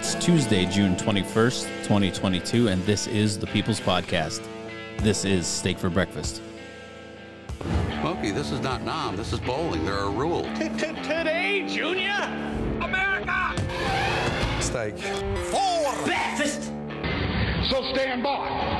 It's Tuesday, June 21st, 2022, and this is the People's Podcast. This is Steak for Breakfast. Smokey, this is not Nam. This is bowling. There are rules. Today, Junior! America! Steak. For breakfast! So stand by.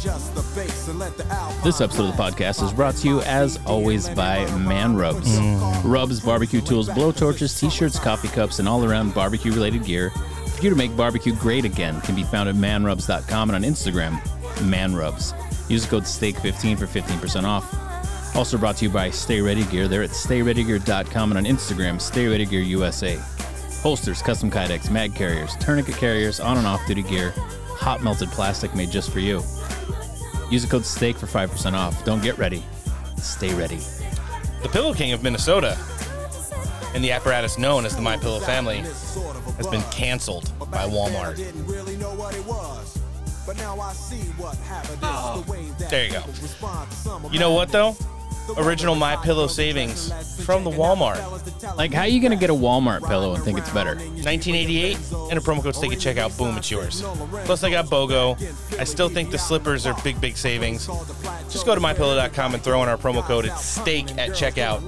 Adjust the bass and let the. This episode of the podcast is brought to you, as always, by Man Rubs. Mm. Rubs, barbecue tools, blowtorches, t shirts, coffee cups, and all around barbecue related gear for you to make barbecue great again can be found at manrubs.com and on Instagram, manrubs. Use code STEAK15 for 15% off. Also brought to you by Stay Ready Gear. They're at stayreadygear.com and on Instagram, Stay Ready Gear USA. Holsters, custom kydex, mag carriers, tourniquet carriers, on and off duty gear, hot melted plastic made just for you. Use the code STEAK for 5% off. Don't get ready. Stay ready. The Pillow King of Minnesota and the apparatus known as the My Pillow family has been canceled by Walmart. Oh, there you go. You know what though? Original My Pillow savings from the Walmart. Like, how are you going to get a Walmart pillow and think it's better? 1988 and a promo code stake at checkout. Boom, it's yours. Plus, I got BOGO. I still think the slippers are big, big savings. Just go to mypillow.com and throw in our promo code. It's stake at checkout.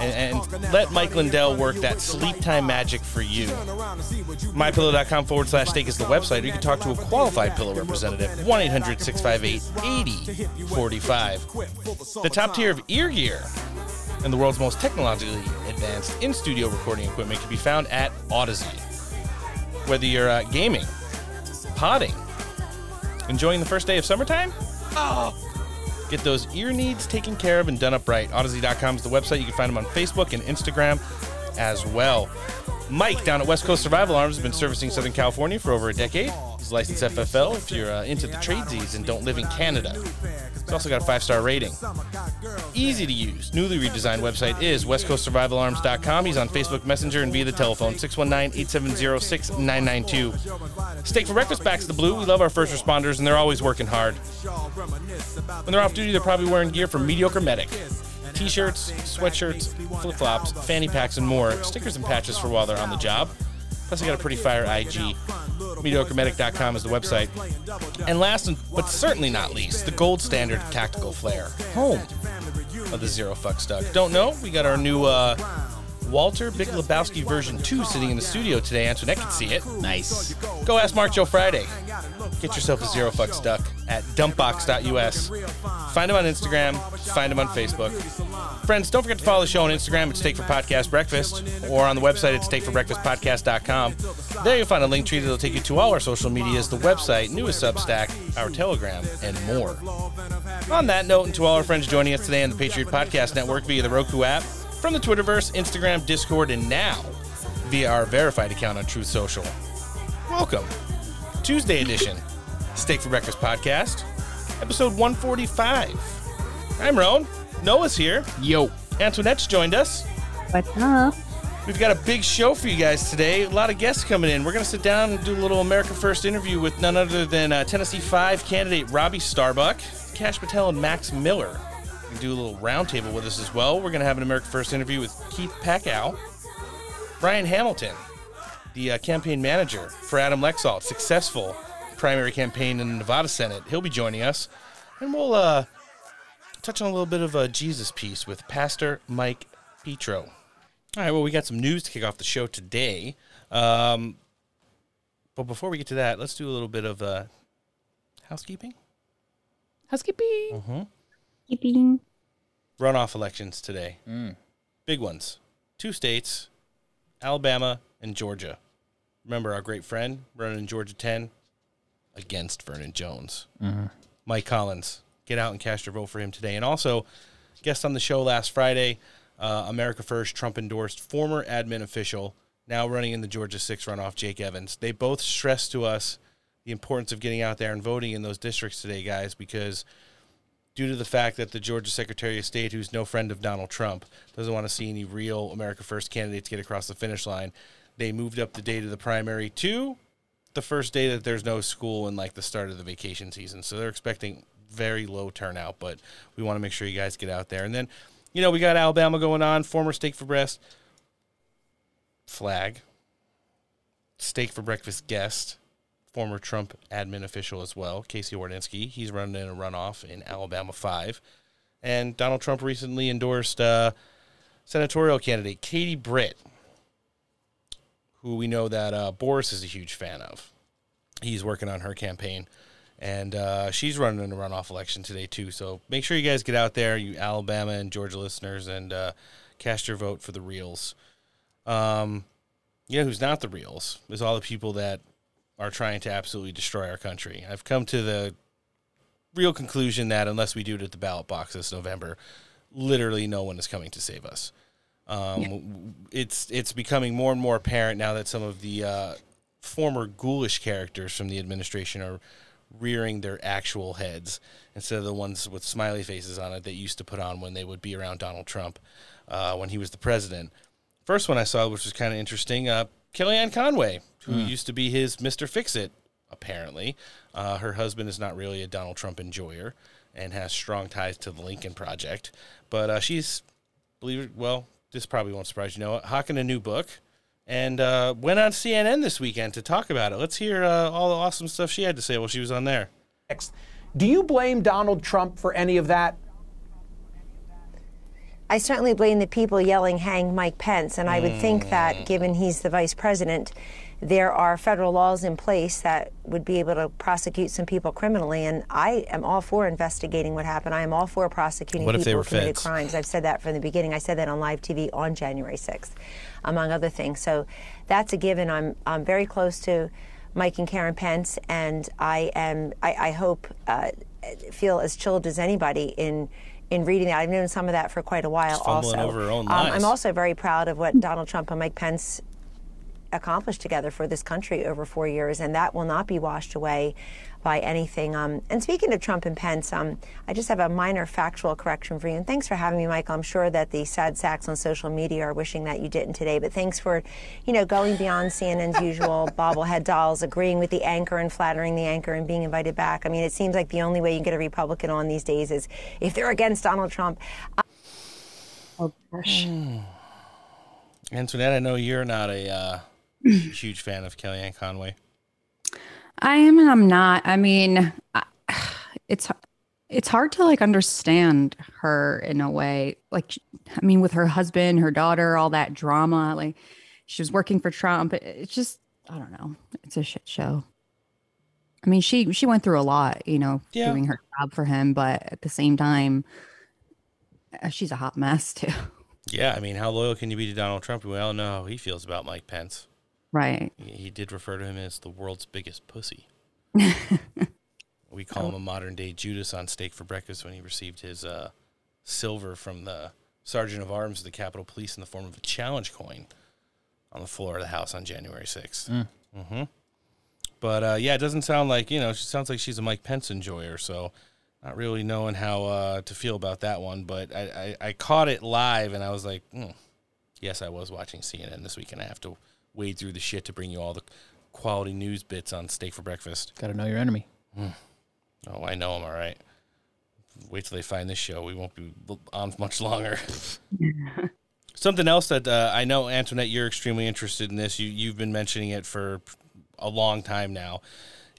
And, and let Mike Lindell work that sleep time magic for you. Mypillow.com forward slash steak is the website, or you can talk to a qualified pillow representative. 1 800 658 8045. The top tier of ear gear and the world's most technologically advanced in studio recording equipment can be found at Odyssey. Whether you're uh, gaming, potting, enjoying the first day of summertime, get those ear needs taken care of and done up right. Odyssey.com is the website. You can find them on Facebook and Instagram as well. Mike down at West Coast Survival Arms has been servicing Southern California for over a decade. Licensed FFL if you're uh, into the tradesies and don't live in Canada. He's also got a five star rating. Easy to use, newly redesigned website is westcoastsurvivalarms.com. He's on Facebook Messenger and via the telephone 619 870 6992. Steak for Breakfast backs the blue. We love our first responders and they're always working hard. When they're off duty, they're probably wearing gear from Mediocre Medic. T-shirts, sweatshirts, flip-flops, fanny packs, and more. Stickers and patches for while they're on the job. Plus, I got a pretty fire IG. MediocreMedic.com is the website. And last but certainly not least, the gold standard tactical flare. Home of the Zero Fuck Stuck. Don't know? We got our new uh, Walter Big Lebowski version 2 sitting in the studio today. Antoinette can see it. Nice. Go ask Mark Joe Friday. Get yourself a Zero Fuck Stuck at dumpbox.us. Find him on Instagram. Find him on Facebook. Friends, don't forget to follow the show on Instagram at Steak for Podcast Breakfast or on the website at steakforbreakfastpodcast.com. There you'll find a link tree that'll take you to all our social medias, the website, newest Substack, our Telegram, and more. On that note, and to all our friends joining us today on the Patriot Podcast Network via the Roku app, from the Twitterverse, Instagram, Discord, and now via our verified account on Truth Social. Welcome. Tuesday edition, Steak for Breakfast podcast, episode 145. I'm Roan. Noah's here. Yo. Antoinette's joined us. What's up? We've got a big show for you guys today. A lot of guests coming in. We're going to sit down and do a little America First interview with none other than uh, Tennessee 5 candidate Robbie Starbuck, Kash Patel, and Max Miller. Can do a little roundtable with us as well. We're going to have an America First interview with Keith Packow, Brian Hamilton, the uh, campaign manager for Adam Laxalt, successful primary campaign in the Nevada Senate. He'll be joining us. And we'll uh, touch on a little bit of a Jesus piece with Pastor Mike Petro. All right, well, we got some news to kick off the show today. Um, but before we get to that, let's do a little bit of uh, housekeeping. Housekeeping. Keeping. Runoff elections today. Big ones. Two states, Alabama and Georgia. Remember our great friend running in Georgia 10, against Vernon Jones. Mike Collins, get out and cast your vote for him today. And also, guest on the show last Friday, uh, America First Trump endorsed former admin official, now running in the Georgia 6 runoff, Jake Evans. They both stressed to us the importance of getting out there and voting in those districts today, guys, because due to the fact that the Georgia Secretary of State, who's no friend of Donald Trump, doesn't want to see any real America First candidates get across the finish line, they moved up the date of the primary to the first day that there's no school and like the start of the vacation season. So they're expecting very low turnout, but we want to make sure you guys get out there. And then, you know, we got Alabama going on, former steak for breast flag, steak for breakfast guest, former Trump admin official as well, Casey Wardynski. He's running in a runoff in Alabama 5. And Donald Trump recently endorsed uh, senatorial candidate Katie Britt, who we know that uh, Boris is a huge fan of. He's working on her campaign, and uh, she's running in a runoff election today too. So make sure you guys get out there, you Alabama and Georgia listeners, and uh, cast your vote for the Reals. Um, you know who's not the Reals is all the people that are trying to absolutely destroy our country. I've come to the real conclusion that unless we do it at the ballot box this November, literally no one is coming to save us. Um, It's it's becoming more and more apparent now that some of the uh, former ghoulish characters from the administration are rearing their actual heads instead of the ones with smiley faces on it that used to put on when they would be around Donald Trump uh, when he was the president. First one I saw, which was kind of interesting, uh, Kellyanne Conway, who used to be his Mr. Fix It, apparently. Uh, her husband is not really a Donald Trump enjoyer and has strong ties to the Lincoln Project. But uh, she's, believe it, well, this probably won't surprise you, know, hawking a new book and uh, went on CNN this weekend to talk about it. Let's hear uh, all the awesome stuff she had to say while she was on there. Next, do you blame Donald Trump for any of that? I certainly blame the people yelling, hang Mike Pence. And I would think that, given he's the vice president, there are federal laws in place that would be able to prosecute some people criminally. And I am all for investigating what happened. I am all for prosecuting What people who committed feds? crimes. I've said that from the beginning. I said that on live TV on January 6th, among other things. So that's a given. I'm, I'm very close to Mike and Karen Pence, and I am. I, I hope uh, feel as chilled as anybody in in reading that. I've known some of that for quite a while. Also, over her own Um. I'm also very proud of what Donald Trump and Mike Pence accomplished together for this country over four years, and that will not be washed away by anything. Um, and speaking of Trump and Pence, um, I just have a minor factual correction for you. And thanks for having me, Michael. I'm sure that the sad sacks on social media are wishing that you didn't today. But thanks for, you know, going beyond CNN's usual bobblehead dolls, agreeing with the anchor and flattering the anchor and being invited back. I mean, it seems like the only way you can get a Republican on these days is if they're against Donald Trump. Oh gosh. Antoinette, I know you're not a uh, huge fan of Kellyanne Conway. I am and I'm not. I mean, I- it's it's hard to like understand her in a way. Like, I mean, with her husband, her daughter, all that drama. Like, she was working for Trump. It- It's just, I don't know. It's a shit show. I mean, she she went through a lot, you know, Yeah. doing her job for him, but at the same time, uh, she's a hot mess too. Yeah, I mean, how loyal can you be to Donald Trump? We all know how he feels about Mike Pence. Right. He, he did refer to him as the world's biggest pussy. we call him a modern day Judas on steak for breakfast when he received his uh, silver from the sergeant of arms of the Capitol Police in the form of a challenge coin on the floor of the House on January 6th. hmm But uh, yeah, it doesn't sound like, you know, she sounds like she's a Mike Pence enjoyer. So not really knowing how uh, to feel about that one. But I, I, I caught it live and I was like, hmm. yes, I was watching CNN this week and I have to wade through the shit to bring you all the quality news bits on steak for breakfast. Got to know your enemy. Oh, I know them all right. Wait till they find this show. We won't be on much longer. Something else that uh, I know, Antoinette, you're extremely interested in this. You you've been mentioning it for a long time now.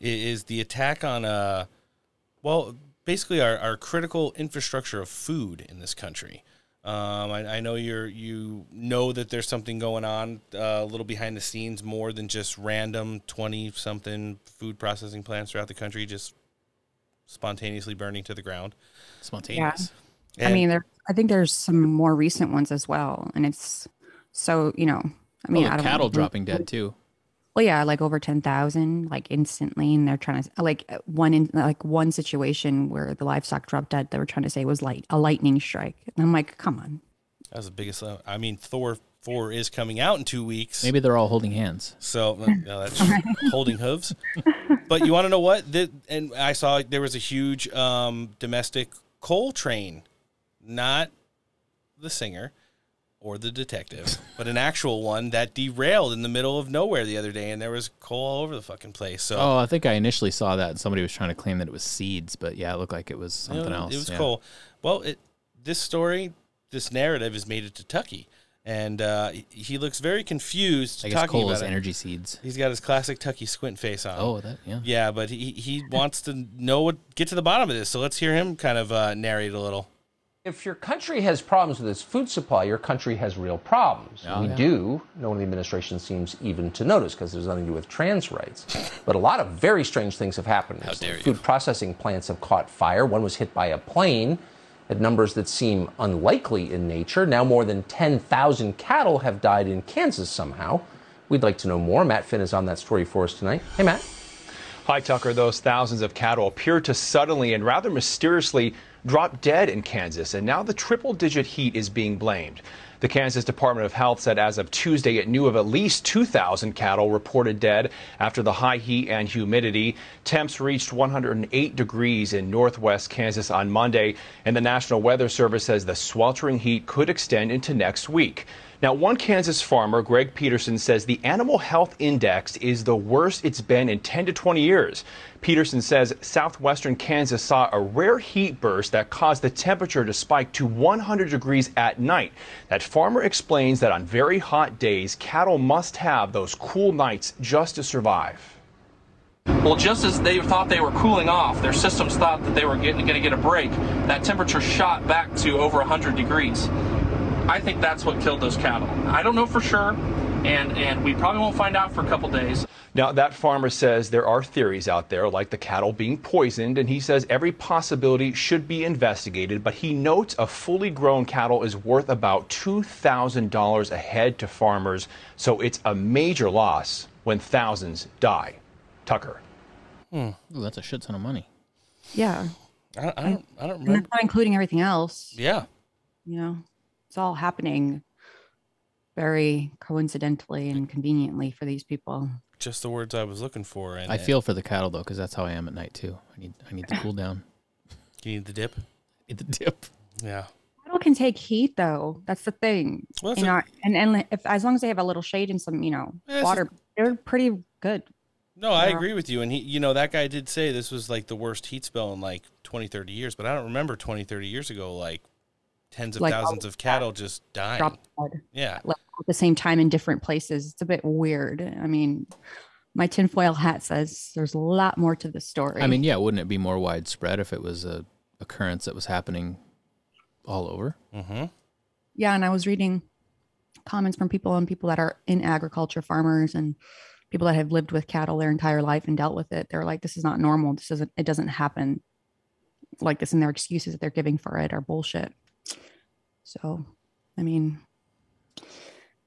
Is the attack on uh, well, basically our, our critical infrastructure of food in this country. Um, I, I know you're you know that there's something going on uh, a little behind the scenes, more than just random twenty something food processing plants throughout the country just spontaneously burning to the ground. Spontaneous. I And- mean, there. I think there's some more recent ones as well, and it's so you know. I mean, oh, I don't cattle know. dropping dead too. Well, yeah, like over 10,000, like instantly. And they're trying to, like, uh, one in, like, one situation where the livestock dropped dead, they were trying to say was like a lightning strike. And I'm like, come on. That was the biggest. uh, I mean, Thor four is coming out in two weeks. Maybe they're all holding hands. So uh, no, that's holding hooves. But you want to know what? The, and I saw there was a huge um, domestic coal train, not the singer or the detective, but an actual one that derailed in the middle of nowhere the other day, and there was coal all over the fucking place. So Oh, I think I initially saw that and somebody was trying to claim that it was seeds, but yeah, it looked like it was you know, something else. It was yeah. cool. Well, it, this story, this narrative has made it to Tucky. And uh, he- looks very confused. I guess talking coal is it. energy seeds. He's got his classic Tucky squint face on. Oh, that yeah. Yeah, but he he wants to know what get to the bottom of this. So let's hear him kind of uh, narrate a little. If your country has problems with its food supply, your country has real problems. Oh, we yeah. do. No one in the administration seems even to notice because there's nothing to do with trans rights. But a lot of very strange things have happened. How dare you. Food processing plants have caught fire. One was hit by a plane at numbers that seem unlikely in nature. Now more than 10,000 cattle have died in Kansas somehow. We'd like to know more. Matt Finn is on that story for us tonight. Hey, Matt. Hi, Tucker. Those thousands of cattle appear to suddenly and rather mysteriously drop dead in Kansas, and now the triple digit heat is being blamed. The Kansas Department of Health said as of Tuesday it knew of at least 2,000 cattle reported dead after the high heat and humidity. Temps reached 108 degrees in northwest Kansas on Monday, and the National Weather Service says the sweltering heat could extend into next week. Now, one Kansas farmer, Greg Peterson, says the animal health index is the worst it's been in 10 to 20 years. Peterson says southwestern Kansas saw a rare heat burst that caused the temperature to spike to 100 degrees at night. That farmer explains that on very hot days, cattle must have those cool nights just to survive. Well, just as they thought they were cooling off, their systems thought that they were going to get a break. That temperature shot back to over 100 degrees. I think that's what killed those cattle. I don't know for sure, and and we probably won't find out for a couple days. Now, that farmer says there are theories out there, like the cattle being poisoned, and he says every possibility should be investigated. But he notes a fully grown cattle is worth about $2,000 a head to farmers, so it's a major loss when thousands die. Tucker. Hmm. Ooh, that's a shit ton of money. Yeah. I, I don't. I don't And remember. that's not including everything else. Yeah. You know, it's all happening very coincidentally and conveniently for these people. Just the words I was looking for. And I feel for the cattle though, because that's how I am at night too. I need I need to cool down. You need the dip. Need the dip. Yeah. Cattle can take heat though. That's the thing. Well, that's you a- know, and and if as long as they have a little shade and some, you know, Yeah, it's water, they're pretty good. No, I Yeah. agree with you. And he, you know, that guy did say this was like the worst heat spell in like 20, 30 years. But I don't remember 20, 30 years ago, like tens of Like, thousands of cattle just dying. Dead. Yeah. Like, at the same time in different places. It's a bit weird. I mean, my tinfoil hat says there's a lot more to the story. I mean, yeah, wouldn't it be more widespread if it was a occurrence that was happening all over? Mm-hmm. yeah, and I was reading comments from people and people that are in agriculture, farmers, and people that have lived with cattle their entire life and dealt with it. They're like, this is not normal. This doesn't. It doesn't happen like this, and their excuses that they're giving for it are bullshit. So, I mean,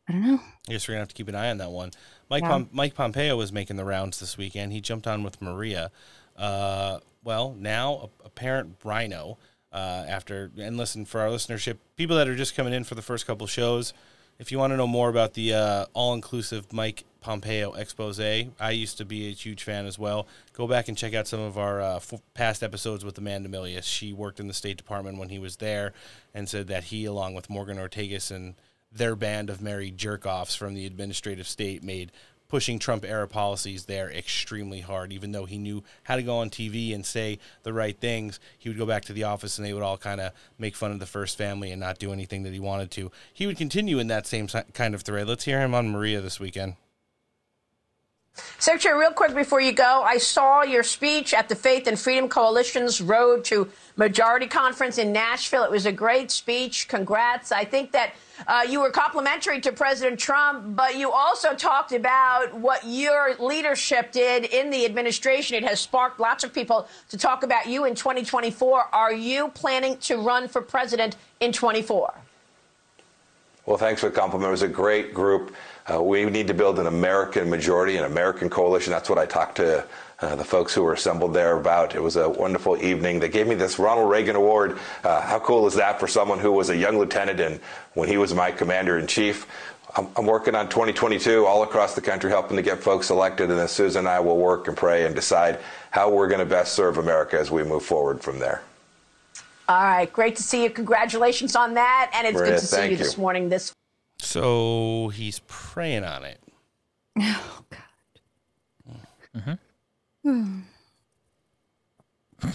I don't know. I guess we're gonna have to keep an eye on that one. Mike Yeah. Pom- Mike Pompeo was making the rounds this weekend. He jumped on with Maria. Uh, well, now a, a parent rhino. Uh, after and listen for our listenership, people that are just coming in for the first couple shows. If you want to know more about the uh, all-inclusive Mike Pompeo expose, I used to be a huge fan as well. Go back and check out some of our uh, f- past episodes with Amanda Milius. She worked in the State Department when he was there, and said that he, along with Morgan Ortagus and their band of merry jerk-offs from the administrative state, made pushing Trump era policies there extremely hard. Even though he knew how to go on TV and say the right things, he would go back to the office and they would all kind of make fun of the first family and not do anything that he wanted to. He would continue in that same kind of thread. Let's hear him on Maria this weekend. Secretary, real quick before you go, I saw your speech at the Faith and Freedom Coalition's Road to Majority Conference in Nashville. It was a great speech. Congrats. I think that uh, you were complimentary to President Trump, but you also talked about what your leadership did in the administration. It has sparked lots of people to talk about you in 2024. Are you planning to run for president in 24? Well, thanks for the compliment. It was a great group. Uh, we need to build an American majority, an American coalition. That's what I talked to uh, the folks who were assembled there about. It was a wonderful evening. They gave me this Ronald Reagan Award. Uh, how cool is that for someone who was a young lieutenant and when he was my commander in chief? I'm, I'm working on 2022 all across the country, helping to get folks elected. And then Susan and I will work and pray and decide how we're going to best serve America as we move forward from there. All right, great to see you. Congratulations on that, and it's Maria, good to see thank you this morning. This So he's praying on it. Oh Mm-hmm. God.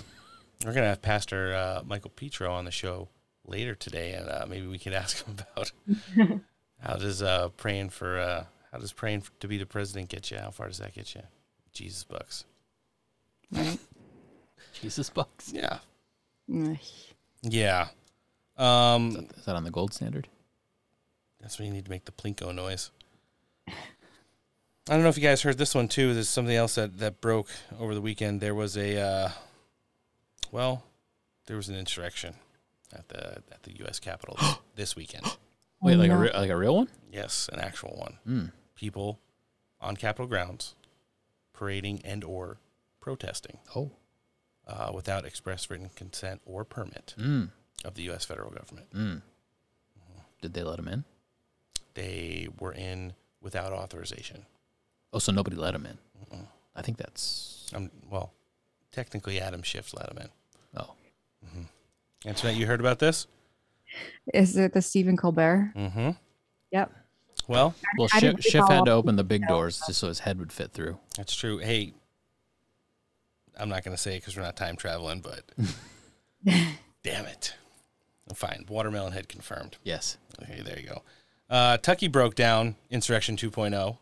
We're gonna have Pastor uh, Michael Petro on the show later today, and uh, maybe we can ask him about how does uh, praying for uh, how does praying f- to be the president get you? How far does that get you? Jesus bucks. Right. Jesus bucks. Yeah. Ugh. Yeah. Um, Is that on the gold standard? That's when you need to make the plinko noise. I don't know if you guys heard this one too. There's something else that, that broke over the weekend. There was a, uh, well, there was an insurrection at the at the U.S. Capitol this, this weekend. Wait, like a re- like a real one? Yes, an actual one. Hmm. People on Capitol grounds parading and or protesting. Oh. Uh, without express written consent or permit Mm. of the U.S. federal government. Mm. Did they let them in? They were in without authorization. Oh, so nobody let him in. I think that's Um, well, technically, Adam Schiff let him in. Oh. Mm-hmm. Antoinette, you heard about this? Is it the Stephen Colbert? Mm-hmm. Yep. Well, well. I Schiff, Schiff had to open the big the doors just so his head would fit through. that's true. Hey, I'm not going to say it because we're not time traveling, but damn it. Fine. Watermelon head confirmed. Yes. Okay, there you go. Uh, Tucky broke down Insurrection 2.0,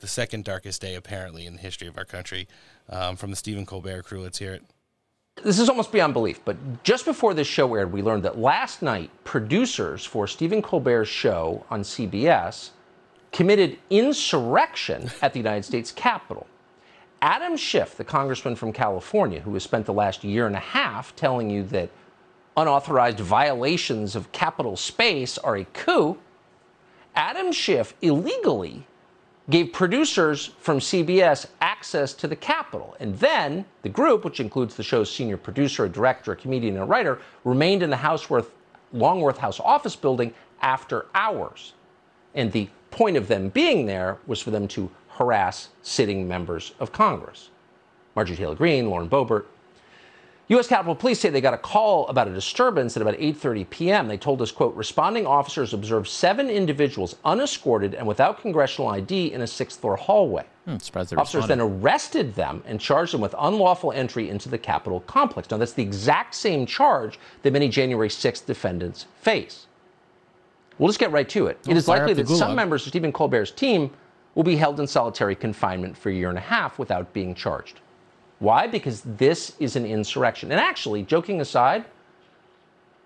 the second darkest day, apparently, in the history of our country. Um, from the Stephen Colbert crew, let's hear it. This is almost beyond belief, but just before this show aired, we learned that last night, producers for Stephen Colbert's show on CBS committed insurrection at the United States Capitol. Adam Schiff, the congressman from California, who has spent the last year and a half telling you that unauthorized violations of Capitol space are a coup, Adam Schiff illegally gave producers from CBS access to the Capitol. And then the group, which includes the show's senior producer, a director, a comedian, and a writer, remained in the Houseworth, Longworth House office building after hours. And the point of them being there was for them to harass sitting members of Congress. Marjorie Taylor Greene, Lauren Boebert, U.S. Capitol Police say they got a call about a disturbance at about 8:30 p.m. They told us, "quote Responding officers observed seven individuals unescorted and without congressional ID in a sixth-floor hallway. Hmm, Officers responded. then arrested them and charged them with unlawful entry into the Capitol complex. Now, that's the exact same charge that many January 6th defendants face. We'll just get right to it. Well, it is likely that some members of Stephen Colbert's team will be held in solitary confinement for a year and a half without being charged. Why? Because this is an insurrection. And actually, joking aside,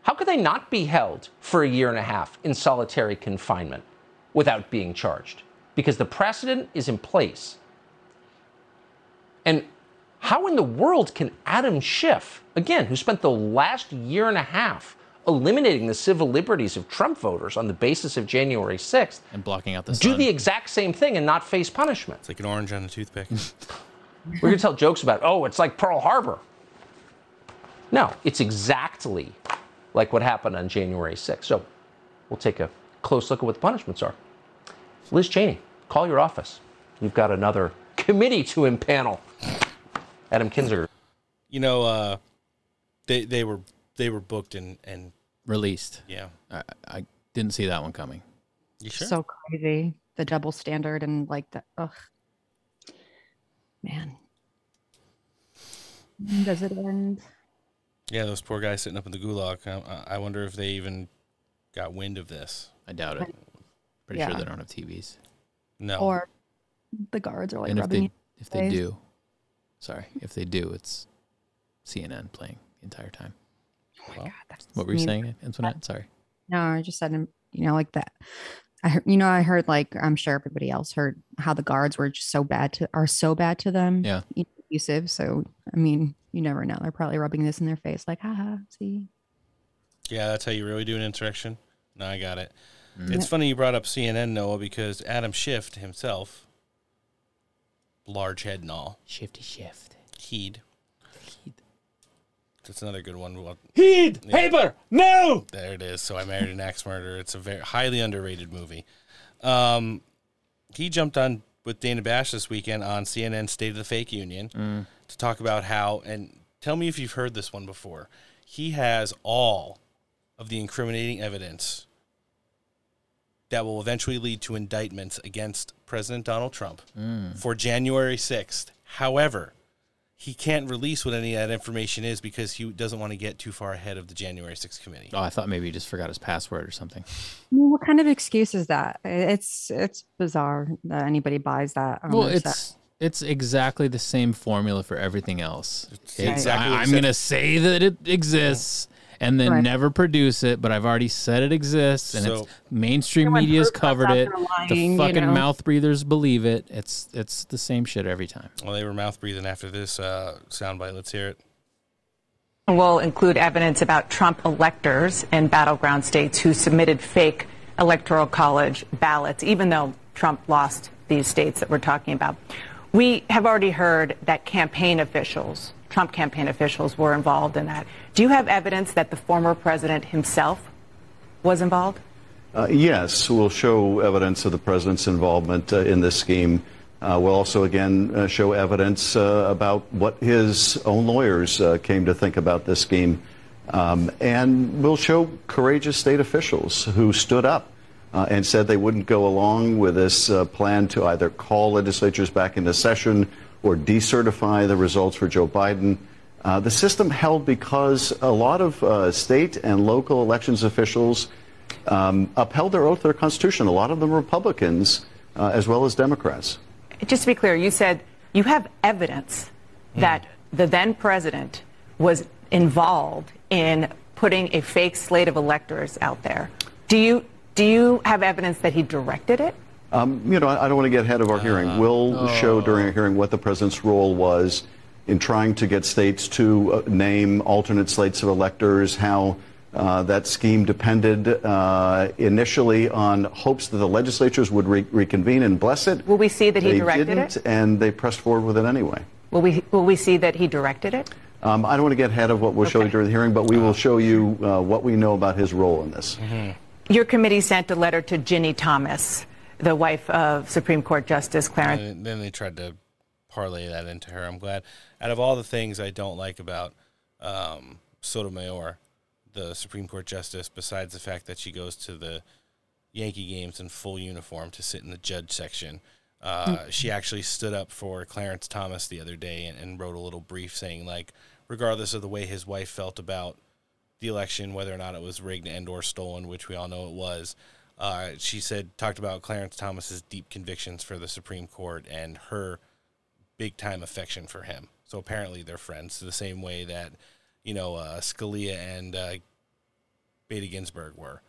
how could they not be held for a year and a half in solitary confinement without being charged? Because the precedent is in place. And how in the world can Adam Schiff, again, who spent the last year and a half eliminating the civil liberties of Trump voters on the basis of January 6th, and blocking out the do sun. the exact same thing and not face punishment? It's like an orange on a toothpick. We're going to tell jokes about, oh, it's like Pearl Harbor. No, it's exactly like what happened on January 6th. So we'll take a close look at what the punishments are. Liz Cheney, call your office. You've got another committee to impanel. Adam Kinzinger. You know, uh, they they were they were booked and and released. Yeah. I, I didn't see that one coming. You sure? So crazy. The double standard and like the ugh. Man. Does it end? Yeah, those poor guys sitting up in the gulag. I, I wonder if they even got wind of this. I doubt it. Pretty Yeah. sure they don't have TVs. No. Or the guards are like and if rubbing they if in they face. do, sorry, if they do, it's CNN playing the entire time. Oh well, God, what were you mean. saying, Antoinette? Sorry. No, I just said, you know, like that. I heard, you know, I heard like I'm sure everybody else heard how the guards were just so bad to are so bad to them. Yeah. abusive. So I mean, you never know. They're probably rubbing this in their face, like, haha, see. Yeah, that's how you really do an insurrection. No, I got it. Mm. It's funny you brought up CNN, Noah, because Adam Schiff himself, large head and all, Shifty shift. Heed. That's another good one. Well, Heed! Yeah. Paper! No! There it is. So I married an axe murderer. It's a very highly underrated movie. Um, he jumped on with Dana Bash this weekend on CNN State of the Fake Union Mm. to talk about how and tell me if you've heard this one before. He has all of the incriminating evidence that will eventually lead to indictments against President Donald Trump Mm. for January 6th. However, he can't release what any of that information is because he doesn't want to get too far ahead of the January 6th committee. Oh, I thought maybe he just forgot his password or something. I mean, what kind of excuse is that? It's it's bizarre that anybody buys that. Well, understand. it's it's exactly the same formula for everything else. It's, exactly what I, am going to say that it exists and then Right. never produce it, but I've already said it exists, and So- it's mainstream Everyone media's covered it. lying, the you fucking know? mouth breathers believe it. It's it's the same shit every time. Well, they were mouth breathing after this uh, soundbite. Let's hear it. will include evidence about Trump electors in battleground states who submitted fake electoral college ballots, even though Trump lost these states that we're talking about. We have already heard that campaign officials, Trump campaign officials, were involved in that. Do you have evidence that the former president himself was involved? Uh, yes, we'll show evidence of the president's involvement uh, in this scheme. Uh, we'll also, again, uh, show evidence uh, about what his own lawyers uh, came to think about this scheme. Um, and we'll show courageous state officials who stood up and said they wouldn't go along with this plan to either call legislatures back into session or decertify the results for Joe Biden. Uh, the system held because a lot of uh, state and local elections officials um, upheld their oath to their Constitution. A lot of them Republicans uh, as well as Democrats. Just to be clear, you said you have evidence that the then president was involved in putting a fake slate of electors out there. Do you do you have evidence that he directed it? Um, you know, I, I don't want to get ahead of our hearing. We'll show during our hearing what the president's role was in trying to get states to uh, name alternate slates of electors, how uh, that scheme depended uh, initially on hopes that the legislatures would re- reconvene and bless it. Will we see that he they directed didn't, it? and they pressed forward with it anyway. Will we will we see that he directed it? Um, I don't want to get ahead of what we'll show you during the hearing, but we will show you uh, what we know about his role in this. Your committee sent a letter to Ginny Thomas, the wife of Supreme Court Justice Clarence. And then they tried to parlay that into her. I'm glad. Out of all the things I don't like about um, Sotomayor, the Supreme Court justice, besides the fact that she goes to the Yankee games in full uniform to sit in the judge section, uh, she actually stood up for Clarence Thomas the other day and, and wrote a little brief saying, like, regardless of the way his wife felt about the election, whether or not it was rigged and or stolen, which we all know it was. Uh, she said talked about Clarence Thomas's deep convictions for the Supreme Court and her big time affection for him. So apparently they're friends, the same way that you know uh, Scalia and uh, Bader Ginsburg were.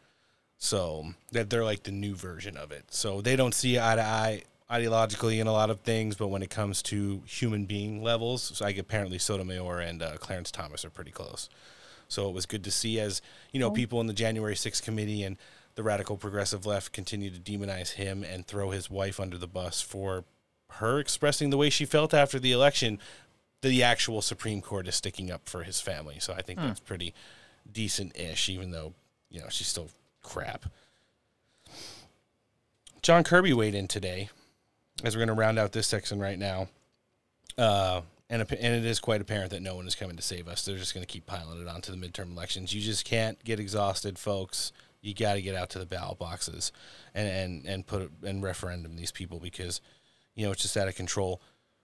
So that they're like the new version of it. So they don't see eye to eye ideologically in a lot of things, but when it comes to human being levels, so like apparently Sotomayor and uh, Clarence Thomas are pretty close. So it was good to see as you know people in the January 6th committee and the radical progressive left continue to demonize him and throw his wife under the bus for her expressing the way she felt after the election. The actual Supreme Court is sticking up for his family, so I think Hmm. that's pretty decent-ish, even though you know she's still crap. John Kirby weighed in today, as we're going to round out this section right now. Uh, and, and it is quite apparent that no one is coming to save us. They're just going to keep piling it onto the midterm elections. You just can't get exhausted, folks. You got to get out to the ballot boxes and, and, and put it, and referendum these people because, you know, it's just out of control.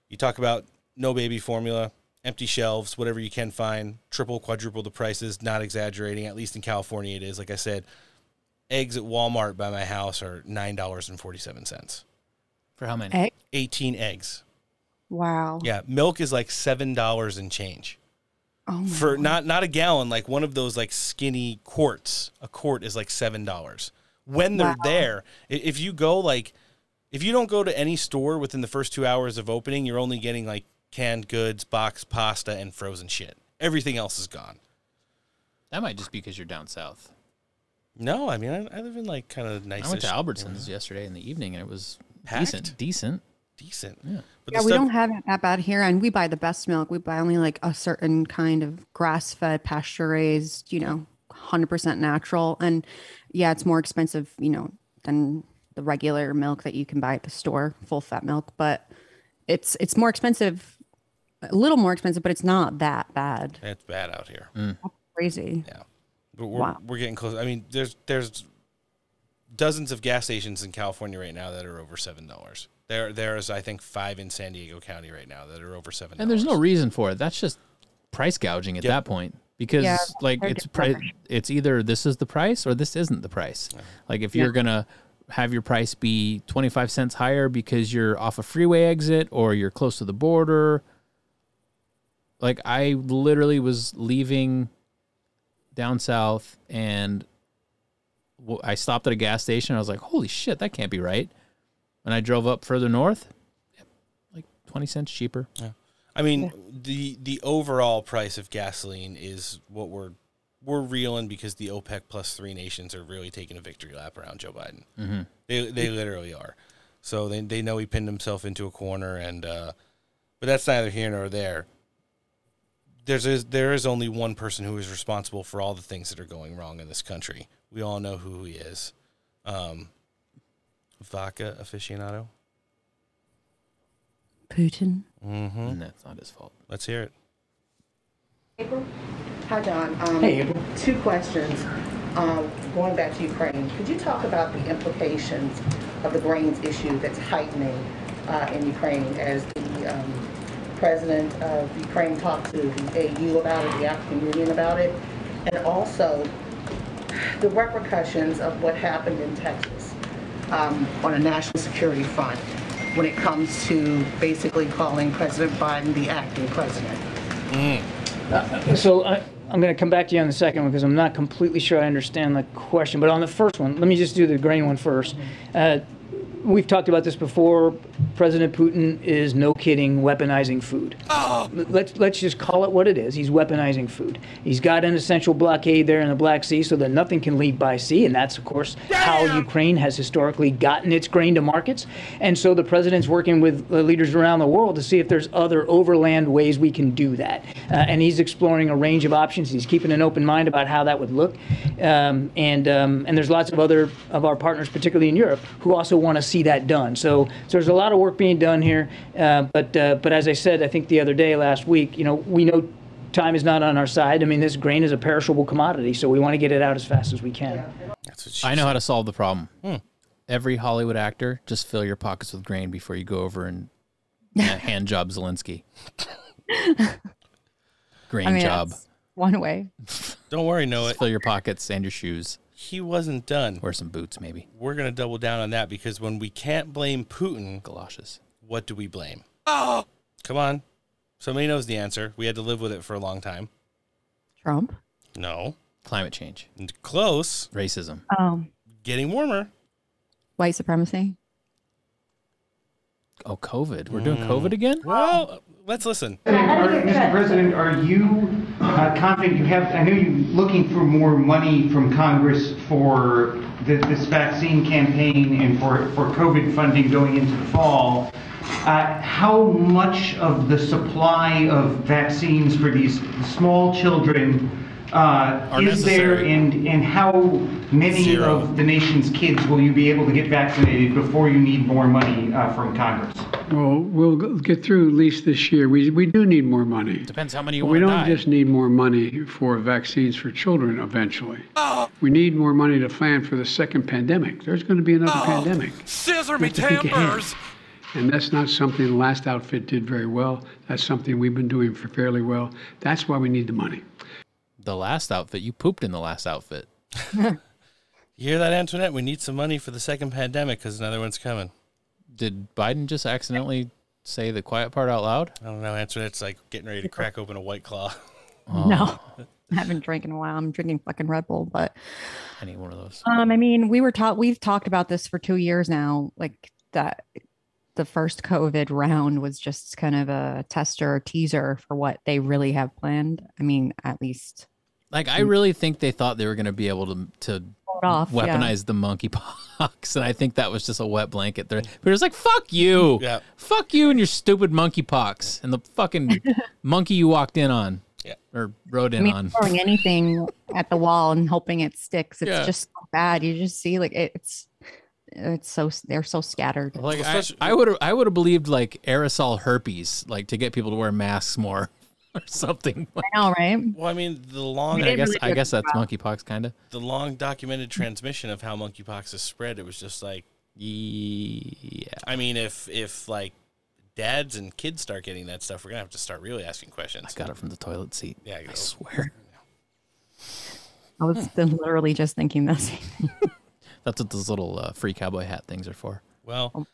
You talk about no baby formula, empty shelves, whatever you can find, triple, quadruple the prices, not exaggerating. At least in California, it is. Like I said, eggs at Walmart by my house are $9.47. For how many? Egg? 18 eggs. Wow. Yeah, milk is like seven dollars and change. Oh my For not not a gallon, like one of those like skinny quarts. A quart is like seven dollars. When they're Wow. there, if you go like, if you don't go to any store within the first two hours of opening, you're only getting like canned goods, boxed pasta, and frozen shit. Everything else is gone. That might just be because you're down south. No, I mean I, I live in like kind of nice. I went to Albertsons yesterday in the evening and it was Packed? decent. Decent. Decent. Yeah. But yeah, we stuff- don't have it that bad here, and we buy the best milk. We buy only like a certain kind of grass-fed, pasture-raised, you know, hundred percent natural. And yeah, it's more expensive, you know, than the regular milk that you can buy at the store, full-fat milk. But it's it's more expensive, a little more expensive, but it's not that bad. It's bad out here. Mm. Crazy. Yeah. But we're, Wow. we're getting close. I mean, there's there's dozens of gas stations in California right now that are over seven dollars. There there's I think five in San Diego County right now that are over seven. And there's no reason for it. That's just price gouging at Yep. that point. Because Yeah, like it's pri- it's either this is the price or this isn't the price. Uh-huh. Like if Yeah. you're gonna have your price be 25 cents higher because you're off a freeway exit or you're close to the border. Like I literally was leaving down south and I stopped at a gas station. I was like, "Holy shit, that can't be right!" And I drove up further north, like twenty cents cheaper. Yeah. I mean, the the overall price of gasoline is what we're we're reeling because the OPEC plus three nations are really taking a victory lap around Joe Biden. Mhm. They they literally are. So they they know he pinned himself into a corner, and uh, but that's neither here nor there. There's a, there is only one person who is responsible for all the things that are going wrong in this country. We all know who he is. Um, vodka aficionado. Putin. Mm-hmm. That's not his fault. Let's hear it. April? Hi, Don. Um, Hey, April. Two questions. Um, going back to Ukraine, could you talk about the implications of the grains issue that's heightening uh, in Ukraine as the um, president of Ukraine talked to the AU about it, the African Union about it, and also the repercussions of what happened in Texas um, on a national security front when it comes to basically calling President Biden the acting president? Uh, So I, I'm going to come back to you on the second one because I'm not completely sure I understand the question. But on the first one, let me just do the grain one first. Uh, we've talked about this before. President Putin is no kidding weaponizing food. Let's let's just call it what it is. He's weaponizing food. He's got an essential blockade there in the Black Sea so that nothing can leave by sea, and that's of course how Ukraine has historically gotten its grain to markets. And so the president's working with leaders around the world to see if there's other overland ways we can do that. Uh, and he's exploring a range of options. He's keeping an open mind about how that would look. Um, and um, and there's lots of other of our partners, particularly in Europe, who also want to see that done. So, so there's a lot of work being done here. Uh, but uh, but as I said, I think the other day, last week, you know, we know time is not on our side. I mean, this grain is a perishable commodity, so we want to get it out as fast as we can. I know how to solve the problem. Hmm. Every Hollywood actor, just fill your pockets with grain before you go over and uh, hand job Zelensky. Grain I mean, job. one way. Don't worry, Noah. Just fill your pockets and your shoes. He wasn't done. Wear some boots, maybe. We're going to double down on that because when we can't blame Putin, galoshes. What do we blame? Oh, come on. Somebody knows the answer. We had to live with it for a long time. Trump. No. Climate change. Close. Racism. Oh, Getting warmer. white supremacy. Oh, COVID. We're doing COVID mm. again? Well, let's listen. Mr. President, are you uh, you have, I know you're looking for more money from Congress for th- this vaccine campaign and for, for COVID funding going into the fall. Uh, How much of the supply of vaccines for these small children uh, is there? necessary. And, and how many Zero. of the nation's kids will you be able to get vaccinated before you need more money uh, from Congress? Well, we'll get through at least this year. We, we do need more money. Depends how many you But we want to don't die. just need more money for vaccines for children eventually. We need more money to plan for the second pandemic. There's going to be another pandemic. Scissor me have to think ahead. timbers. And that's not something the last outfit did very well. That's something we've been doing for fairly well. That's why we need the money. The last outfit. You pooped in the last outfit. You hear that, Antoinette? We need some money for the second pandemic because another one's coming. Did Biden just accidentally say the quiet part out loud? I don't know. Antoinette's like getting ready to crack open a white claw. No, I haven't drank in a while. I'm drinking fucking Red Bull, but I need one of those. um, I mean, we were taught. We've talked about this for two years now. Like that, the first COVID round was just kind of a tester, teaser for what they really have planned. I mean, at least Like I mm. really think they thought they were going to be able to to it off. yeah. the monkeypox, and I think that was just a wet blanket. There, but it was like, "Fuck you, Yeah. fuck you, and your stupid monkeypox, and the fucking monkey you walked in on, yeah, or rode I in mean, on." throwing anything at the wall and hoping it sticks. It's Yeah. just so bad. You just see like it's it's so they're so scattered. Like I, I would have, I would have believed like aerosol herpes, like to get people to wear masks more, or something. I know, right? Well, I mean, the long. I guess, I guess that's monkeypox, kind of. The long documented transmission of how monkeypox is spread. It was just like, yeah. I mean, if if like dads and kids start getting that stuff, we're gonna have to start really asking questions. I got it from the toilet seat. Yeah, I swear. I was literally just thinking this. That's what those little uh, free cowboy hat things are for. Well,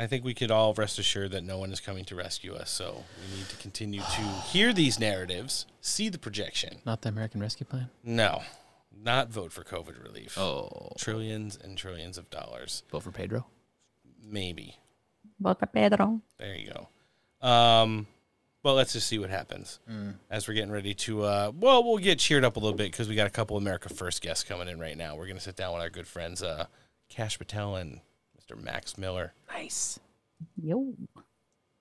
I think we could all rest assured that no one is coming to rescue us. So we need to continue to hear these narratives, see the projection. Not the American Rescue Plan. No, not vote for COVID relief. Oh, trillions and trillions of dollars. Vote for Pedro. Maybe. Vote for Pedro. There you go. Um, well, let's just see what happens Mm. as we're getting ready to. Uh, well, we'll get cheered up a little bit because we got a couple America First guests coming in right now. We're gonna sit down with our good friends, uh, Kash Patel and Mr. Max Miller. Nice. Yo. All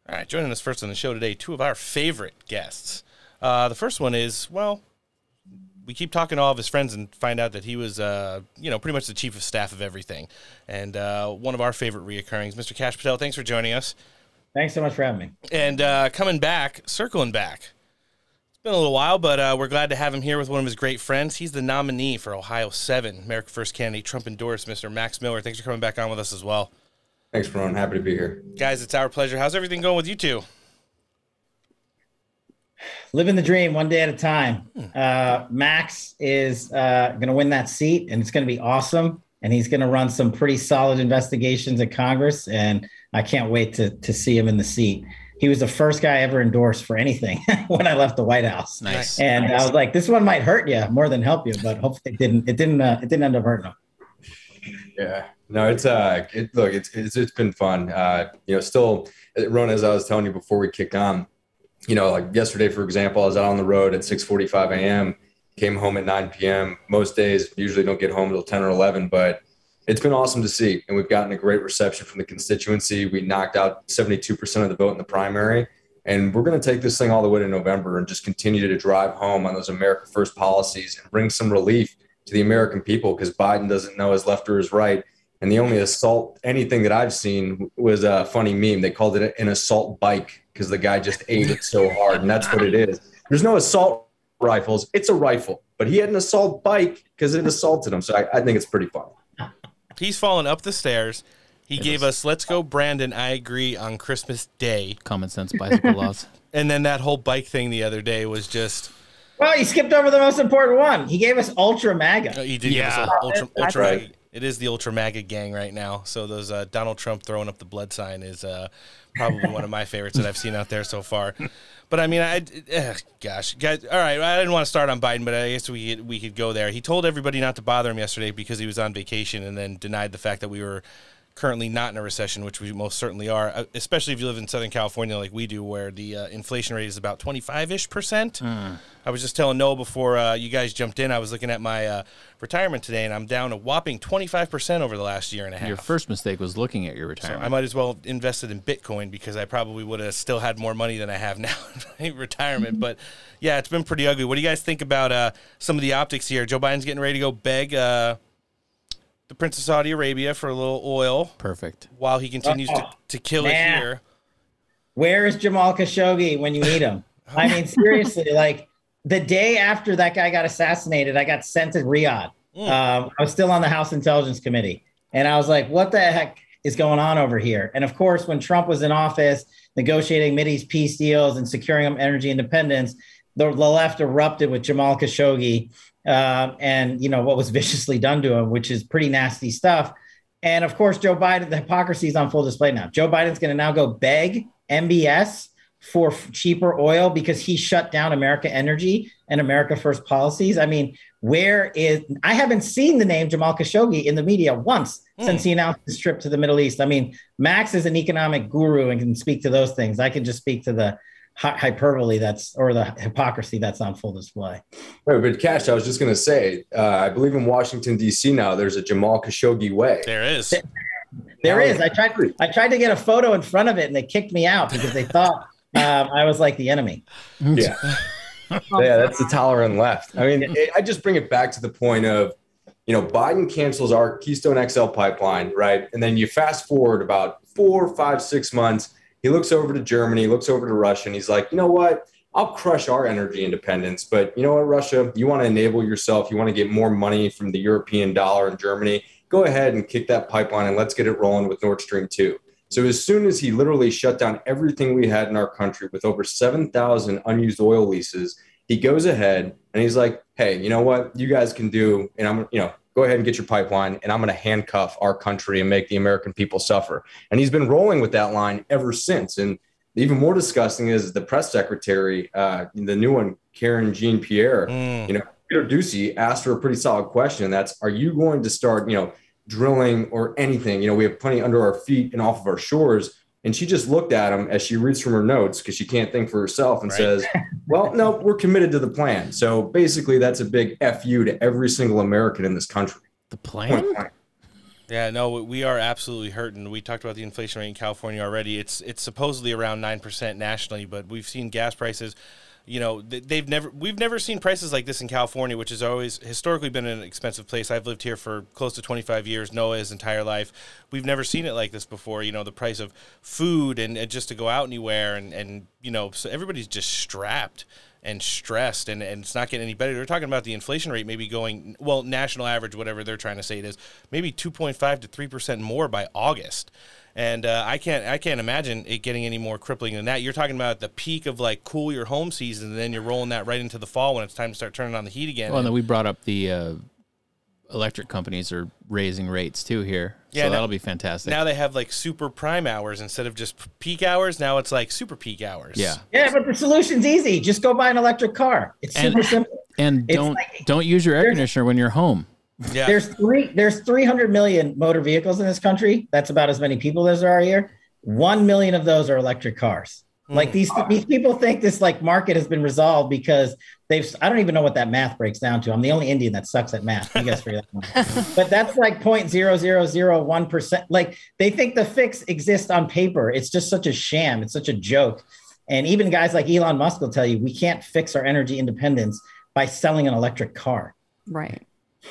right, joining us first on the show today, two of our favorite guests. Uh, the first one is well, we keep talking to all of his friends and find out that he was, uh, you know, pretty much the chief of staff of everything, and uh, one of our favorite reoccurrings, Mr. Kash Patel. Thanks for joining us. Thanks so much for having me. And uh, coming back, circling back. It's been a little while, but uh, we're glad to have him here with one of his great friends. He's the nominee for Ohio 7, America First candidate, Trump endorsed, Mr. Max Miller. Thanks for coming back on with us as well. Thanks, Ron. Happy to be here. Guys, it's our pleasure. How's everything going with you two? Living the dream one day at a time. Uh, Max is uh, going to win that seat, and it's going to be awesome. And he's going to run some pretty solid investigations at Congress, and I can't wait to to see him in the seat. He was the first guy I ever endorsed for anything when I left the White House. Nice. And I was like, this one might hurt you more than help you, but hopefully it didn't. It didn't. Uh, it didn't end up hurting him. Yeah. No, it's uh, it, look, it's, it's it's been fun. Uh, you know, still, Ron, as I was telling you before we kicked on, you know, like yesterday, for example, I was out on the road at 6:45 a.m. Came home at 9 p.m. Most days, usually don't get home until 10 or 11, but it's been awesome to see, and we've gotten a great reception from the constituency. We knocked out 72% of the vote in the primary, and we're going to take this thing all the way to November and just continue to drive home on those America First policies and bring some relief to the American people because Biden doesn't know his left or his right. And the only assault, anything that I've seen was a funny meme. They called it an assault bike because the guy just ate it so hard. And that's what it is. There's no assault rifles, it's a rifle. But he had an assault bike because it assaulted him. So I, I think it's pretty fun. He's fallen up the stairs. He gave us "Let's Go, Brandon." I agree on Christmas Day. Common sense bicycle laws. And then that whole bike thing the other day was just. Well, he skipped over the most important one. He gave us Ultra MAGA. Uh, He did give us a ultra, ultra MAGA. It is the ultra MAGA gang right now. So those uh, Donald Trump throwing up the blood sign is uh, probably one of my favorites that I've seen out there so far. But I mean, I uh, gosh, guys. All right, I didn't want to start on Biden, but I guess we we could go there. He told everybody not to bother him yesterday because he was on vacation, and then denied the fact that we were currently not in a recession, which we most certainly are. uh, Especially if you live in Southern California like we do, where the uh, inflation rate is about twenty five ish percent. I was just telling Noah before uh, you guys jumped in. I was looking at my uh, retirement today, and I'm down a whopping 25% over the last year and a half. Your first mistake was looking at your So retirement. I might as well invested in Bitcoin because I probably would have still had more money than I have now in my retirement. But yeah, it's been pretty ugly. What do you guys think about uh, some of the optics here? Joe Biden's getting ready to go beg uh, the Prince of Saudi Arabia for a little oil. Perfect. While he continues to, to kill it here. Where is Jamal Khashoggi when you need him? I mean, seriously, like the day after that guy got assassinated, I got sent to Riyadh. Um, I was still on the House Intelligence Committee, and I was like, "What the heck is going on over here?" And of course, when Trump was in office, negotiating Mideast peace deals and securing them energy independence, the, the left erupted with Jamal Khashoggi, uh, and you know what was viciously done to him, which is pretty nasty stuff. And of course, Joe Biden, the hypocrisy is on full display now. Joe Biden's going to now go beg MBS for cheaper oil because he shut down America Energy and America First policies. I mean, where is I haven't seen the name Jamal Khashoggi in the media once since he announced his trip to the Middle East. I mean, Max is an economic guru and can speak to those things. I can just speak to the hyperbole that's or the hypocrisy that's on full display. Right, but Kash, I was just going to say, uh, I believe in Washington D.C. now. There's a Jamal Khashoggi way. There is. There is. I tried. I tried to get a photo in front of it, and they kicked me out because they thought um, I was like the enemy. Yeah. yeah, that's the tolerant left. I mean, it, I just bring it back to the point of, you know, Biden cancels our Keystone XL pipeline, right? And then you fast forward about four, five, six months. He looks over to Germany, looks over to Russia, and he's like, you know what? I'll crush our energy independence. But you know what, Russia, you want to enable yourself. You want to get more money from the European dollar in Germany. Go ahead and kick that pipeline and let's get it rolling with Nord Stream 2. So as soon as he literally shut down everything we had in our country with over 7,000 unused oil leases, he goes ahead and he's like, "Hey, you know what? You guys can do and I'm, you know, go ahead and get your pipeline and I'm going to handcuff our country and make the American people suffer." And he's been rolling with that line ever since. And even more disgusting is the press secretary, uh, the new one, Karine Jean-Pierre, you know, Peter Doocy asked her a pretty solid question. That's, are you going to start, you know, drilling or anything? You know, we have plenty under our feet and off of our shores. And she just looked at him as she reads from her notes because she can't think for herself and Right. says, well, no, we're committed to the plan. So basically, that's a big FU to every single American in this country. The plan? Yeah, no, we are absolutely hurting. We talked about the inflation rate in California already. It's it's supposedly around nine percent nationally, but we've seen gas prices. You know, they've never we've never seen prices like this in California, which has always historically been an expensive place. I've lived here for close to 25 years. Noah his entire life. We've never seen it like this before. You know, the price of food and, and just to go out anywhere, and and you know, so everybody's just strapped and stressed and, and it's not getting any better. They're talking about the inflation rate maybe going well, national average, whatever they're trying to say it is, maybe two point five to three percent more by August. And uh, I can't I can't imagine it getting any more crippling than that. You're talking about the peak of like cool your home season, and then you're rolling that right into the fall when it's time to start turning on the heat again. Well, and then we brought up the uh, electric companies are raising rates too here. Yeah, so now- that'll be fantastic. now they have like super prime hours instead of just peak hours. Now it's like super peak hours. Yeah. Yeah, but the solution's easy. Just go buy an electric car. It's And- super simple. and It's don't like- don't use your air conditioner when you're home. Yeah. There's three. There's 300 million motor vehicles in this country. That's about as many people as there are here. One million of those are electric cars. Hmm. Like these these people think this like market has been resolved because they've. I don't even know what that math breaks down to. I'm the only Indian that sucks at math. You guys figure that one. but that's like 0.0001 percent. Like they think the fix exists on paper. It's just such a sham. It's such a joke. And even guys like Elon Musk will tell you we can't fix our energy independence by selling an electric car. Right.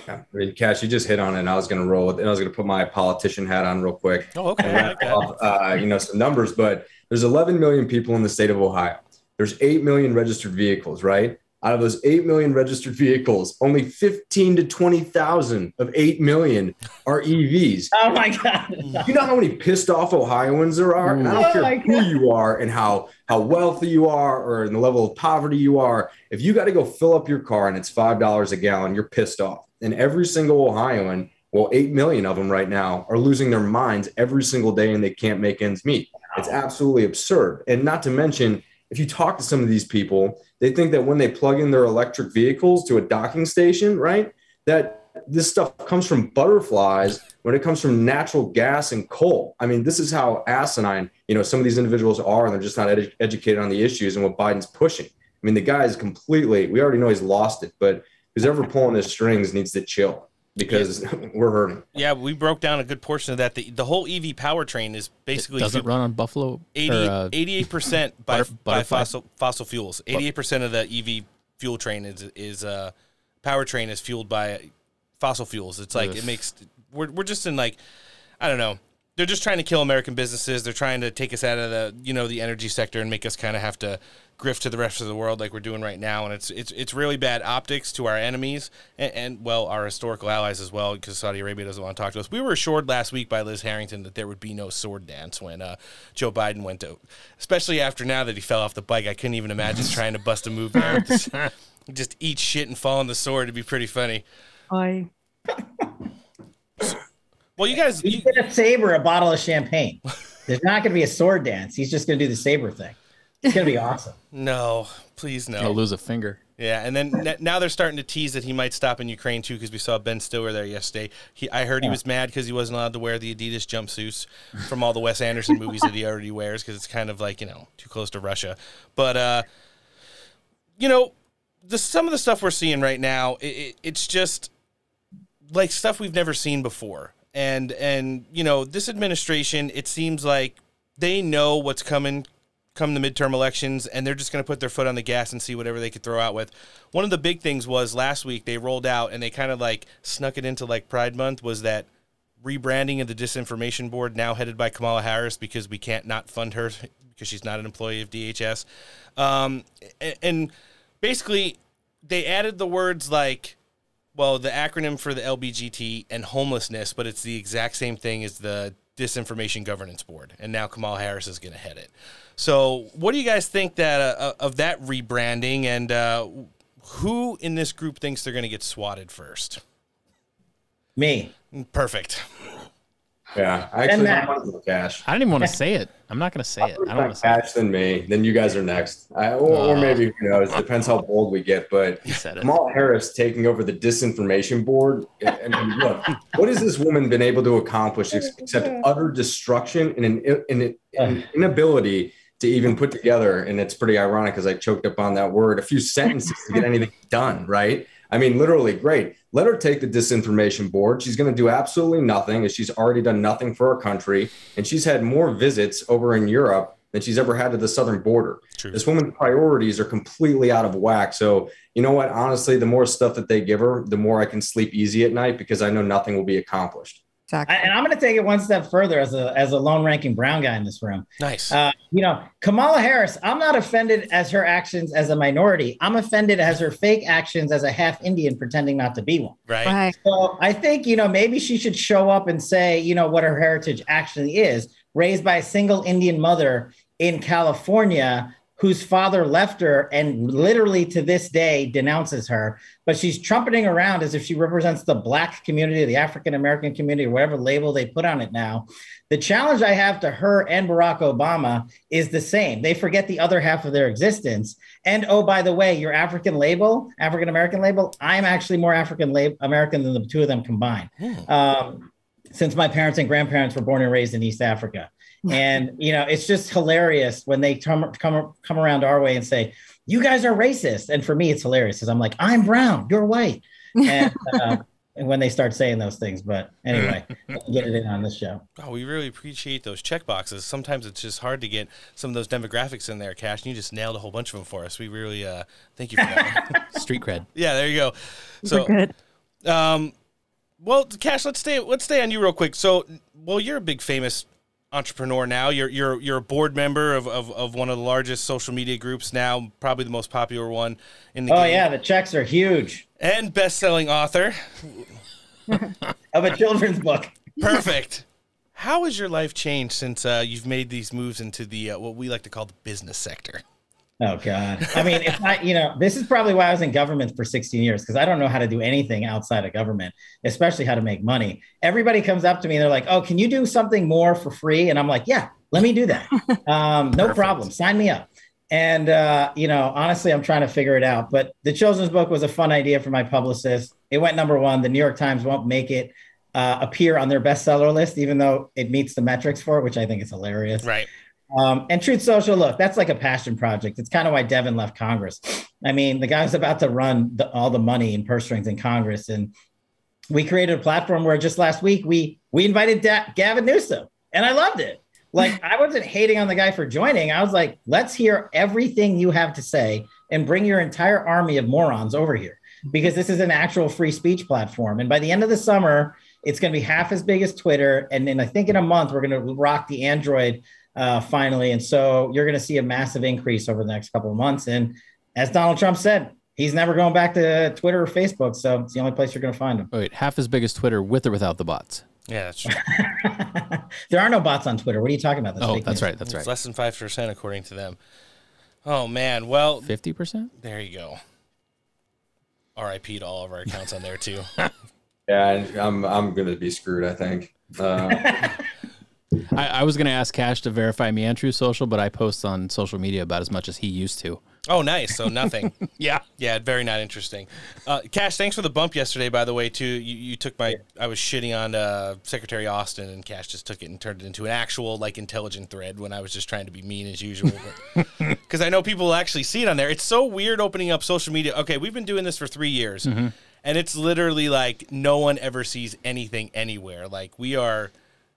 Yeah, I mean, Kash, you just hit on it. And I was going to roll with, and I was going to put my politician hat on real quick. Oh, okay. and I like that. off, uh, you know, some numbers, but there's 11 million people in the state of Ohio. There's 8 million registered vehicles, right? Out of those 8 million registered vehicles, only 15 to 20,000 of 8 million are EVs. Oh my God. You know how many pissed off Ohioans there are? And I don't Oh care my who you are and how, how wealthy you are or in the level of poverty you are. If you got to go fill up your car and it's $5 a gallon, you're pissed off. And every single Ohioan, well, 8 million of them right now are losing their minds every single day and they can't make ends meet. It's absolutely absurd. And not to mention, if you talk to some of these people, they think that when they plug in their electric vehicles to a docking station, right, that this stuff comes from butterflies when it comes from natural gas and coal. I mean, this is how asinine, you know, some of these individuals are, and they're just not edu- educated on the issues and what Biden's pushing. I mean, the guy is completely, we already know he's lost it, but who's ever pulling his strings needs to chill because we're hurting. Yeah, we broke down a good portion of that. The, the whole EV powertrain is basically Doesn't run on Buffalo. 80, or, uh, 88% by, butter- by fossil fossil fuels. 88% of the EV fuel train is is uh powertrain is fueled by fossil fuels. It's like Ugh. it makes we're we're just in like I don't know. They're just trying to kill American businesses. They're trying to take us out of the, you know, the energy sector and make us kind of have to grift to the rest of the world like we're doing right now. And it's it's it's really bad optics to our enemies and, and well, our historical allies as well, because Saudi Arabia doesn't want to talk to us. We were assured last week by Liz Harrington that there would be no sword dance when uh, Joe Biden went to, especially after now that he fell off the bike. I couldn't even imagine trying to bust a move there. Just, just eat shit and fall on the sword. It'd be pretty funny. I Well, you guys, He's gonna saber a bottle of champagne. There's not gonna be a sword dance. He's just gonna do the saber thing. It's gonna be awesome. No, please no. He'll lose a finger. Yeah, and then n- now they're starting to tease that he might stop in Ukraine too, because we saw Ben Stiller there yesterday. He, I heard he was mad because he wasn't allowed to wear the Adidas jumpsuits from all the Wes Anderson movies that he already wears, because it's kind of like you know too close to Russia. But uh, you know, the some of the stuff we're seeing right now, it, it, it's just like stuff we've never seen before. And and you know, this administration, it seems like they know what's coming come the midterm elections and they're just going to put their foot on the gas and see whatever they could throw out with. One of the big things was last week they rolled out and they kind of like snuck it into like Pride month was that rebranding of the disinformation board now headed by Kamala Harris because we can't not fund her because she's not an employee of DHS. Um, and basically they added the words like well, the acronym for the LBGT and homelessness, but it's the exact same thing as the Disinformation Governance Board, and now Kamal Harris is going to head it. So, what do you guys think that uh, of that rebranding, and uh, who in this group thinks they're going to get swatted first? Me. Perfect. Yeah, I actually I want to go cash. I didn't even want to say it. I'm not going to say it. I don't want to say Kash than me. Then you guys are next. I, or, or Oh. maybe who knows? Depends how bold we get. But said it. Kamala Harris taking over the disinformation board. I mean, look, what has this woman been able to accomplish except utter destruction and an, an, an inability to even put together? And it's pretty ironic because I choked up on that word. A few sentences to get anything done. Right. I mean, literally, great. Let her take the disinformation board. She's going to do absolutely nothing, as she's already done nothing for her country, and she's had more visits over in Europe than she's ever had to the southern border. This woman's priorities are completely out of whack. So, you know what? Honestly, the more stuff that they give her, the more I can sleep easy at night because I know nothing will be accomplished. I, and I'm going to take it one step further as a as a lone ranking brown guy in this room. Nice. Uh, you know, Kamala Harris. I'm not offended as her actions as a minority. I'm offended as her fake actions as a half Indian pretending not to be one. Right. Right. So I think you know maybe she should show up and say you know what her heritage actually is. Raised by a single Indian mother in California whose father left her and literally to this day denounces her, but she's trumpeting around as if she represents the black community, the African American community, or whatever label they put on it now. The challenge I have to her and Barack Obama is the same. They forget the other half of their existence. And oh, by the way, your African label, African American label, I'm actually more African lab- American than the two of them combined. Um, since my parents and grandparents were born and raised in East Africa. And you know, it's just hilarious when they come come come around our way and say, "You guys are racist." And for me, it's hilarious because I'm like, "I'm brown, you're white," and, uh, and when they start saying those things. But anyway, get it in on this show. Oh, we really appreciate those check boxes. Sometimes it's just hard to get some of those demographics in there, Kash, and you just nailed a whole bunch of them for us. We really uh, thank you for that. Street cred. Yeah, there you go. So good. Um, well, Kash, let's stay. Let's stay on you real quick. So, well, you're a big famous entrepreneur now. You're you're you're a board member of, of, of one of the largest social media groups now, probably the most popular one in the Oh game. yeah, the checks are huge. and best-selling author. of a children's book. Perfect. How has your life changed since uh, you've made these moves into the uh, what we like to call the business sector? Oh God! I mean, if I, you know, this is probably why I was in government for 16 years because I don't know how to do anything outside of government, especially how to make money. Everybody comes up to me and they're like, "Oh, can you do something more for free?" And I'm like, "Yeah, let me do that. Um, no problem. Sign me up." And uh, you know, honestly, I'm trying to figure it out. But the children's book was a fun idea for my publicist. It went number one. The New York Times won't make it uh, appear on their bestseller list, even though it meets the metrics for it, which I think is hilarious. Right. Um, and Truth Social, look, that's like a passion project. It's kind of why Devin left Congress. I mean, the guy's about to run the, all the money and purse strings in Congress, and we created a platform where just last week we we invited da- Gavin Newsom, and I loved it. Like I wasn't hating on the guy for joining. I was like, let's hear everything you have to say and bring your entire army of morons over here because this is an actual free speech platform. And by the end of the summer, it's going to be half as big as Twitter. And then I think in a month we're going to rock the Android uh, finally. And so you're going to see a massive increase over the next couple of months. And as Donald Trump said, he's never going back to Twitter or Facebook. So it's the only place you're going to find him. Wait, half as big as Twitter with or without the bots? Yeah, that's true. There are no bots on Twitter. What are you talking about? Oh, fake that's news. right. That's It's right. less than five percent according to them. Oh man. Well, fifty percent. There you go. R.I.P. to all of our accounts on there too. Yeah, I'm I'm gonna be screwed. I think. Uh, I, I was going to ask Kash to verify me on Truth Social, but I post on social media about as much as he used to. Oh, nice. So nothing. yeah. Yeah, very not interesting. Uh, Kash, thanks for the bump yesterday, by the way, too. You, you took my, I was shitting on uh, Secretary Austin, and Kash just took it and turned it into an actual, like, intelligent thread when I was just trying to be mean as usual. Because I know people actually see it on there. It's so weird opening up social media. Okay, we've been doing this for three years, Mhm. and it's literally like no one ever sees anything anywhere. Like, we are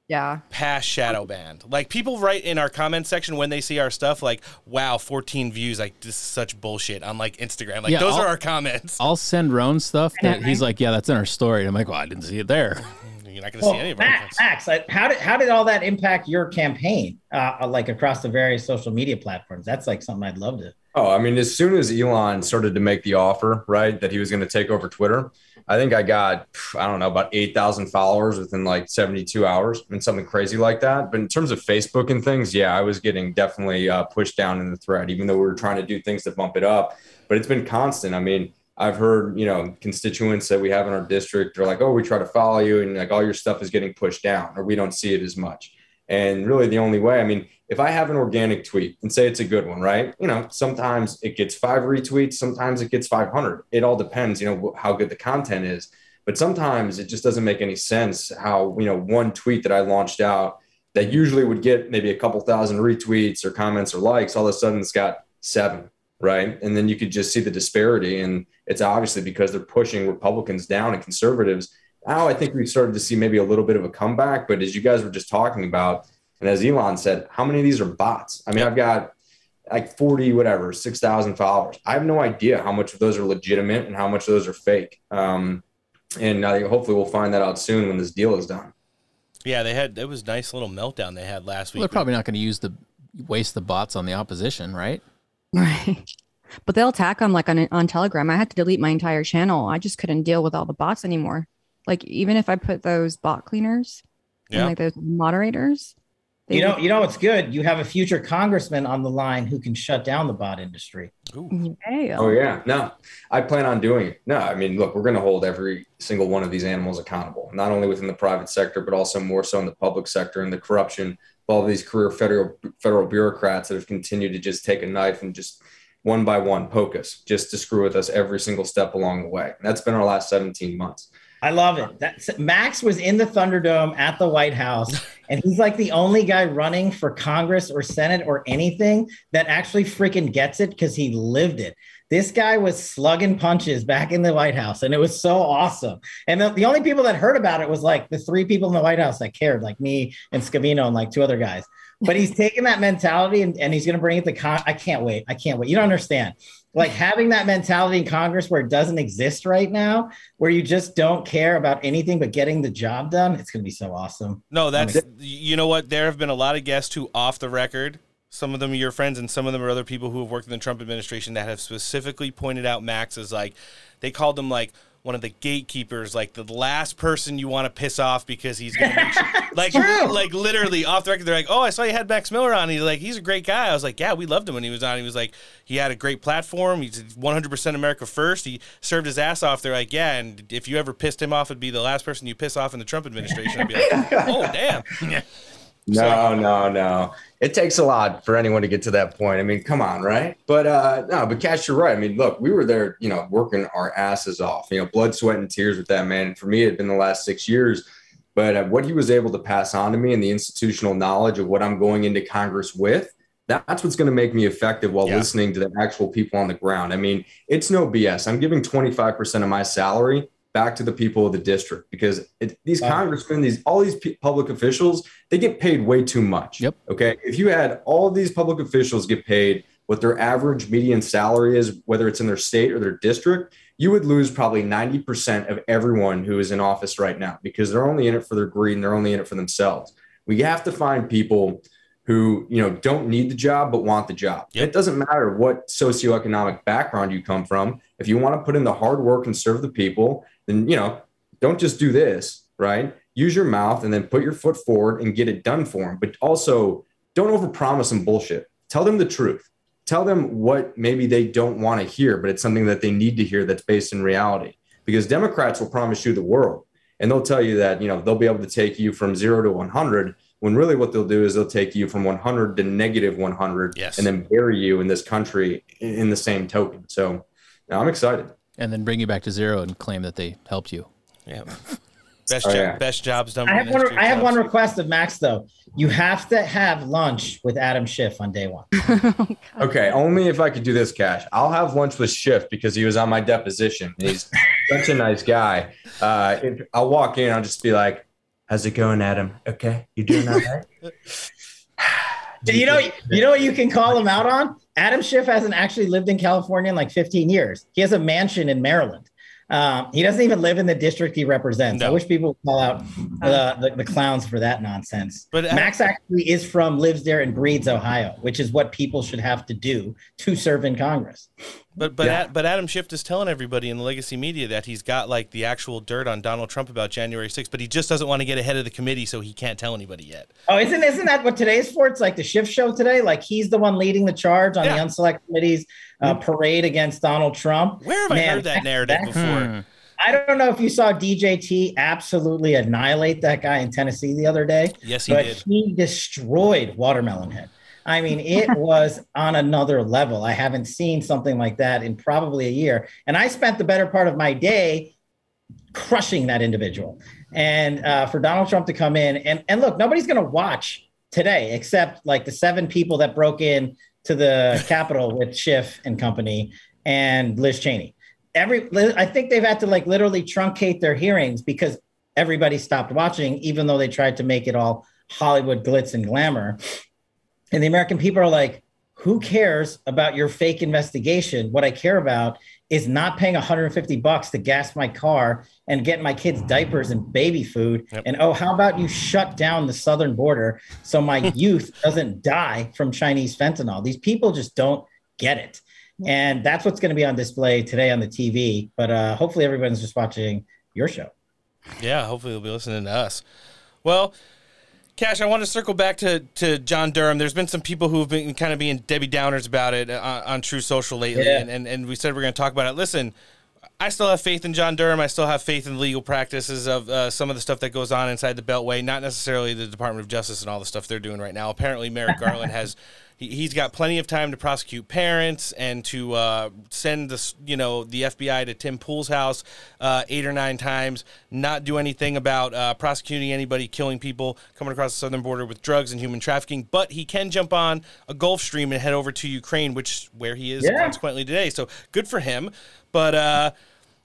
Yeah. past shadow banned. Like people write in our comment section when they see our stuff, like, "Wow, 14 views! Like this is such bullshit." On like Instagram, like Yeah, those I'll- are our comments. I'll send Roan stuff that he's like, yeah, that's in our story. And I'm like, well, I didn't see it there. You're not going to Well, see any of our Max, Max, like, how did how did all that impact your campaign, uh, like across the various social media platforms? That's like something I'd love to. Oh, I mean, as soon as Elon started to make the offer, right, that he was going to take over Twitter, I think I got, I don't know, about 8,000 followers within like 72 hours and something crazy like that. But in terms of Facebook and things, yeah, I was getting definitely uh, pushed down in the thread, even though we were trying to do things to bump it up. But it's been constant. I mean, I've heard, you know, constituents that we have in our district are like, oh, we try to follow you and like all your stuff is getting pushed down or we don't see it as much. And really, the only way, I mean, if I have an organic tweet and say it's a good one, right? You know, sometimes it gets five retweets, sometimes it gets 500. It all depends, you know, how good the content is. But sometimes it just doesn't make any sense how, you know, one tweet that I launched out that usually would get maybe a couple thousand retweets or comments or likes, all of a sudden it's got seven, right? And then you could just see the disparity. And it's obviously because they're pushing Republicans down and conservatives. Now I think we've started to see maybe a little bit of a comeback. But as you guys were just talking about, and as Elon said, how many of these are bots? I mean, I've got like 40, whatever, 6,000 followers. I have no idea how much of those are legitimate and how much of those are fake. Um, and I hopefully we'll find that out soon when this deal is done. Yeah, they had it was a nice little meltdown they had last Well, week. they're probably not going to use the waste the bots on the opposition, right? Right. But they'll attack them like on on Telegram. I had to delete my entire channel. I just couldn't deal with all the bots anymore. Like even if I put those bot cleaners Yeah. and like those moderators, they You know, would- you know what's good? You have a future congressman on the line who can shut down the bot industry. Damn. Oh yeah, no, I plan on doing it. No, I mean, look, we're going to hold every single one of these animals accountable, not only within the private sector, but also more so in the public sector and the corruption of all these career federal federal bureaucrats that have continued to just take a knife and just one by one poke us, just to screw with us every single step along the way. And that's been our last 17 months. I love it. That's, Max was in the Thunderdome at the White House, and he's like the only guy running for Congress or Senate or anything that actually freaking gets it because he lived it. This guy was slugging punches back in the White House, and it was so awesome. And the, the only people that heard about it was like the three people in the White House that cared, like me and Scavino and like two other guys. But he's taking that mentality and, and he's going to bring it to Con. I can't wait. I can't wait. You don't understand. Like having that mentality in Congress where it doesn't exist right now, where you just don't care about anything but getting the job done, it's going to be so awesome. No, that's you know what? There have been a lot of guests who, off the record, some of them are your friends, and some of them are other people who have worked in the Trump administration that have specifically pointed out Max as like they called him like one of the gatekeepers, like the last person you want to piss off because he's gonna make sure, like like literally off the record. They're like, "Oh, I saw you had Max Miller on." He's like, "He's a great guy." I was like, "Yeah, we loved him when he was on." He was like, he had a great platform. He's 100% America first. He served his ass off. They're like, "Yeah," and if you ever pissed him off, it'd be the last person you piss off in the Trump administration. I'd be like, "Oh, damn." No, no, no. It takes a lot for anyone to get to that point. I mean, come on, right? But uh no, but Kash, you're right. I mean, look, we were there, you know, working our asses off, you know, blood, sweat, and tears with that man. For me, it had been the last six years. But uh, what he was able to pass on to me and the institutional knowledge of what I'm going into Congress with, that's what's going to make me effective while listening to the actual people on the ground. I mean, it's no BS. I'm giving 25% of my salary back to the people of the district because it, these congressmen, these all these pe- public officials, they get paid way too much. Yep. Okay. If you had all these public officials get paid what their average median salary is, whether it's in their state or their district, you would lose probably 90% of everyone who is in office right now because they're only in it for their greed and they're only in it for themselves. We have to find people who you know don't need the job but want the job. It doesn't matter what socioeconomic background you come from. If you want to put in the hard work and serve the people, then you know don't just do this, right? Use your mouth and then put your foot forward and get it done for them. But also don't overpromise and bullshit. Tell them the truth. Tell them what maybe they don't want to hear, but it's something that they need to hear that's based in reality. Because Democrats will promise you the world and they'll tell you that, you know, they'll be able to take you from zero to 100 When really what they'll do is they'll take you from 100 to negative 100 Yes. and then bury you in this country in, in the same token. So now I'm excited. And then bring you back to zero and claim that they helped you. Yeah. Best, Oh, job, yeah. best jobs done. I have one. I have one request of Max though. You have to have lunch with Adam Schiff on day one. Okay, only if I could do this, Kash. I'll have lunch with Schiff because he was on my deposition. and He's such a nice guy. Uh, if I'll walk in, I'll just be like, "How's it going, Adam? Okay, you doing all right?" Do You know, you know what you can call him out on. Adam Schiff hasn't actually lived in California in like 15 years. He has a mansion in Maryland. Um, he doesn't even live in the district he represents. I wish people would call out the, the, the clowns for that nonsense. But, uh, Max actually is from, lives there, and breeds Ohio, which is what people should have to do to serve in Congress. But but Yeah. Ad- but Adam Schiff is telling everybody in the legacy media that he's got like the actual dirt on Donald Trump about January 6th, but he just doesn't want to get ahead of the committee, so he can't tell anybody yet. Oh, isn't isn't that what today's for? It's like the shift show today. Like he's the one leading the charge on the unselect committee's uh, parade against Donald Trump. Where have I heard that narrative before? I don't know if you saw DJT absolutely annihilate that guy in Tennessee the other day. Yes, he but did. he destroyed Watermelon Head. I mean, it was on another level. I haven't seen something like that in probably a year. And I spent the better part of my day crushing that individual. And uh, for Donald Trump to come in and, and look, nobody's going to watch today except like the seven people that broke in to the Capitol with Schiff and company and Liz Cheney. Every, I think they've had to like literally truncate their hearings because everybody stopped watching, even though they tried to make it all Hollywood glitz and glamour. And the American people are like, who cares about your fake investigation? What I care about is not paying 150 bucks to gas my car and get my kids diapers and baby food. And oh, how about you shut down the southern border so my youth doesn't die from Chinese fentanyl? These people just don't get it. And that's what's going to be on display today on the TV. But uh, hopefully everyone's just watching your show. Yeah, hopefully they'll be listening to us. Well, Kash, I want to circle back to, to John Durham. There's been some people who have been kind of being Debbie Downers about it on, on Truth Social lately, Yeah. and, and, and we said we're going to talk about it. Listen, I still have faith in John Durham. I still have faith in the legal practices of uh, some of the stuff that goes on inside the Beltway, not necessarily the Department of Justice and all the stuff they're doing right now. Apparently, Merrick Garland has he, he's got plenty of time to prosecute parents and to uh, send the you know the FBI to Tim Pool's house uh, eight or nine times, not do anything about uh, prosecuting anybody killing people coming across the southern border with drugs and human trafficking. But he can jump on a Gulfstream and head over to Ukraine, which where he is Yeah. consequently today. So good for him. But uh,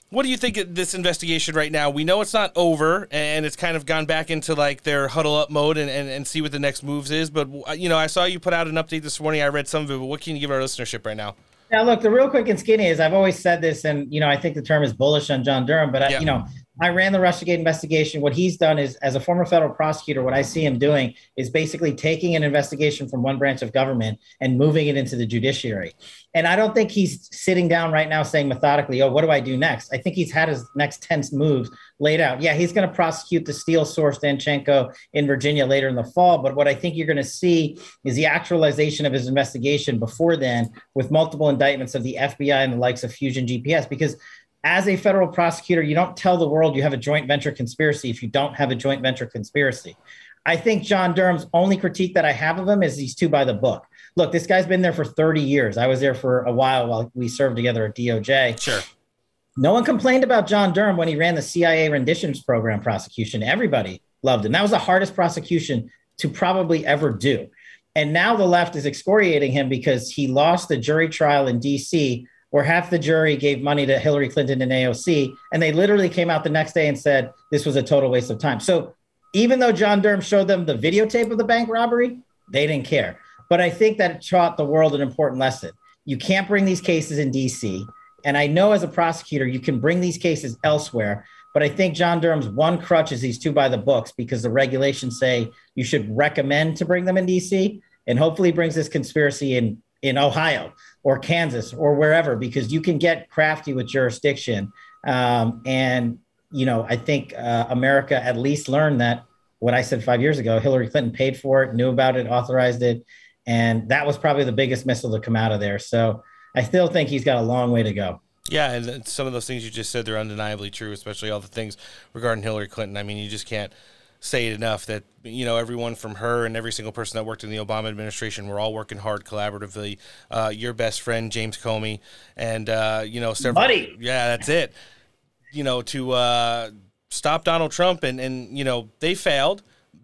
what do you think of this investigation right now? We know it's not over, and it's kind of gone back into like their huddle up mode and, and, and see what the next moves is. But you know, I saw you put out an update this morning. I read some of it, but what can you give our listenership right now? Now, look, the real quick and skinny is I've always said this, and you know, I think the term is bullish on John Durham, but I, Yeah. you know, I ran the Russiagate investigation. What he's done is, as a former federal prosecutor, what I see him doing is basically taking an investigation from one branch of government and moving it into the judiciary. And I don't think he's sitting down right now saying methodically, "Oh, what do I do next?" I think he's had his next ten moves laid out. Yeah, he's going to prosecute the Steele source Danchenko in Virginia later in the fall. But what I think you're going to see is the actualization of his investigation before then, with multiple indictments of the FBI and the likes of Fusion GPS, because as a federal prosecutor, you don't tell the world you have a joint venture conspiracy if you don't have a joint venture conspiracy. I think John Durham's only critique that I have of him is he's too by the book. Look, this guy's been there for 30 years. I was there for a while while we served together at DOJ. Sure. No one complained about John Durham when he ran the CIA renditions program prosecution. Everybody loved him. That was the hardest prosecution to probably ever do. And now the left is excoriating him because he lost the jury trial in DC where half the jury gave money to Hillary Clinton and AOC. And they literally came out the next day and said this was a total waste of time. So even though John Durham showed them the videotape of the bank robbery, they didn't care. But I think that taught the world an important lesson. You can't bring these cases in DC. And I know as a prosecutor, you can bring these cases elsewhere. But I think John Durham's one crutch is he's too by the books because the regulations say you should recommend to bring them in DC. And hopefully brings this conspiracy in, in Ohio or Kansas or wherever, because you can get crafty with jurisdiction. Um, and, you know, I think uh, America at least learned that what I said five years ago, Hillary Clinton paid for it, knew about it, authorized it. And that was probably the biggest missile to come out of there. So I still think he's got a long way to go. Yeah, and some of those things you just said they're undeniably true, especially all the things regarding Hillary Clinton. I mean, you just can't say it enough that you know everyone from her and every single person that worked in the Obama administration we're all working hard collaboratively. Uh, your best friend James Comey and uh, you know several, Buddy. yeah, that's it. You know to uh, stop Donald Trump and and you know they failed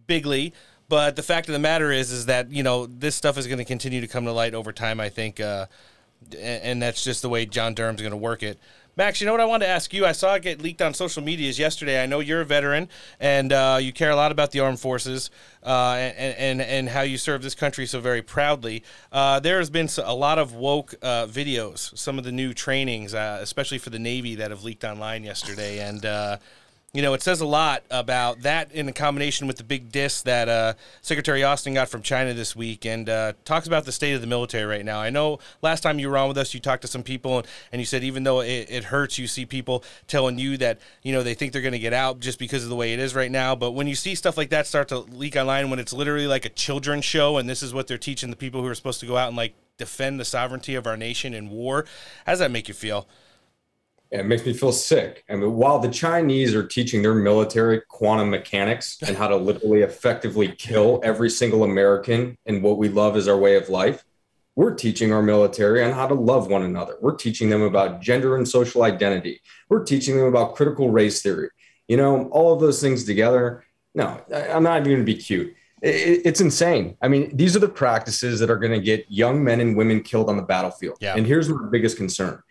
bigly. But the fact of the matter is, is that you know this stuff is going to continue to come to light over time. I think, uh, and, and that's just the way John Durham's going to work it. Max, you know what I wanted to ask you? I saw it get leaked on social medias yesterday. I know you're a veteran and uh, you care a lot about the armed forces uh, and, and and how you serve this country so very proudly. Uh, there has been a lot of woke uh, videos, some of the new trainings, uh, especially for the Navy, that have leaked online yesterday, and uh, you know, it says a lot about that in combination with the big diss that uh, Secretary Austin got from China this week and uh, talks about the state of the military right now. I know last time you were on with us, you talked to some people and, and you said even though it, it hurts, you see people telling you that, you know, they think they're going to get out just because of the way it is right now. But when you see stuff like that start to leak online, when it's literally like a children's show and this is what they're teaching the people who are supposed to go out and like defend the sovereignty of our nation in war, how does that make you feel? It makes me feel sick. I mean, while the Chinese are teaching their military quantum mechanics and how to literally effectively kill every single American and what we love is our way of life, we're teaching our military on how to love one another. We're teaching them about gender and social identity. We're teaching them about critical race theory. You know, all of those things together. No, I'm not even going to be cute. It's insane. I mean, these are the practices that are going to get young men and women killed on the battlefield. Yeah. And here's my biggest concern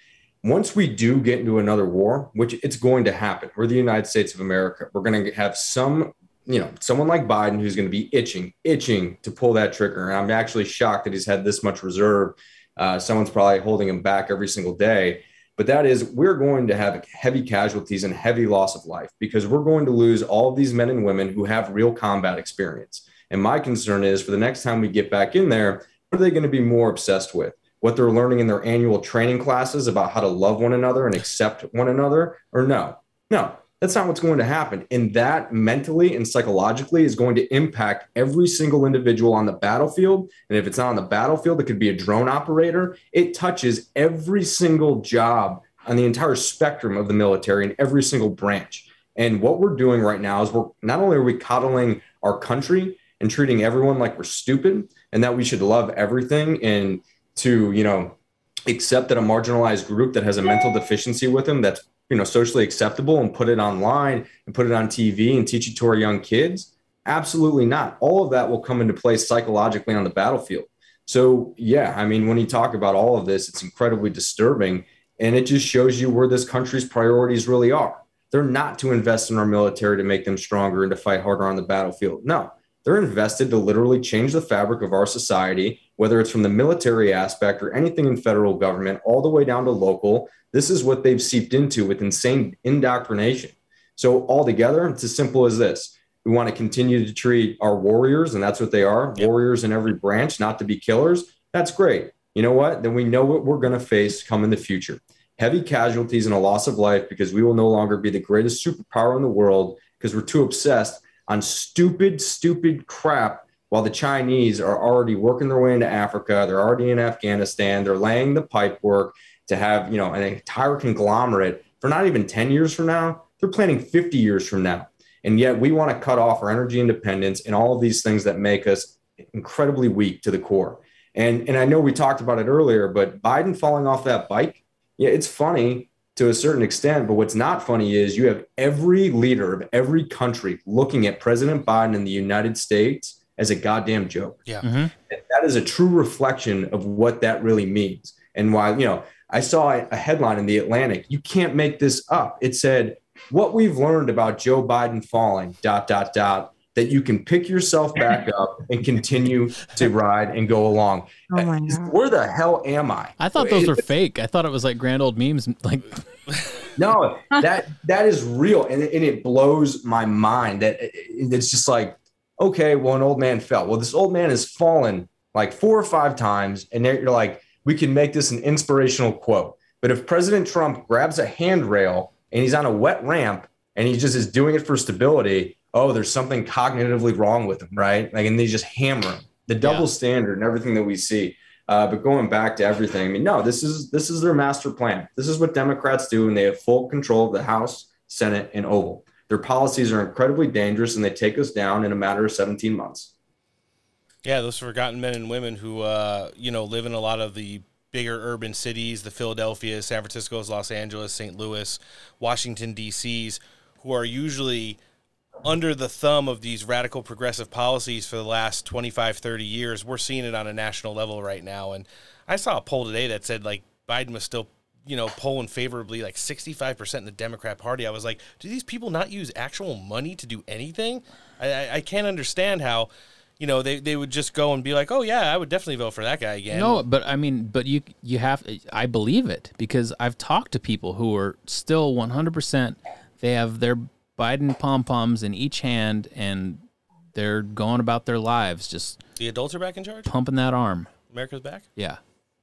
once we do get into another war, which it's going to happen, we're the United States of America. We're going to have some, you know, someone like Biden who's going to be itching, itching to pull that trigger. And I'm actually shocked that he's had this much reserve. Uh, someone's probably holding him back every single day. But that is, we're going to have heavy casualties and heavy loss of life because we're going to lose all of these men and women who have real combat experience. And my concern is for the next time we get back in there, what are they going to be more obsessed with? What they're learning in their annual training classes about how to love one another and accept one another or no? No that's not what's going to happen. And that mentally and psychologically is going to impact every single individual on the battlefield. And if it's not on the battlefield it could be a drone operator. It touches every single job on the entire spectrum of the military in every single branch. And what we're doing right now is we're not only are we coddling our country and treating everyone like we're stupid and that we should love everything and to you know accept that a marginalized group that has a mental deficiency with them that's you know socially acceptable and put it online and put it on TV and teach it to our young kids? Absolutely not. All of that will come into play psychologically on the battlefield. So yeah i mean when you talk about all of this it's incredibly disturbing and it just shows you where this country's priorities really are. They're not to invest in our military to make them stronger and to fight harder on the battlefield. No they're invested to literally change the fabric of our society, whether it's from the military aspect or anything in federal government, all the way down to local. This is what they've seeped into with insane indoctrination. So, altogether, it's as simple as this. We want to continue to treat our warriors, and that's what they are warriors in every branch, not to be killers. That's great. You know what? Then we know what we're going to face come in the future heavy casualties and a loss of life because we will no longer be the greatest superpower in the world because we're too obsessed on stupid, stupid crap while the Chinese are already working their way into Africa. They're already in Afghanistan. They're laying the pipe work to have, you know, an entire conglomerate for not even 10 years from now. They're planning 50 years from now. And yet we want to cut off our energy independence and all of these things that make us incredibly weak to the core. And, and I know we talked about it earlier, but Biden falling off that bike, yeah, it's funny to a certain extent. But what's not funny is you have every leader of every country looking at President Biden in the United States as a goddamn joke. Yeah. Mm-hmm. And that is a true reflection of what that really means. And while, you know, I saw a a headline in the Atlantic, you can't make this up. It said, what we've learned about Joe Biden falling, dot, dot, dot, that you can pick yourself back up and continue to ride and go along. Oh my God. Where the hell am I? I thought those were fake. I thought it was like grand old memes. Like, no that that is real and, it- and it blows my mind that it's just like okay well an old man fell. Well this old man has fallen like four or five times and you're like we can make this an inspirational quote. But if president trump grabs a handrail and he's on a wet ramp and he just is doing it for stability oh there's something cognitively wrong with him right? Like and they just hammer him. The double standard and everything that we see. Uh, but going back to everything, I mean, no, this is this is their master plan. This is what Democrats do, and they have full control of the House, Senate, and Oval. Their policies are incredibly dangerous and they take us down in a matter of 17 months. Yeah, those forgotten men and women who, uh, you know, live in a lot of the bigger urban cities, the Philadelphia, San Francisco's, Los Angeles, St. Louis, Washington, D.C.'s, who are usually under the thumb of these radical progressive policies for the last 25, 30 years. We're seeing it on a national level right now. And I saw a poll today that said, like, Biden was still, you know, polling favorably, like 65% in the Democrat Party. I was like, do these people not use actual money to do anything? I, I, I can't understand how you know, they, they would just go and be like, oh yeah, I would definitely vote for that guy again. No, but I mean, but you you have I believe it because I've talked to people who are still 100%. They have their Biden pom poms in each hand and they're going about their lives just the adults are back in charge, pumping that arm. America's back. Yeah.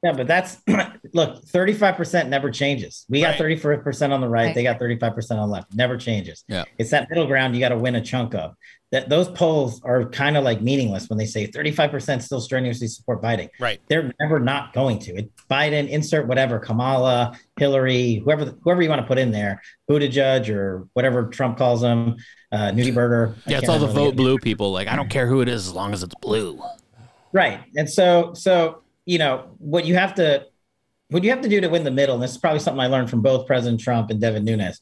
Yeah, but that's look, 35% never changes. We got 34% on the right, they got 35% on the left. Never changes. Yeah. It's that middle ground you got to win a chunk of. That those polls are kind of like meaningless when they say 35% still strenuously support Biden. Right. They're never not going to. It, Biden, insert whatever, Kamala, Hillary, whoever whoever you want to put in there, Buttigieg or whatever Trump calls them, uh, Nudie Burger. Yeah, it's all the vote blue people. Like, I don't care who it is as long as it's blue. Right. And so so you know what you have to what you have to do to win the middle, and this is probably something I learned from both President Trump and Devin Nunes,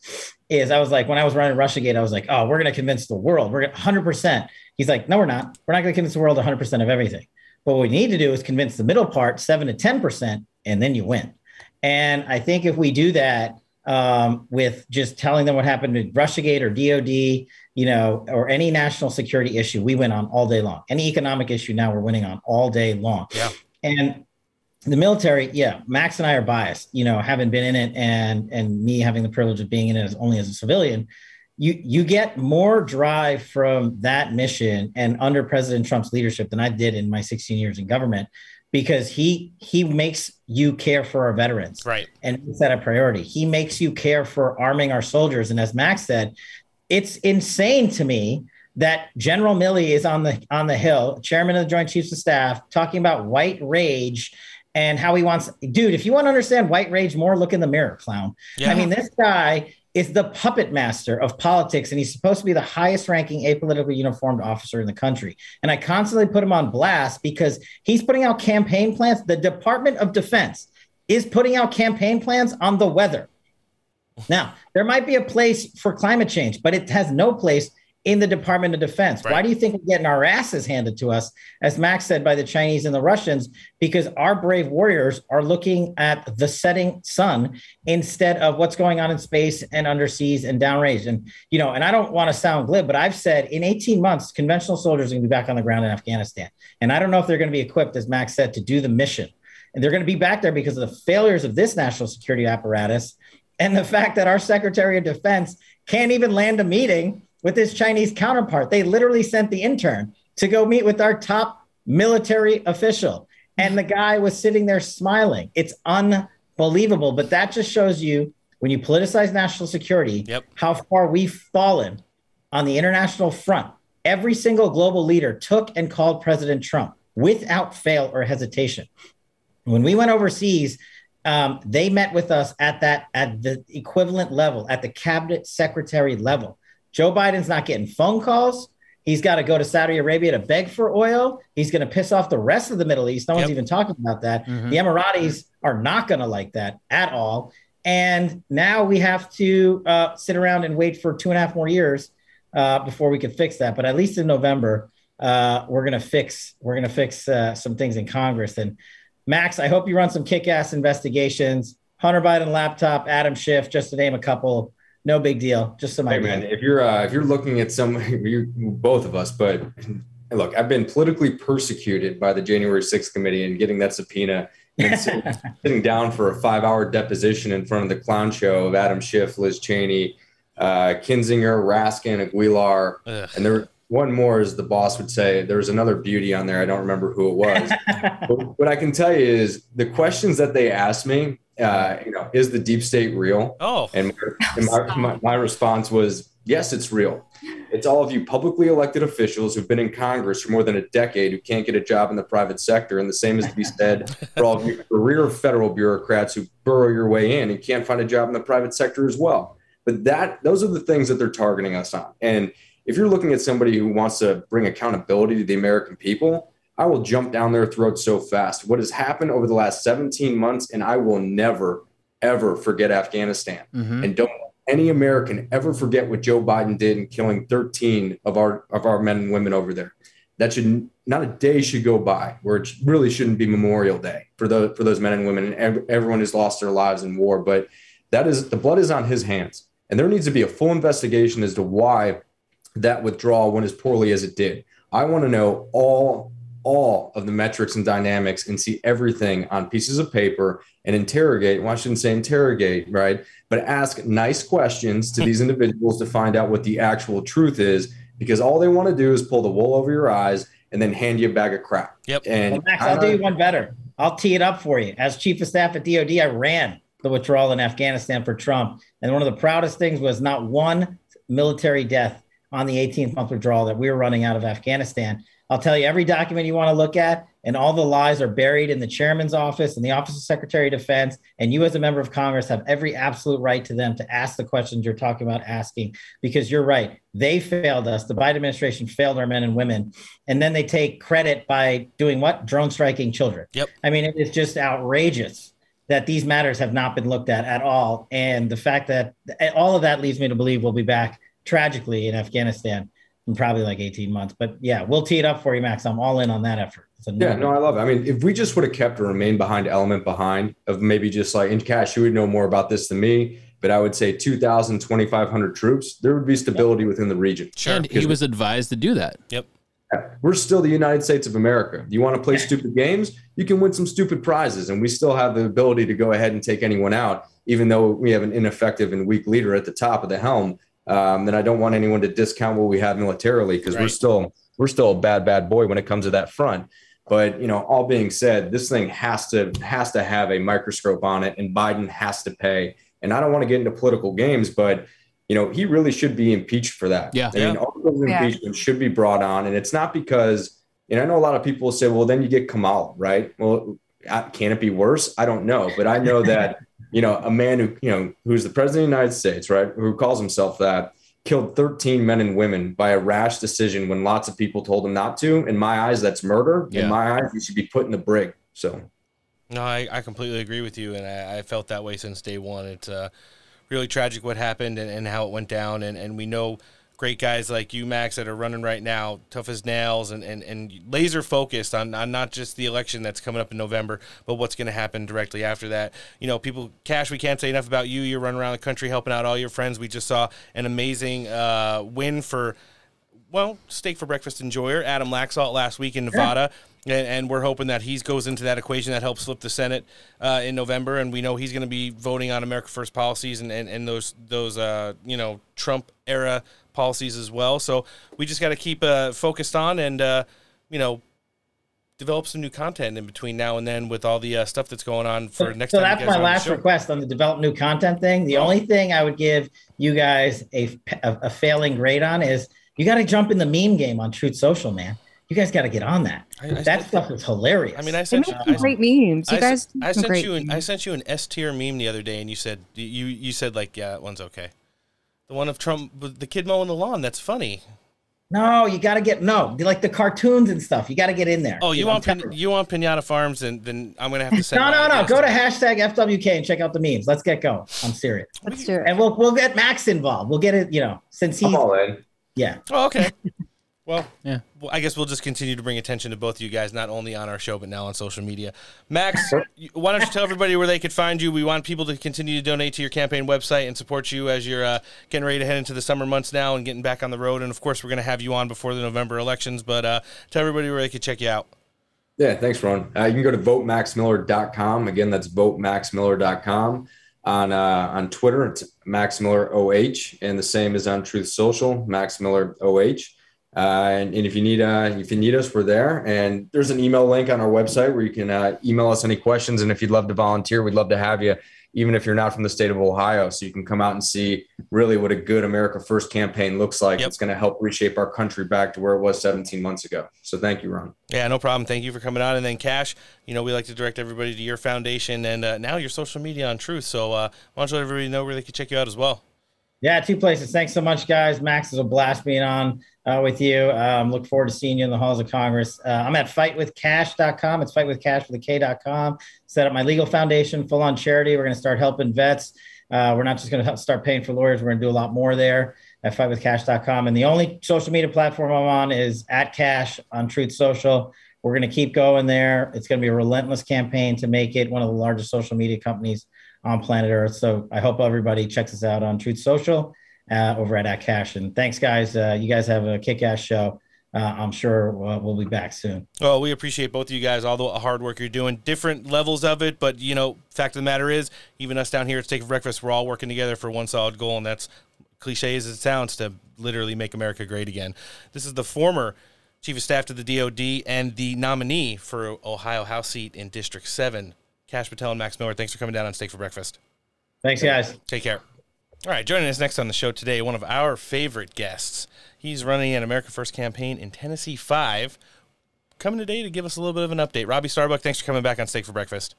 is I was like, when I was running Russiagate, I was like, oh, we're going to convince the world. We're going 100%. He's like, no, we're not. We're not going to convince the world 100% of everything. But what we need to do is convince the middle part, 7 to 10%, and then you win. And I think if we do that um, with just telling them what happened with Russiagate or DOD, you know, or any national security issue, we win on all day long. Any economic issue now, we're winning on all day long. Yeah. And the military, yeah, Max and I are biased, you know, having been in it and and me having the privilege of being in it as only as a civilian. You you get more drive from that mission and under President Trump's leadership than I did in my 16 years in government because he he makes you care for our veterans right and makes that a priority. He makes you care for arming our soldiers. And as Max said, it's insane to me that General Milley is on the on the Hill, chairman of the Joint Chiefs of Staff, talking about white rage and how he wants. Dude, if you want to understand white rage more, look in the mirror, clown. Yeah. I mean, this guy is the puppet master of politics, and he's supposed to be the highest ranking apolitically uniformed officer in the country. And I constantly put him on blast because he's putting out campaign plans. The Department of Defense is putting out campaign plans on the weather. Now, there might be a place for climate change, but it has no place in the Department of Defense. Why do you think we're getting our asses handed to us, as Max said, by the Chinese and the Russians? Because our brave warriors are looking at the setting sun instead of what's going on in space and underseas and downrange. And, you know, and I don't want to sound glib, but I've said in 18 months, conventional soldiers are going to be back on the ground in Afghanistan. And I don't know if they're going to be equipped, as Max said, to do the mission. And they're going to be back there because of the failures of this national security apparatus and the fact that our Secretary of Defense can't even land a meeting with his Chinese counterpart. They literally sent the intern to go meet with our top military official. And the guy was sitting there smiling. It's unbelievable. But that just shows you when you politicize national security, how far we've fallen on the international front. Every single global leader took and called President Trump without fail or hesitation. When we went overseas, um, they met with us at that at the equivalent level, at the cabinet secretary level. Joe Biden's not getting phone calls. He's got to go to Saudi Arabia to beg for oil. He's going to piss off the rest of the Middle East. No one's even talking about that. Mhm. The Emiratis are not going to like that at all. And now we have to uh, sit around and wait for two and a half more years uh, before we can fix that. But at least in November, uh, we're going to fix we're going to fix uh, some things in Congress. And Max, I hope you run some kick-ass investigations. Hunter Biden laptop, Adam Schiff, just to name a couple. No big deal. Just some Hey idea. man, if you're uh, if you're looking at some, you both of us, but look, I've been politically persecuted by the January 6th committee and getting that subpoena and sitting, sitting down for a five hour deposition in front of the clown show of Adam Schiff, Liz Cheney, uh, Kinzinger, Raskin, Aguilar, and there one more, as the boss would say, there was another beauty on there. I don't remember who it was. but what I can tell you is the questions that they asked me, uh, you know, is the deep state real? Oh. And, and my, my, my response was, yes, it's real. It's all of you publicly elected officials who've been in Congress for more than a decade who can't get a job in the private sector. And the same is to be said for all of you career federal bureaucrats who burrow your way in and can't find a job in the private sector as well. But that those are the things that they're targeting us on. And if you're looking at somebody who wants to bring accountability to the American people, I will jump down their throat so fast. What has happened over the last 17 months, and I will never, ever forget Afghanistan. Mhm. And don't any American ever forget what Joe Biden did in killing 13 of our of our men and women over there. That should not a day should go by where it really shouldn't be Memorial Day for those for those men and women and everyone who's lost their lives in war. But that is the blood is on his hands, and there needs to be a full investigation as to why that withdrawal went as poorly as it did. I want to know all all of the metrics and dynamics and see everything on pieces of paper and interrogate. Well, I shouldn't say interrogate, right? But ask nice questions to these individuals to find out what the actual truth is, because all they want to do is pull the wool over your eyes and then hand you a bag of crap. Yep. And Well, Max, I'll do you one better. I'll tee it up for you. As chief of staff at DOD, I ran the withdrawal in Afghanistan for Trump. And one of the proudest things was not one military death on the 18th month withdrawal that we were running out of Afghanistan. I'll tell you every document you want to look at, and all the lies are buried in the chairman's office and the office of Secretary of Defense. And you, as a member of Congress, have every absolute right to them to ask the questions you're talking about asking, because you're right. They failed us. The Biden administration failed our men and women. And then they take credit by doing what? Drone striking children. Yep. I mean, it is just outrageous that these matters have not been looked at at all. And the fact that all of that leads me to believe we'll be back tragically in Afghanistan in probably like 18 months. But yeah, we'll tee it up for you, Max. I'm all in on that effort. It's a Yeah, no, I love it. I mean, if we just would have kept a remain behind element behind of maybe just like in Kash, you would know more about this than me, but I would say 2,000, 2,500 troops, there would be stability within the region. Sure. And he was advised to do that. Yep. We're still the United States of America. You want to play stupid games? You can win some stupid prizes, and we still have the ability to go ahead and take anyone out, even though we have an ineffective and weak leader at the top of the helm. Um, then I don't want anyone to discount what we have militarily because we're still we're still a bad bad boy when it comes to that front. But you know, all being said, this thing has to has to have a microscope on it, and Biden has to pay. And I don't want to get into political games, but you know, he really should be impeached for that. Yeah. I mean, Yeah. all those Yeah. should be brought on, and it's not because. And I know a lot of people say, "Well, then you get Kamala, right?" Well, can it be worse? I don't know, but I know that you know a man who you know who's the president of the United States, right, who calls himself that, killed 13 men and women by a rash decision when lots of people told him not to. In my eyes, that's murder. Yeah. In my eyes, you should be put in the brig. So No, I, I completely agree with you, and I, I felt that way since day one. It's uh, really tragic what happened and, and how it went down, and, and we know great guys like you, Max, that are running right now, tough as nails, and, and, and laser focused on, on not just the election that's coming up in November, but what's going to happen directly after that. You know, people, Kash, we can't say enough about you. You're running around the country helping out all your friends. We just saw an amazing uh, win for well, steak for breakfast enjoyer, Adam Laxalt last week in Nevada. And, and we're hoping that he goes into that equation that helps flip the Senate uh, in November. And we know he's going to be voting on America First policies and, and, and those, those uh, you know, Trump era policies as well. So we just got to keep uh, focused on and, uh, you know, develop some new content in between now and then with all the uh, stuff that's going on for next so time. you that's my are on the last request on the develop new content thing. The only thing I would give you guys a, a, a failing grade on is you got to jump in the meme game on Truth Social, man. You guys got to get on that. that stuff is hilarious. I mean, I sent you make some great memes. You I, guys I make sent you an I sent you an S tier meme the other day, and you said you you said like yeah, that one's okay. The one of Trump, the kid mowing the lawn. That's funny. no, you got to get no like the cartoons and stuff. You got to get in there. Oh, you want pin, you want Pinata Farms, and then I'm gonna have to send. No, my no, no. Go to to- hashtag FWK and check out the memes. Let's get going. I'm serious. Let's do it. And we'll we'll get Max involved. We'll get it. You know, since he's I'm all in. yeah. Oh, okay. Well, yeah. I guess we'll just continue to bring attention to both of you guys, not only on our show but now on social media. Max, why don't you tell everybody where they could find you? We want people to continue to donate to your campaign website and support you as you're uh, getting ready to head into the summer months now and getting back on the road. And of course, we're going to have you on before the November elections. But uh, tell everybody where they could check you out. Yeah, thanks, Ron. Uh, you can go to votemaxmiller.com. Again, that's votemaxmiller.com. On uh, on Twitter, it's Max Miller OH, and the same is on Truth Social, Max Miller OH. Uh, and, and if you need uh, if you need us, we're there. And there's an email link on our website where you can uh, email us any questions. And if you'd love to volunteer, we'd love to have you, even if you're not from the state of Ohio, so you can come out and see really what a good America First campaign looks like. It's going to help reshape our country back to where it was 17 months ago. So thank you, Ron. Yeah, no problem. Thank you for coming on. And then Kash, you know, we like to direct everybody to your foundation and uh, now your social media on Truth. So uh, why don't you let everybody know where they can check you out as well? Yeah, two places. Thanks so much, guys. Max, is a blast being on uh, with you. Um, look forward to seeing you in the halls of Congress. Uh, I'm at fightwithcash.com. It's fightwithcash with a K.com. Set up my legal foundation, full on charity. We're going to start helping vets. Uh, we're not just going to start paying for lawyers. We're going to do a lot more there at fightwithcash.com. And the only social media platform I'm on is at Kash on Truth Social. We're going to keep going there. It's going to be a relentless campaign to make it one of the largest social media companies on planet Earth. So I hope everybody checks us out on Truth Social uh, over at, at Kash. And thanks, guys. Uh, you guys have a kick ass show. Uh, I'm sure we'll, we'll be back soon. Well, we appreciate both of you guys, all the hard work you're doing, different levels of it. But, you know, fact of the matter is, even us down here at Steak for Breakfast, we're all working together for one solid goal, and that's cliche as it sounds to literally make America great again. This is the former Chief of Staff to the DOD and the nominee for Ohio House seat in District 7, Kash Patel and Max Miller. Thanks for coming down on Steak for Breakfast. Thanks, guys. Take care. All right, joining us next on the show today, one of our favorite guests. He's running an America First campaign in Tennessee 5. Coming today to give us a little bit of an update. Robbie Starbuck, thanks for coming back on Steak for Breakfast.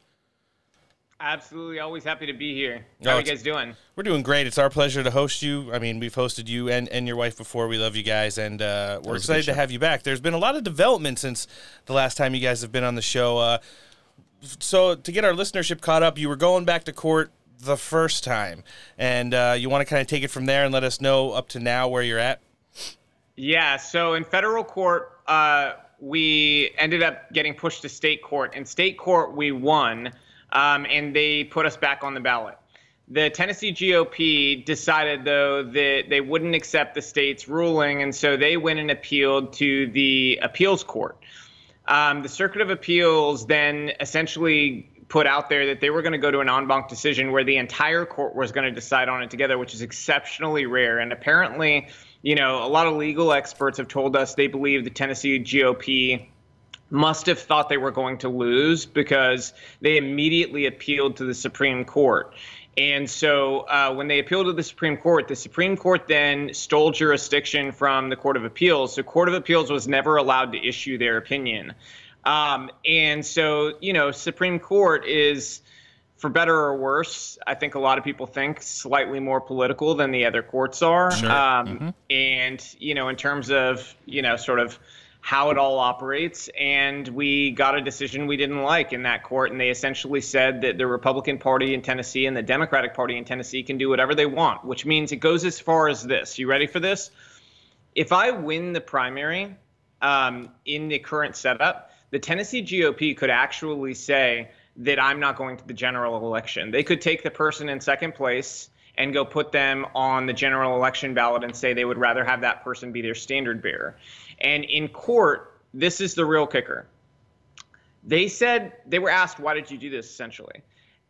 Absolutely, always happy to be here. No, How are you guys doing? We're doing great. It's our pleasure to host you. I mean, we've hosted you and, and your wife before. We love you guys, and uh, we're excited to have you back. There's been a lot of development since the last time you guys have been on the show. Uh, so, to get our listenership caught up, you were going back to court the first time, and uh, you want to kind of take it from there and let us know up to now where you're at. Yeah, so in federal court, uh, we ended up getting pushed to state court. In state court, we won, um, and they put us back on the ballot. The Tennessee GOP decided, though, that they wouldn't accept the state's ruling, and so they went and appealed to the appeals court. Um, the Circuit of Appeals then essentially put out there that they were going to go to an en banc decision where the entire court was going to decide on it together, which is exceptionally rare. And apparently, you know, a lot of legal experts have told us they believe the Tennessee GOP must have thought they were going to lose because they immediately appealed to the Supreme Court. And so uh, when they appealed to the Supreme Court, the Supreme Court then stole jurisdiction from the Court of Appeals. So Court of Appeals was never allowed to issue their opinion. Um, and so, you know, Supreme Court is, for better or worse, I think a lot of people think slightly more political than the other courts are. Sure. Um, And, you know, in terms of, you know, sort of how it all operates. And we got a decision we didn't like in that court. And they essentially said that the Republican Party in Tennessee and the Democratic Party in Tennessee can do whatever they want, which means it goes as far as this. You ready for this? If I win the primary um, in the current setup, the Tennessee GOP could actually say that I'm not going to the general election. They could take the person in second place and go put them on the general election ballot and say they would rather have that person be their standard bearer. And in court, this is the real kicker. They said they were asked, why did you do this essentially?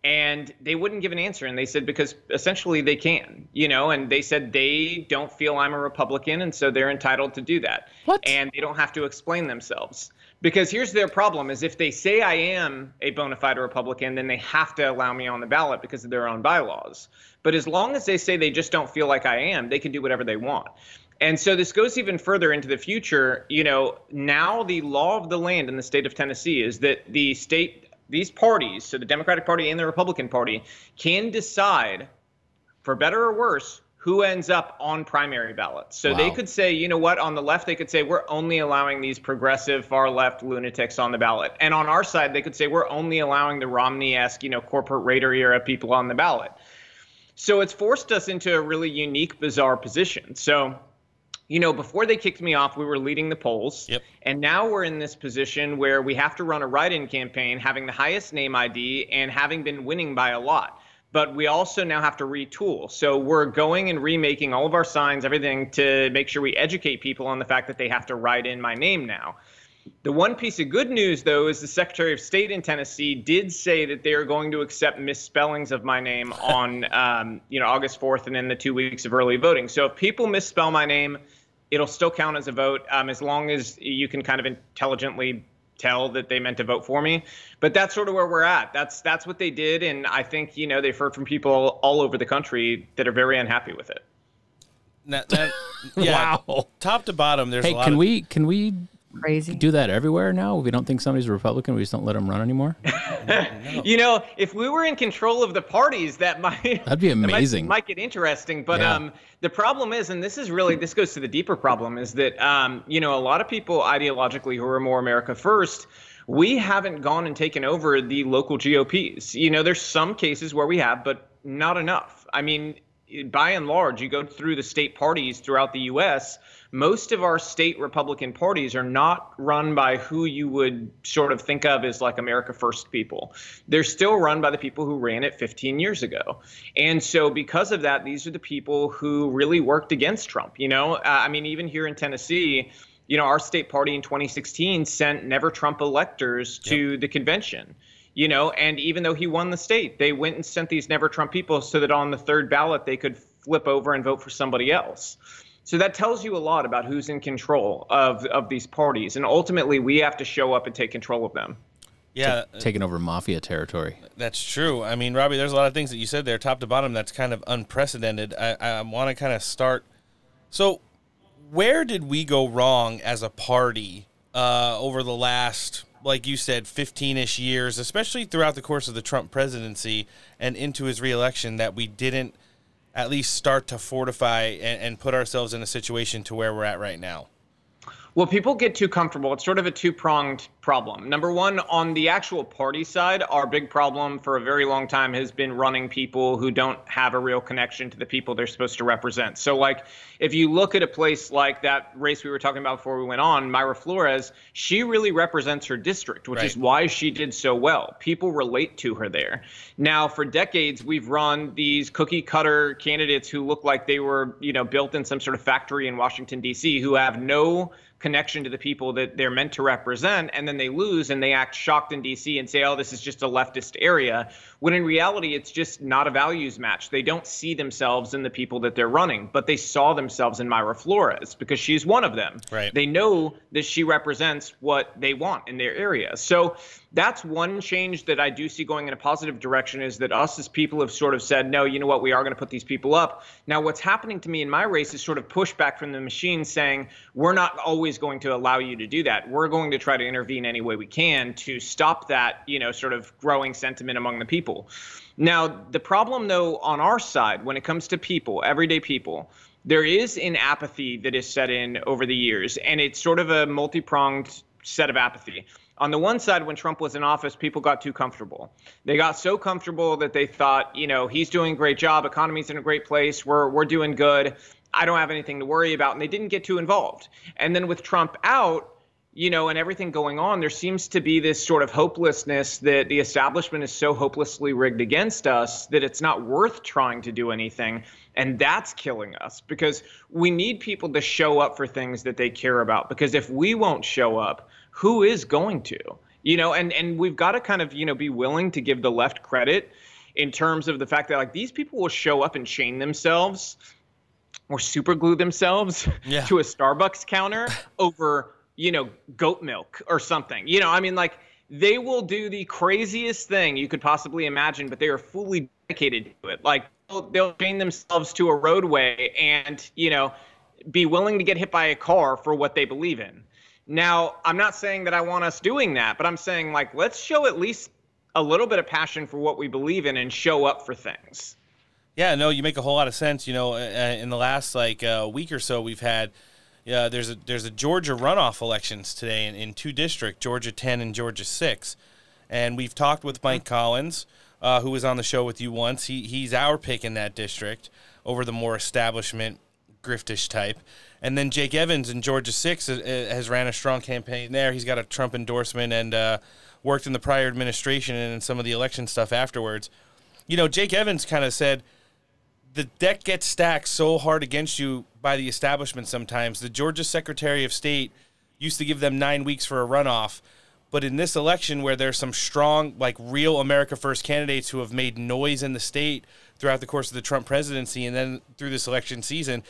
And they wouldn't give an answer. And they said, because essentially they can, you know, and they said they don't feel I'm a Republican. And so they're entitled to do that. What? And they don't have to explain themselves. Because here's their problem is if they say I am a bona fide Republican, then they have to allow me on the ballot because of their own bylaws. But as long as they say they just don't feel like I am, they can do whatever they want. And so this goes even further into the future. You know, now the law of the land in the state of Tennessee is that the state, these parties, so the Democratic Party and the Republican Party, can decide, for better or worse, who ends up on primary ballots. So they could say, you know what, on the left, they could say, we're only allowing these progressive, far left lunatics on the ballot. And on our side, they could say, we're only allowing the Romney esque, you know, corporate raider era people on the ballot. So it's forced us into a really unique, bizarre position. So, you know, before they kicked me off, we were leading the polls. Yep. And now we're in this position where we have to run a write in campaign, having the highest name ID and having been winning by a lot. But we also now have to retool. So we're going and remaking all of our signs, everything to make sure we educate people on the fact that they have to write in my name now. The one piece of good news, though, is the Secretary of State in Tennessee did say that they are going to accept misspellings of my name on, um, you know, August 4th and in the two weeks of early voting. So if people misspell my name, it'll still count as a vote um, as long as you can kind of intelligently tell that they meant to vote for me. But that's sort of where we're at. That's that's what they did, and I think you know they've heard from people all over the country that are very unhappy with it. That, that, yeah, Wow. Top to bottom, there's hey, a lot can of, we can we crazy. Do that everywhere now. If we don't think somebody's a Republican, we just don't let them run anymore. You know, if we were in control of the parties, that might That'd be that might- amazing. might, get interesting. But Yeah. um, the problem is, and this is really this goes to the deeper problem, is that um, you know, a lot of people ideologically who are more America first. We haven't gone and taken over the local GOPs. You know, there's some cases where we have, but not enough. I mean, by and large, you go through the state parties throughout the U.S., most of our state Republican parties are not run by who you would sort of think of as like America First people. They're still run by the people who ran it 15 years ago. And so, because of that, these are the people who really worked against Trump. You know, uh, I mean, even here in Tennessee, you know, our state party in 2016 sent never Trump electors to the convention you know and even though he won the state they went and sent these never trump people so that on the third ballot they could flip over and vote for somebody else so that tells you a lot about who's in control of of these parties and ultimately we have to show up and take control of them Yeah, Ta- taking over mafia territory. That's true. I mean, Robbie, there's a lot of things that you said there, top to bottom, that's kind of unprecedented. I, I want to kind of start. So, where did we go wrong as a party uh, over the last, like you said, 15 ish years, especially throughout the course of the Trump presidency and into his reelection, that we didn't at least start to fortify and, and put ourselves in a situation to where we're at right now? Well, people get too comfortable. It's sort of a two pronged problem. Number one, on the actual party side, our big problem for a very long time has been running people who don't have a real connection to the people they're supposed to represent. So, like, if you look at a place like that race we were talking about before we went on, Mayra Flores, she really represents her district, which is why she did so well. People relate to her there. Now, for decades, we've run these cookie cutter candidates who look like they were, you know, built in some sort of factory in Washington, D.C., who have no connection to the people that they're meant to represent and then they lose and they act shocked in DC and say oh this is just a leftist area when in reality it's just not a values match. They don't see themselves in the people that they're running but they saw themselves in Mayra Flores because she's one of them. Right. they know that she represents what they want in their area. So that's one change that I do see going in a positive direction is that us as people have sort of said, no, you know what, we are going to put these people up. Now, what's happening to me in my race is sort of pushback from the machine saying, we're not always going to allow you to do that. We're going to try to intervene any way we can to stop that, you know, sort of growing sentiment among the people. Now, the problem, though, on our side, when it comes to people, everyday people, there is an apathy that is set in over the years, and it's sort of a multi pronged set of apathy. On the one side, when Trump was in office, people got too comfortable. They got so comfortable that they thought, you know, he's doing a great job, economy's in a great place, we're we're doing good. I don't have anything to worry about, and they didn't get too involved. And then with Trump out, you know, and everything going on, there seems to be this sort of hopelessness that the establishment is so hopelessly rigged against us that it's not worth trying to do anything. And that's killing us because we need people to show up for things that they care about. Because if we won't show up, who is going to? You know, and, and we've got to kind of, you know, be willing to give the left credit in terms of the fact that like these people will show up and chain themselves or super glue themselves Yeah. to a Starbucks counter over, you know, goat milk or something. You know, I mean, like they will do the craziest thing you could possibly imagine, but they are fully dedicated to it. Like they'll, they'll chain themselves to a roadway and, you know, be willing to get hit by a car for what they believe in. Now, I'm not saying that I want us doing that, but I'm saying like let's show at least a little bit of passion for what we believe in and show up for things. Yeah, no, you make a whole lot of sense. You know, uh, in the last like uh, week or so, we've had yeah, there's a there's a Georgia runoff elections today in, in two districts, Georgia 10 and Georgia 6, and we've talked with Mike Collins, uh, who was on the show with you once. He he's our pick in that district over the more establishment griftish type. And then Jake Evans in Georgia 6 has, has ran a strong campaign there. He's got a Trump endorsement and uh, worked in the prior administration and in some of the election stuff afterwards. You know, Jake Evans kind of said the deck gets stacked so hard against you by the establishment sometimes. The Georgia Secretary of State used to give them nine weeks for a runoff. But in this election, where there's some strong, like real America First candidates who have made noise in the state throughout the course of the Trump presidency and then through this election season,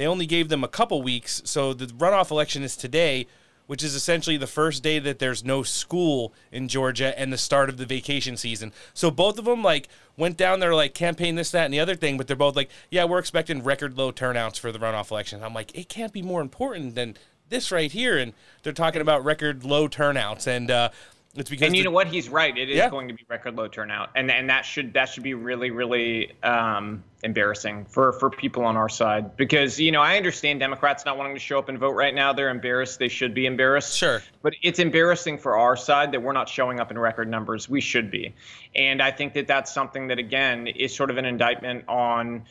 they only gave them a couple weeks. So the runoff election is today, which is essentially the first day that there's no school in Georgia and the start of the vacation season. So both of them like went down there like campaign this, that, and the other thing, but they're both like, yeah, we're expecting record low turnouts for the runoff election. I'm like, it can't be more important than this right here, and they're talking about record low turnouts, and uh, it's because and you the- know what? He's right. It is Yeah. going to be record low turnout, and and that should that should be really really um, embarrassing for for people on our side because you know I understand Democrats not wanting to show up and vote right now. They're embarrassed. They should be embarrassed. Sure. But it's embarrassing for our side that we're not showing up in record numbers. We should be, and I think that that's something that again is sort of an indictment on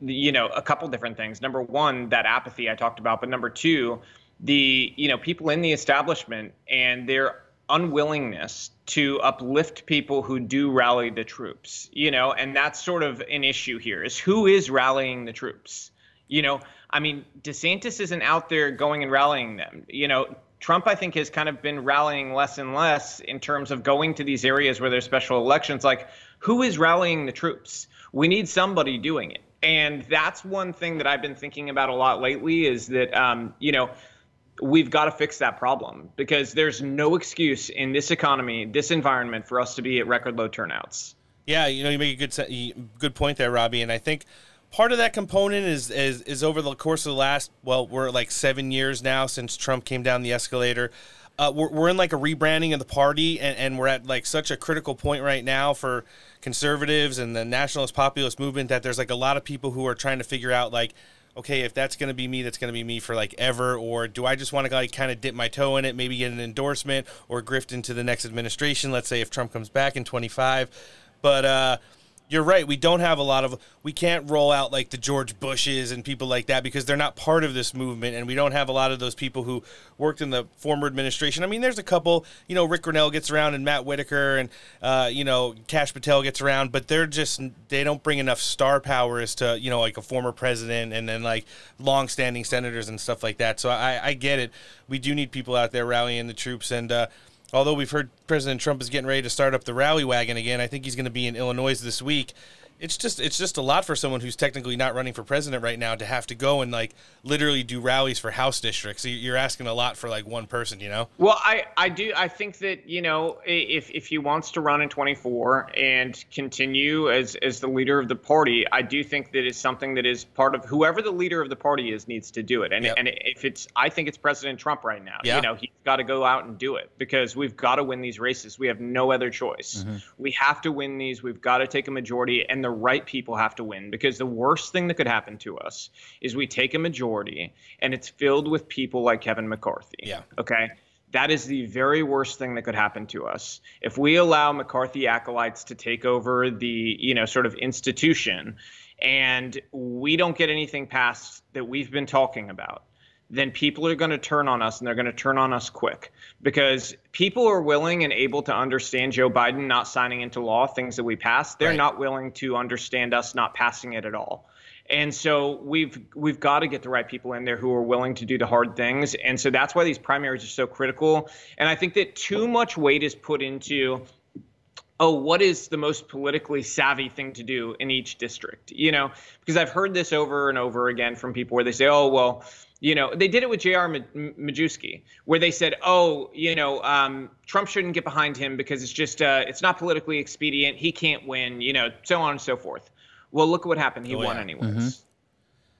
you know a couple different things. Number one, that apathy I talked about, but number two, the you know people in the establishment and their unwillingness to uplift people who do rally the troops you know and that's sort of an issue here is who is rallying the troops? You know i mean desantis isn't out there going and rallying them. You know trump i think has kind of been rallying less and less in terms of going to these areas where there's special elections. Like who is rallying the troops? We need somebody doing it. And that's one thing that i've been thinking about a lot lately is that um, you know we've got to fix that problem because there's no excuse in this economy, this environment for us to be at record low turnouts. Yeah, you know, you make a good good point there, Robbie, and I think part of that component is is is over the course of the last well, we're like seven years now since Trump came down the escalator. Uh, we're, we're in like a rebranding of the party, and, and we're at like such a critical point right now for conservatives and the nationalist populist movement that there's like a lot of people who are trying to figure out like okay, if that's going to be me, that's going to be me for like ever, or do I just want to like kind of dip my toe in it, maybe get an endorsement or grift into the next administration? Let's say if Trump comes back in 25, but uh, you're right. We don't have a lot of. We can't roll out like the George Bushes and people like that because they're not part of this movement, and we don't have a lot of those people who worked in the former administration. I mean, there's a couple. You know, Ric Grenell gets around, and Matt Whitaker, and uh, you know, Kash Patel gets around, but they're just they don't bring enough star power as to you know like a former president and then like long-standing senators and stuff like that. So I, I get it. We do need people out there rallying the troops and. uh although we've heard President Trump is getting ready to start up the rally wagon again, I think he's going to be in Illinois this week. It's just it's just a lot for someone who's technically not running for president right now to have to go and like literally do rallies for house districts. You're asking a lot for like one person, you know? Well, I, I do I think that you know if if he wants to run in 24 and continue as as the leader of the party, I do think that is something that is part of whoever the leader of the party is needs to do it. And and if it's I think it's President Trump right now. Yeah. You know he's got to go out and do it because we've got to win these races. We have no other choice. Mm-hmm. We have to win these. We've got to take a majority, and the right people have to win because the worst thing that could happen to us is we take a majority and it's filled with people like Kevin McCarthy. Yeah. Okay. That is the very worst thing that could happen to us. If we allow McCarthy acolytes to take over the, you know, sort of institution and we don't get anything passed that we've been talking about, then people are going to turn on us and they're going to turn on us quick because people are willing and able to understand Joe Biden not signing into law things that we passed. They're not willing to understand us not passing it at all. And so we've we've got to get the right people in there who are willing to do the hard things. And so that's why these primaries are so critical. And I think that too much weight is put into oh, what is the most politically savvy thing to do in each district? You know, because I've heard this over and over again from people where they say, oh, well, you know, they did it with J.R. Ma- Majewski, where they said, oh, you know, um, Trump shouldn't get behind him because it's just, uh, it's not politically expedient. He can't win, you know, so on and so forth. Well, look at what happened. He Oh, won yeah. anyways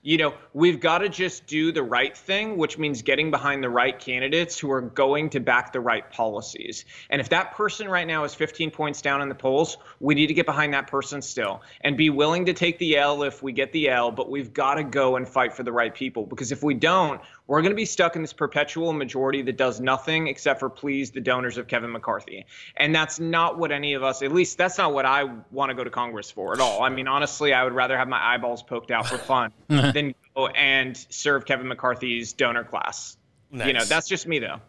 you know, we've got to just do the right thing, which means getting behind the right candidates who are going to back the right policies. And if that person right now is 15 points down in the polls, we need to get behind that person still and be willing to take the L if we get the L, but we've got to go and fight for the right people because if we don't, we're going to be stuck in this perpetual majority that does nothing except for please the donors of Kevin McCarthy. And that's not what any of us, at least that's not what I want to go to Congress for at all. I mean, honestly, I would rather have my eyeballs poked out for fun than go and serve Kevin McCarthy's donor class. You know, that's just me though.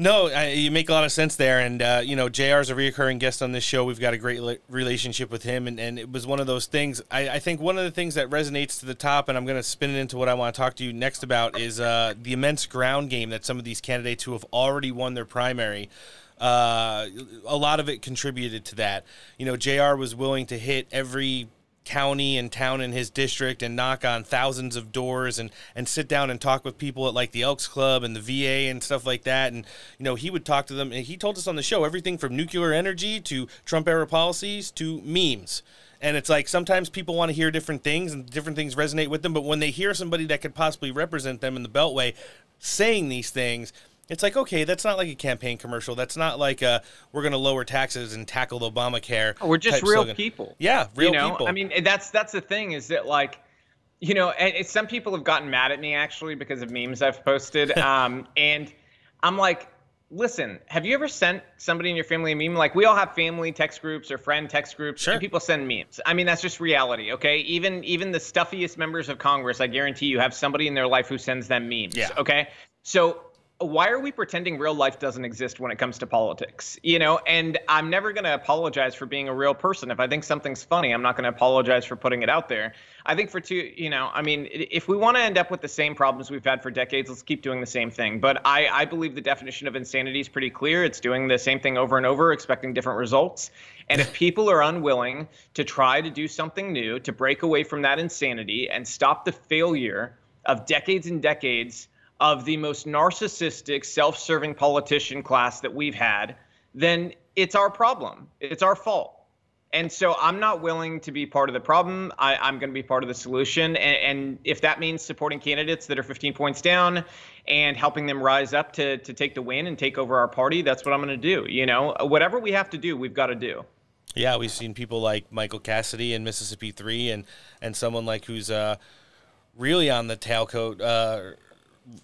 No, I, you make a lot of sense there, and uh, you know, J.R. is a reoccurring guest on this show. We've got a great li- relationship with him, and, and it was one of those things. I, I think one of the things that resonates to the top, and I'm going to spin it into what I want to talk to you next about, is uh, the immense ground game that some of these candidates who have already won their primary. Uh, a lot of it contributed to that. You know, J.R. was willing to hit every county and town in his district and knock on thousands of doors and and sit down and talk with people at like the Elks Club and the VA and stuff like that. And you know, he would talk to them. And he told us on the show everything from nuclear energy to Trump era policies to memes. And it's like sometimes people want to hear different things and different things resonate with them. But when they hear somebody that could possibly represent them in the Beltway saying these things, it's like okay, that's not like a campaign commercial. That's not like a we're going to lower taxes and tackle Obamacare. We're just real slogan. people. Yeah, real you know? people. I mean, that's that's the thing is that like, you know, and some people have gotten mad at me actually because of memes I've posted, um, and I'm like, listen, have you ever sent somebody in your family a meme? Like we all have family text groups or friend text groups, sure. and people send memes. I mean, that's just reality, okay? Even even the stuffiest members of Congress, I guarantee you, have somebody in their life who sends them memes. Yeah. Okay. So why are we pretending real life doesn't exist when it comes to politics? You know, and I'm never going to apologize for being a real person. If I think something's funny, I'm not going to apologize for putting it out there. I think for two, you know, I mean, if we want to end up with the same problems we've had for decades, let's keep doing the same thing. But I, I believe the definition of insanity is pretty clear. It's doing the same thing over and over, expecting different results. And if people are unwilling to try to do something new, to break away from that insanity and stop the failure of decades and decades of the most narcissistic, self serving politician class that we've had, then it's our problem. It's our fault. And so I'm not willing to be part of the problem. I, I'm going to be part of the solution. And, and if that means supporting candidates that are 15 points down and helping them rise up to, to take the win and take over our party, that's what I'm going to do. You know, whatever we have to do, we've got to do. Yeah, we've seen people like Michael Cassidy in Mississippi three, and and someone like who's uh, really on the tailcoat uh,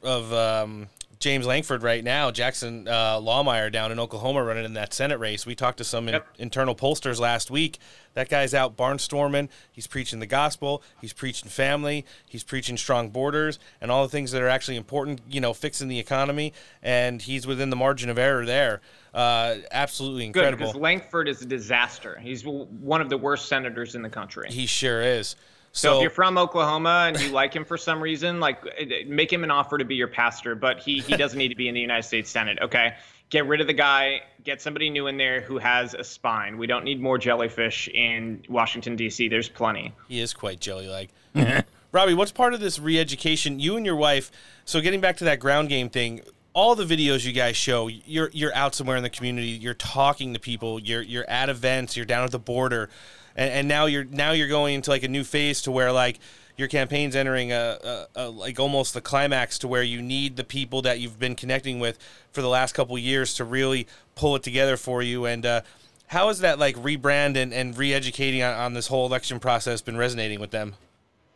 of um, James Lankford right now, Jackson uh, Lahmeyer down in Oklahoma running in that Senate race. We talked to some in, internal pollsters last week. That guy's out barnstorming. He's preaching the gospel. He's preaching family. He's preaching strong borders and all the things that are actually important. You know, fixing the economy, and he's within the margin of error there. Uh, absolutely Good, because Langford is a disaster. He's one of the worst senators in the country. He sure is. So, So, if you're from Oklahoma and you like him for some reason, like make him an offer to be your pastor, but he he doesn't need to be in the United States Senate. Okay, get rid of the guy, get somebody new in there who has a spine. We don't need more jellyfish in Washington D.C. There's plenty. he is quite jelly like. Robbie, what's part of this re-education? You and your wife. So getting back to that ground game thing, all the videos you guys show, you're you're out somewhere in the community, you're talking to people, you're you're at events, you're down at the border, and, and now you're now you're going into like a new phase to where like your campaign's entering a, a, a like almost the climax to where you need the people that you've been connecting with for the last couple years to really pull it together for you and. uh how is that like rebrand and, and re-educating on, on this whole election process been resonating with them?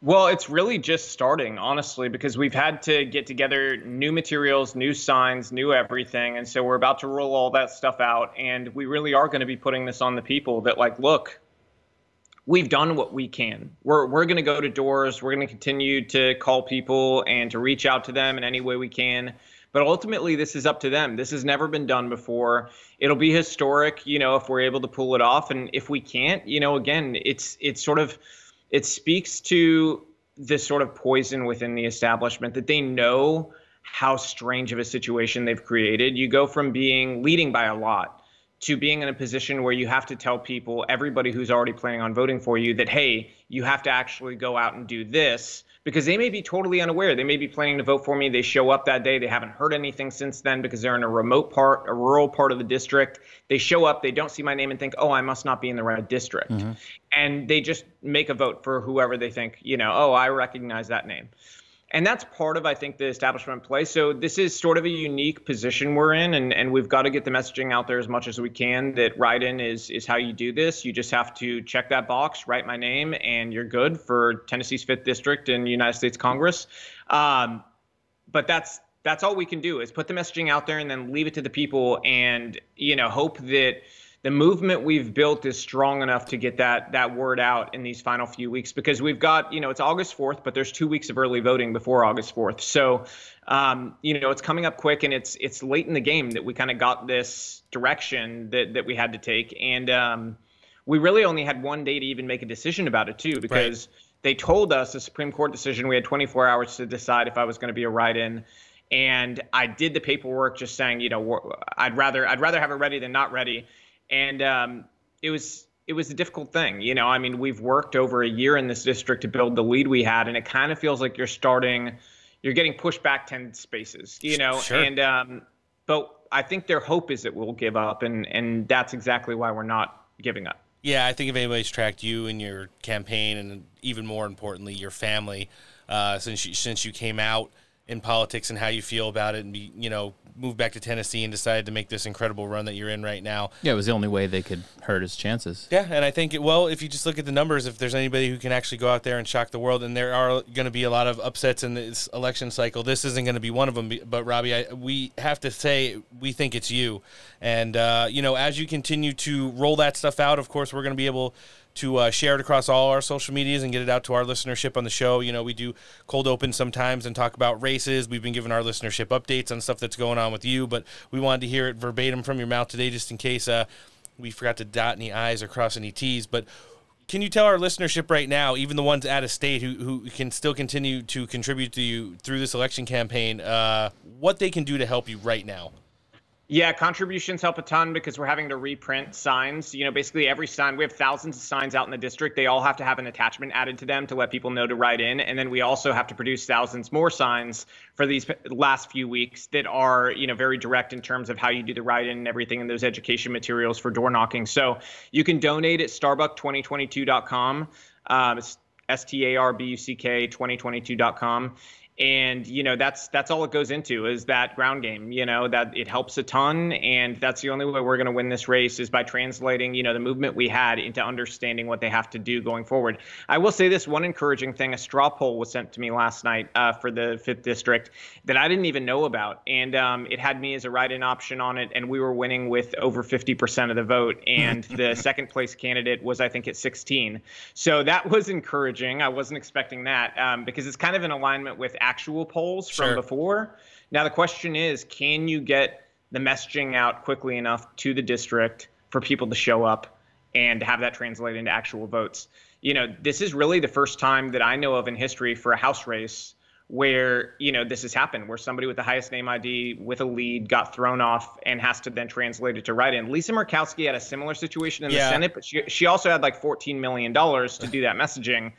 Well, it's really just starting, honestly, because we've had to get together new materials, new signs, new everything. And so we're about to roll all that stuff out. And we really are going to be putting this on the people that, like, look, we've done what we can. We're, we're going to go to doors. We're going to continue to call people and to reach out to them in any way we can. But ultimately, this is up to them. This has never been done before. It'll be historic, you know, if we're able to pull it off. And if we can't, you know, again, it's it's sort of it speaks to this sort of poison within the establishment that they know how strange of a situation they've created. You go from being leading by a lot to being in a position where you have to tell people, everybody who's already planning on voting for you, that, hey, you have to actually go out and do this because they may be totally unaware. They may be planning to vote for me. They show up that day. They haven't heard anything since then because they're in a remote part, a rural part of the district. They show up, they don't see my name and think, oh, I must not be in the right district. Mm-hmm. And they just make a vote for whoever they think, you know, oh, I recognize that name. And that's part of, I think, the establishment play. So this is sort of a unique position we're in, and, and we've got to get the messaging out there as much as we can that write-in is is how you do this. You just have to check that box, write my name, and you're good for Tennessee's fifth district in United States Congress. Um, but that's that's all we can do is put the messaging out there and then leave it to the people, and you know, hope that the movement we've built is strong enough to get that that word out in these final few weeks because we've got you know it's August 4th but there's two weeks of early voting before August 4th so um, you know it's coming up quick and it's it's late in the game that we kind of got this direction that that we had to take. And um, we really only had one day to even make a decision about it too because they told us the Supreme Court decision we had 24 hours to decide if I was going to be a write-in. And I did the paperwork just saying you know I'd rather I'd rather have it ready than not ready and um, it was it was a difficult thing. You know, I mean, we've worked over a year in this district to build the lead we had, and it kind of feels like you're starting, you're getting pushed back 10 spaces, you know, Sure. and, um, but I think their hope is that we'll give up, and, and that's exactly why we're not giving up. Yeah, I think if anybody's tracked you and your campaign, and even more importantly, your family, uh, since you, since you came out in politics and how you feel about it, and be, you know moved back to Tennessee and decided to make this incredible run that you're in right now. Yeah, it was the only way they could hurt his chances. Yeah, and I think it, well, if you just look at the numbers, if there's anybody who can actually go out there and shock the world, and there are going to be a lot of upsets in this election cycle, this isn't going to be one of them. But Robbie, I, we have to say we think it's you, and uh, you know, as you continue to roll that stuff out, of course, we're going to be able to uh, share it across all our social medias and get it out to our listenership on the show. You know, we do cold open sometimes and talk about races. We've been giving our listenership updates on stuff that's going on with you, but we wanted to hear it verbatim from your mouth today, just in case uh, we forgot to dot any I's or cross any T's. But can you tell our listenership right now, even the ones out of state who, who can still continue to contribute to you through this election campaign, uh, what they can do to help you right now? Yeah, contributions help a ton because we're having to reprint signs. You know, basically every sign, we have thousands of signs out in the district. They all have to have an attachment added to them to let people know to write in. And then we also have to produce thousands more signs for these last few weeks that are, you know, very direct in terms of how you do the write in and everything and those education materials for door knocking. So you can donate at starbuck2022.com. Um, it's S T A R B U C K 2022.com and you know that's that's all it goes into is that ground game you know that it helps a ton. And that's the only way we're going to win this race is by translating you know the movement we had into understanding what they have to do going forward. I will say this one encouraging thing a straw poll was sent to me last night uh, for the fifth district that i didn't even know about. And um, it had me as a write-in option on it and we were winning with over 50% of the vote. And the second place candidate was i think at 16 so that was encouraging. I wasn't expecting that um, because it's kind of in alignment with actual polls from Sure. before. Now the question is, can you get the messaging out quickly enough to the district for people to show up and have that translate into actual votes? You know, this is really the first time that I know of in history for a House race where you know this has happened where somebody with the highest name id with a lead got thrown off and has to then translate it to write-in lisa murkowski had a similar situation in Yeah. the senate but she, she also had like 14 million dollars to do that messaging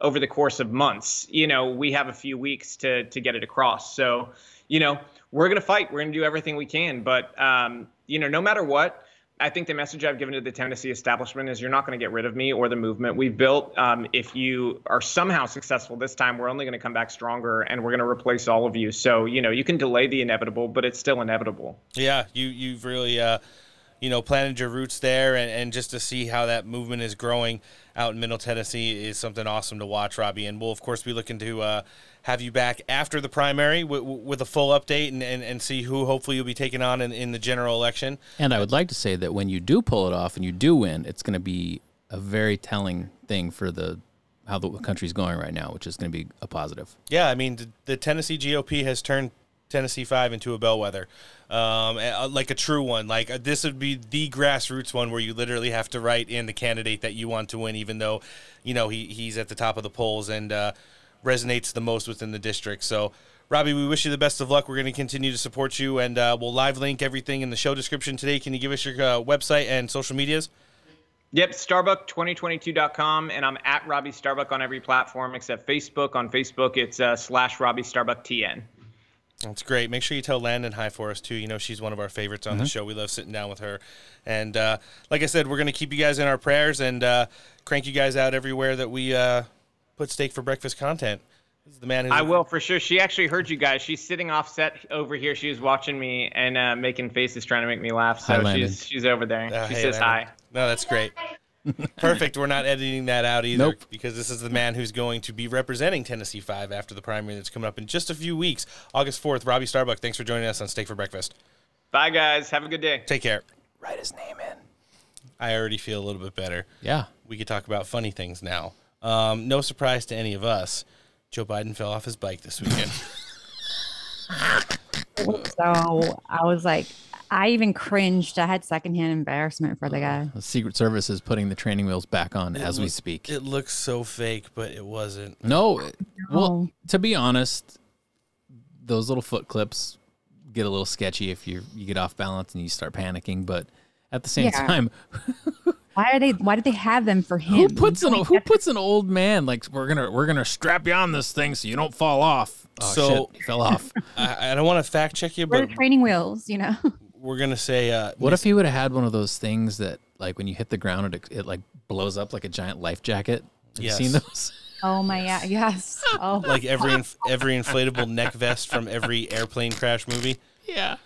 over the course of months. You know, we have a few weeks to to get it across. So, you know, we're gonna fight. We're gonna do everything we can. But um, you know, no matter what, I think the message I've given to the Tennessee establishment is you're not going to get rid of me or the movement we've built. Um, if you are somehow successful this time, we're only going to come back stronger and we're going to replace all of you. So, you know, you can delay the inevitable, but it's still inevitable. Yeah, you you've really uh, you know planted your roots there, and, and just to see how that movement is growing out in Middle Tennessee is something awesome to watch, Robbie. And we'll of course be looking to uh, have you back after the primary with, with a full update and, and, and see who hopefully you'll be taking on in, in the general election. And I would like to say that when you do pull it off and you do win, it's going to be a very telling thing for the how the country's going right now, which is going to be a positive. Yeah, I mean the, the Tennessee GOP has turned Tennessee Five into a bellwether, um, like a true one. Like uh, this would be the grassroots one where you literally have to write in the candidate that you want to win, even though you know he he's at the top of the polls and uh, resonates the most within the district. So. Robbie, we wish you the best of luck. We're going to continue to support you, and uh, we'll live link everything in the show description today. Can you give us your uh, website and social medias? Yep, Starbuck2022.com, and I'm at Robbie Starbuck on every platform except Facebook. On Facebook, it's uh, slash Robbie Starbuck TN. That's great. Make sure you tell Landon hi for us too. You know she's one of our favorites on the Mhm. show. We love sitting down with her. And uh, like I said, we're going to keep you guys in our prayers and uh, crank you guys out everywhere that we uh, put steak for breakfast content. This is the man who's I will for sure. She actually heard you guys. She's sitting off set over here. She was watching me and uh, making faces, trying to make me laugh. So Hi, she's she's over there. Uh, she hey, says Landon. hi. No, that's great. Perfect. We're not editing that out either Nope. because this is the man who's going to be representing Tennessee Five after the primary that's coming up in just a few weeks, August fourth. Robbie Starbuck, thanks for joining us on Steak for Breakfast. Bye, guys. Have a good day. Take care. Write his name in. I already feel a little bit better. Yeah. We could talk about funny things now. Um, no surprise to any of us. Joe Biden fell off his bike this weekend. So I was like, I even cringed. I had secondhand embarrassment for the guy. The Secret Service is putting the training wheels back on as we speak. It looks so fake, but it wasn't. No, it- well, to be honest, those little foot clips get a little sketchy if you you get off balance and you start panicking. But At the same Yeah. time, Why are they? Why did they have them for him? who puts an who puts an old man like we're gonna we're gonna strap you on this thing so you don't fall off? Oh, so shit, fell off. I, I don't want to fact check you, Where but the training wheels? You know. we're gonna say uh, What if he would have had one of those things that like when you hit the ground it, it like blows up like a giant life jacket? Have Yes. you seen those? Oh my yeah. Yes. Oh. like every inf- every inflatable neck vest from every airplane crash movie? Yeah.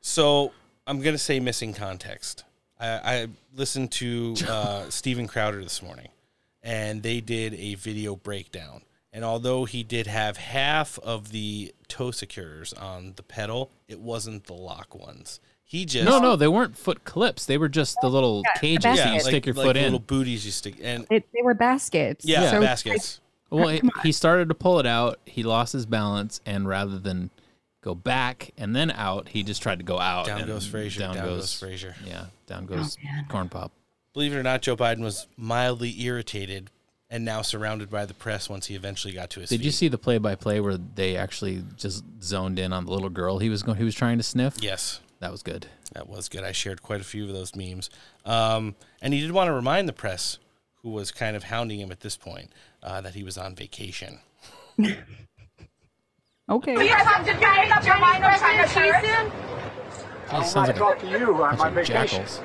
So I'm gonna say missing context. I, I listened to uh, Steven Crowder this morning, and they did a video breakdown. And although he did have half of the toe secures on the pedal, it wasn't the lock ones. He just no, no, they weren't foot clips. They were just the little cages that you basket. stick your like foot in. little booties you stick and It, they were baskets. yeah, So- baskets. Well, he, he started to pull it out. He lost his balance, and rather than go back and then out, he just tried to go out. Down goes Frazier, down goes Frazier. Yeah, down oh, goes man. corn pop. Believe it or not, Joe Biden was mildly irritated and now surrounded by the press once he eventually got to his Did feet. you see the play-by-play where they actually just zoned in on the little girl he was going? He was trying to sniff. Yes. that was good. That was good. I shared quite a few of those memes. Um, and he did want to remind the press, who was kind of hounding him at this point, uh, that he was on vacation. Okay. Do you have to make up your mind on China terrorism? Oh, sounds like a talk to you on bunch my of vacation. jackals.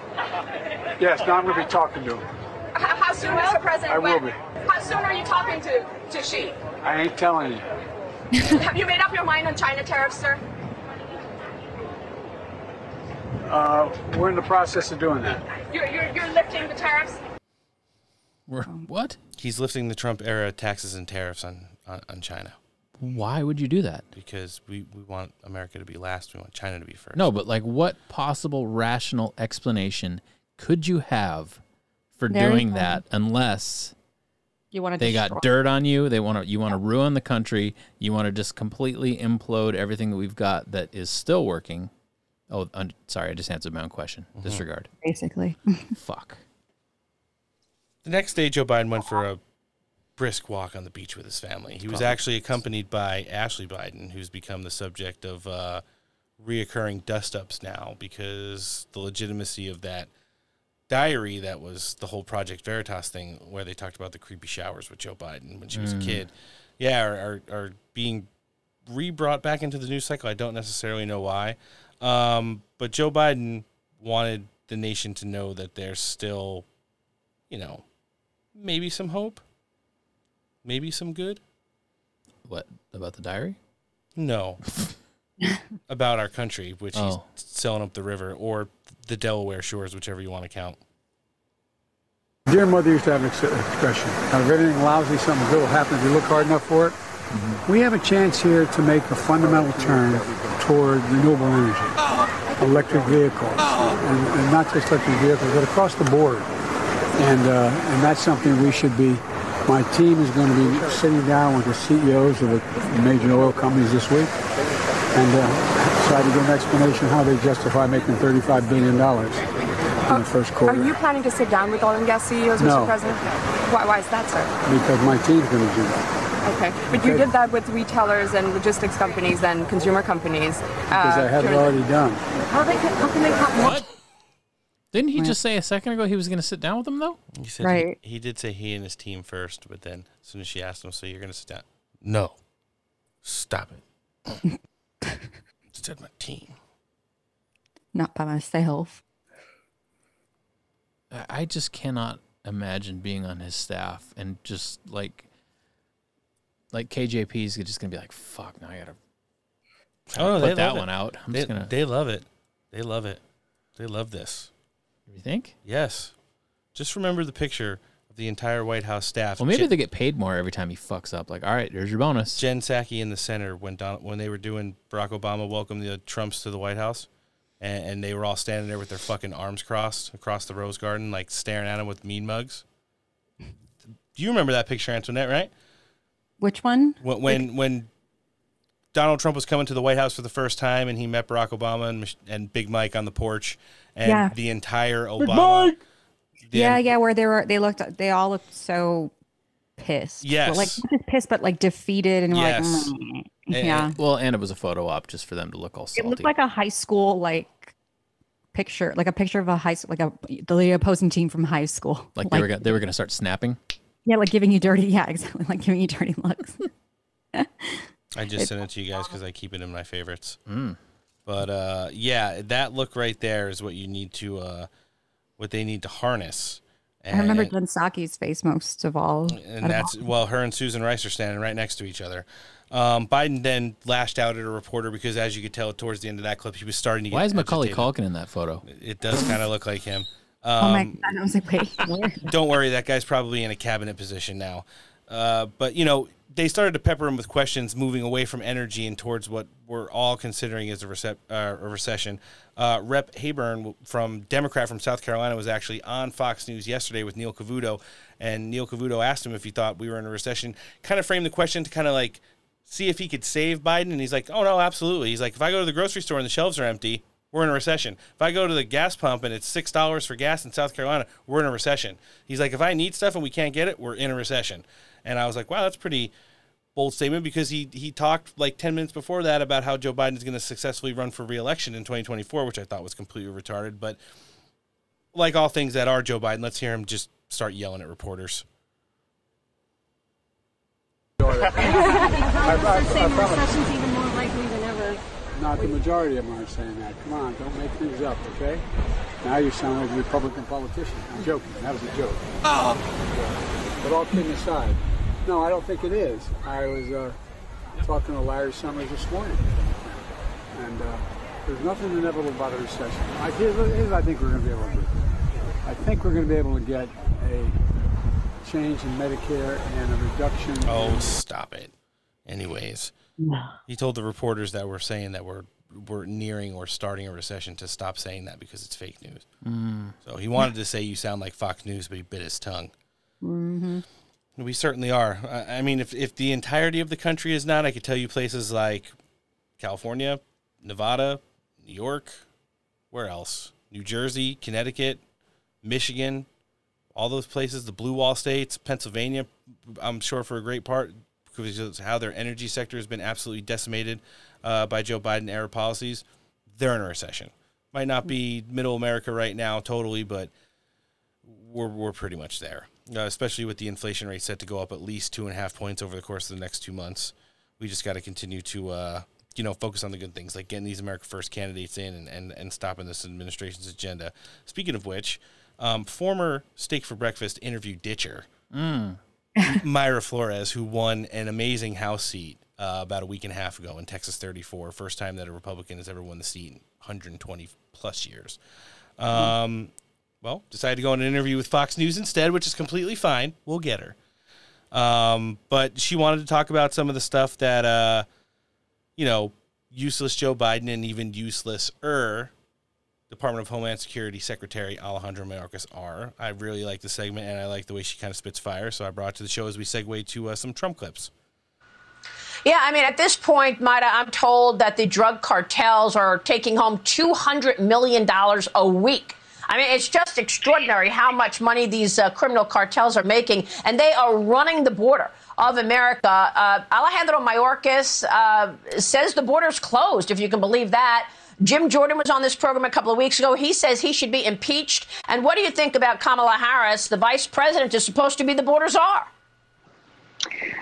Yes, now I'm going to be talking to him. How, how soon, Mr. President? I will when- be. How soon are you talking to, to Xi? I ain't telling you. have you made up your mind on China tariffs, sir? Uh, we're in the process of doing that. You're, you're, you're lifting the tariffs? We're, what? He's lifting the Trump era taxes and tariffs on, on, on China Why would you do that? because we, we want America to be last. We want China to be first. No, but like, what possible rational explanation could you have for There you doing go. that unless You want to? they got dirt on you? They want to. You want to ruin the country. You want to just completely implode everything that we've got that is still working. Oh, un- sorry, I just answered my own question. Disregard. basically. Fuck. The next day, Joe Biden went for a brisk walk on the beach with his family. He was actually accompanied by Ashley Biden, who's become the subject of uh, reoccurring dust ups now because the legitimacy of that diary that was the whole Project Veritas thing, where they talked about the creepy showers with Joe Biden when she was Mm. a kid, yeah, are, are, are being rebrought back into the news cycle. I don't necessarily know why. Um, but Joe Biden wanted the nation to know that there's still, you know, maybe some hope, maybe some good. What about the diary? No, about our country, which Oh. he's selling up the river or the Delaware shores, whichever you want to count. Dear mother used to have an expression, "Now, if anything lousy, something good will happen if you look hard enough for it. We have a chance here to make a fundamental turn toward renewable energy, electric vehicles, and, and not just electric vehicles, but across the board. And, uh, and that's something we should be, my team is going to be sitting down with the CEOs of the major oil companies this week and uh, try to get an explanation how they justify making $35 billion in the uh, first quarter. Are you planning to sit down with oil and gas CEOs, No. Mr. President? Why, why is that, sir? because my team's going to do that. Okay. But you did that with retailers and logistics companies and consumer companies. Uh, because I had it already done. How, they can, how can they have What? Didn't he just say a second ago he was going to sit down with them though? He said Right. he, he did say he and his team first, but then as soon as she asked him, "So you're going to sit down?" No, stop it. said my team. Not by myself. I I just cannot imagine being on his staff and just like, like KJP is just gonna be like, "Fuck, now I gotta." Oh, put they that love it. one out. I'm they, just gonna. they love it. They love it. They love this. You think? Yes. Just remember the picture of the entire White House staff. Well, maybe Jen, they get paid more every time he fucks up. Like, all right, there's your bonus. Jen Psaki in the center when Don, when they were doing Barack Obama welcome the Trumps to the White House, and, and they were all standing there with their fucking arms crossed across the Rose Garden, like staring at him with mean mugs. Do you remember that picture, Antoinette? Right? Which one? when when, when Donald Trump was coming to the White House for the first time, and he met Barack Obama and, and Big Mike on the porch, and Yeah. the entire Obama. The yeah, yeah, where they were, they looked, they all looked so pissed. Yes. Well, like not just pissed, but like defeated and Yes. like, mm, And- yeah. Well, and it was a photo op just for them to look all It looked like a high school like picture, like a picture of a high school, like a the opposing team from high school. Like they were gonna, they were going to start snapping. yeah, like giving you dirty. Yeah, exactly. Like giving you dirty looks. I just sent it to you guys because I keep it in my favorites. Mm. But uh, yeah, that look right there is what you need to, uh, what they need to harness. I remember Jen Psaki's face most of all. and that's all- well, her and Susan Rice are standing right next to each other. Um, Biden then lashed out at a reporter because, as you could tell towards the end of that clip, he was starting to get. Why is Macaulay agitated. Culkin in that photo? It does kind of look like him. oh my Um, god! I was like, wait, where? don't worry, that guy's probably in a cabinet position now. Uh, but you know, they started to pepper him with questions, moving away from energy and towards what we're all considering as a, recep- uh, a recession. Uh, Rep. Clyburn from Democrat from South Carolina was actually on Fox News yesterday with Neil Cavuto, and Neil Cavuto asked him if he thought we were in a recession. Kind of framed the question to kind of like see if he could save Biden, and he's like, "Oh no, absolutely." He's like, "If I go to the grocery store and the shelves are empty." We're in a recession. If I go to the gas pump and it's six dollars for gas in South Carolina, we're in a recession. He's like, if I need stuff and we can't get it, we're in a recession. And I was like, wow, that's pretty bold statement because he he talked like ten minutes before that about how Joe Biden is going to successfully run for reelection in 2024, which I thought was completely retarded. But like all things that are Joe Biden, let's hear him just start yelling at reporters. I- I- I recession's even more likely than ever. Not the majority of them are saying that. Come on, don't make things up, okay? Now you sound like a Republican politician. I'm joking. That was a joke. Oh. But all kidding aside, no, I don't think it is. I was uh, talking to Larry Summers this morning, and uh, there's nothing inevitable about a recession. I, here's, here's I think we're going to be able to do. I think we're going to be able to get a change in Medicare and a reduction. Oh, in stop it. Anyways, he told the reporters that we're saying that we're we're nearing or starting a recession to stop saying that because it's fake news. Mm. So he wanted to say you sound like Fox News, but he bit his tongue. Mm-hmm. We certainly are. I mean, if, if the entirety of the country is not, I could tell you places like California, Nevada, New York, where else? New Jersey, Connecticut, Michigan, all those places, the blue wall states, Pennsylvania, I'm sure for a great part, because of how their energy sector has been absolutely decimated uh, by Joe Biden era policies, they're in a recession. Might not be middle America right now totally, but we're, we're pretty much there, uh, especially with the inflation rate set to go up at least two and a half points over the course of the next two months. We just got to continue to, uh, you know, focus on the good things like getting these America First candidates in and, and, and stopping this administration's agenda. Speaking of which, um, former Steak for Breakfast interview ditcher, Mm. Mayra Flores, who won an amazing House seat uh, about a week and a half ago in Texas 34, first time that a Republican has ever won the seat in 120 plus years. Um, well, decided to go on an interview with Fox News instead, which is completely fine. We'll get her. Um, but she wanted to talk about some of the stuff that, uh, you know, useless Joe Biden and even useless er Department of Homeland Security Secretary Alejandro Mayorkas are. I really like the segment and I like the way she kind of spits fire. So I brought to the show as we segue to uh, some Trump clips. Yeah, I mean, at this point, Mayra, I'm told that the drug cartels are taking home $200 million a week. I mean, it's just extraordinary how much money these uh, criminal cartels are making, and they are running the border of America. Uh, Alejandro Mayorkas uh, says the border's closed, if you can believe that. Jim Jordan was on this program a couple of weeks ago. He says he should be impeached. And what do you think about Kamala Harris? The vice president is supposed to be the border czar.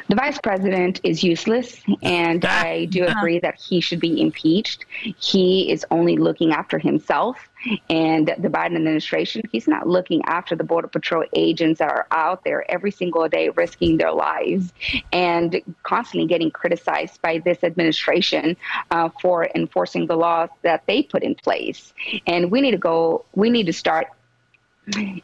The vice president is useless, and I do agree that he should be impeached. He is only looking after himself and the Biden administration. He's not looking after the Border Patrol agents that are out there every single day risking their lives and constantly getting criticized by this administration uh, for enforcing the laws that they put in place. And we need to go, we need to start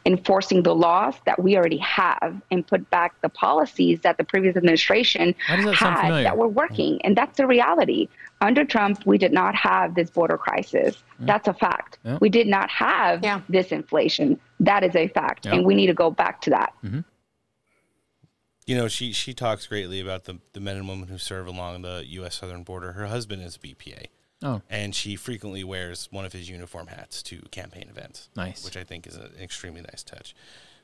enforcing the laws that we already have and put back the policies that the previous administration that had that were working. And that's the reality. Under Trump, we did not have this border crisis. That's a fact. Yeah. We did not have this inflation. That is a fact. Yeah. And we need to go back to that. You know, she she talks greatly about the, the men and women who serve along the U.S. southern border. Her husband is a BPA. Oh. And she frequently wears one of his uniform hats to campaign events. Nice. Which I think is an extremely nice touch.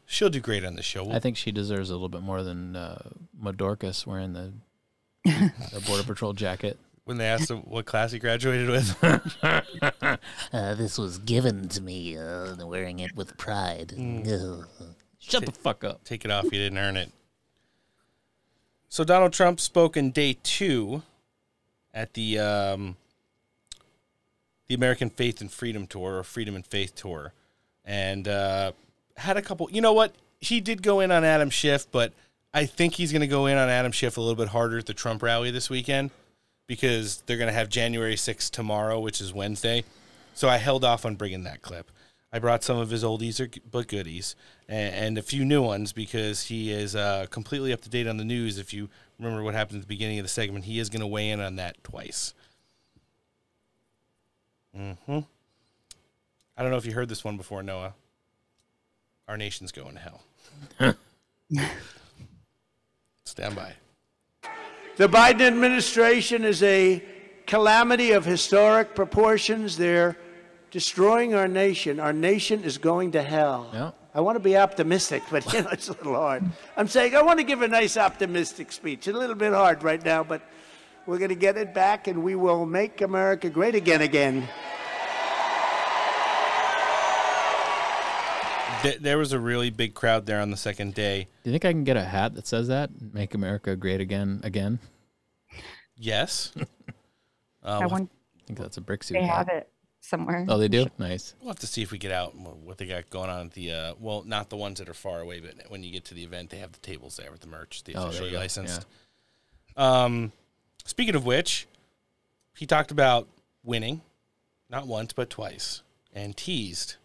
She'll do great on the show. I think she deserves a little bit more than uh, Mayorkas wearing the, the Border Patrol jacket. When they asked him what class he graduated with. Uh, this was given to me, uh, wearing it with pride. Ugh. Shut the fuck up. Take it off. You didn't earn it. So Donald Trump spoke in day two at the um, the American Faith and Freedom Tour or Freedom and Faith Tour, and uh, had a couple. You know what? He did go in on Adam Schiff, but I think he's going to go in on Adam Schiff a little bit harder at the Trump rally this weekend because they're going to have January 6th tomorrow, which is Wednesday. So I held off on bringing that clip. I brought some of his oldies but goodies and, and a few new ones because he is uh, completely up to date on the news. If you remember what happened at the beginning of the segment, he is going to weigh in on that twice. Hmm. I don't know if you heard this one before, Noah. Our nation's going to hell. Stand by. The Biden administration is a calamity of historic proportions. They're destroying our nation. Our nation is going to hell. Yeah. I want to be optimistic, but you know it's a little hard. I'm saying I want to give a nice optimistic speech. A little bit hard right now, but we're going to get it back, and we will make America great again. Again. There was a really big crowd there on the second day. Do you think I can get a hat that says that? Make America great again, again? Yes. Uh, I we'll- want I think that's a brick suit they hat. have it somewhere. Oh, they do? Nice. We'll have to see if we get out and what they got going on at the. Uh, well, not the ones that are far away, but when you get to the event, they have the tables there with the merch, the Oh, officially you go. licensed. Um, speaking of which, he talked about winning, not once but twice, and teased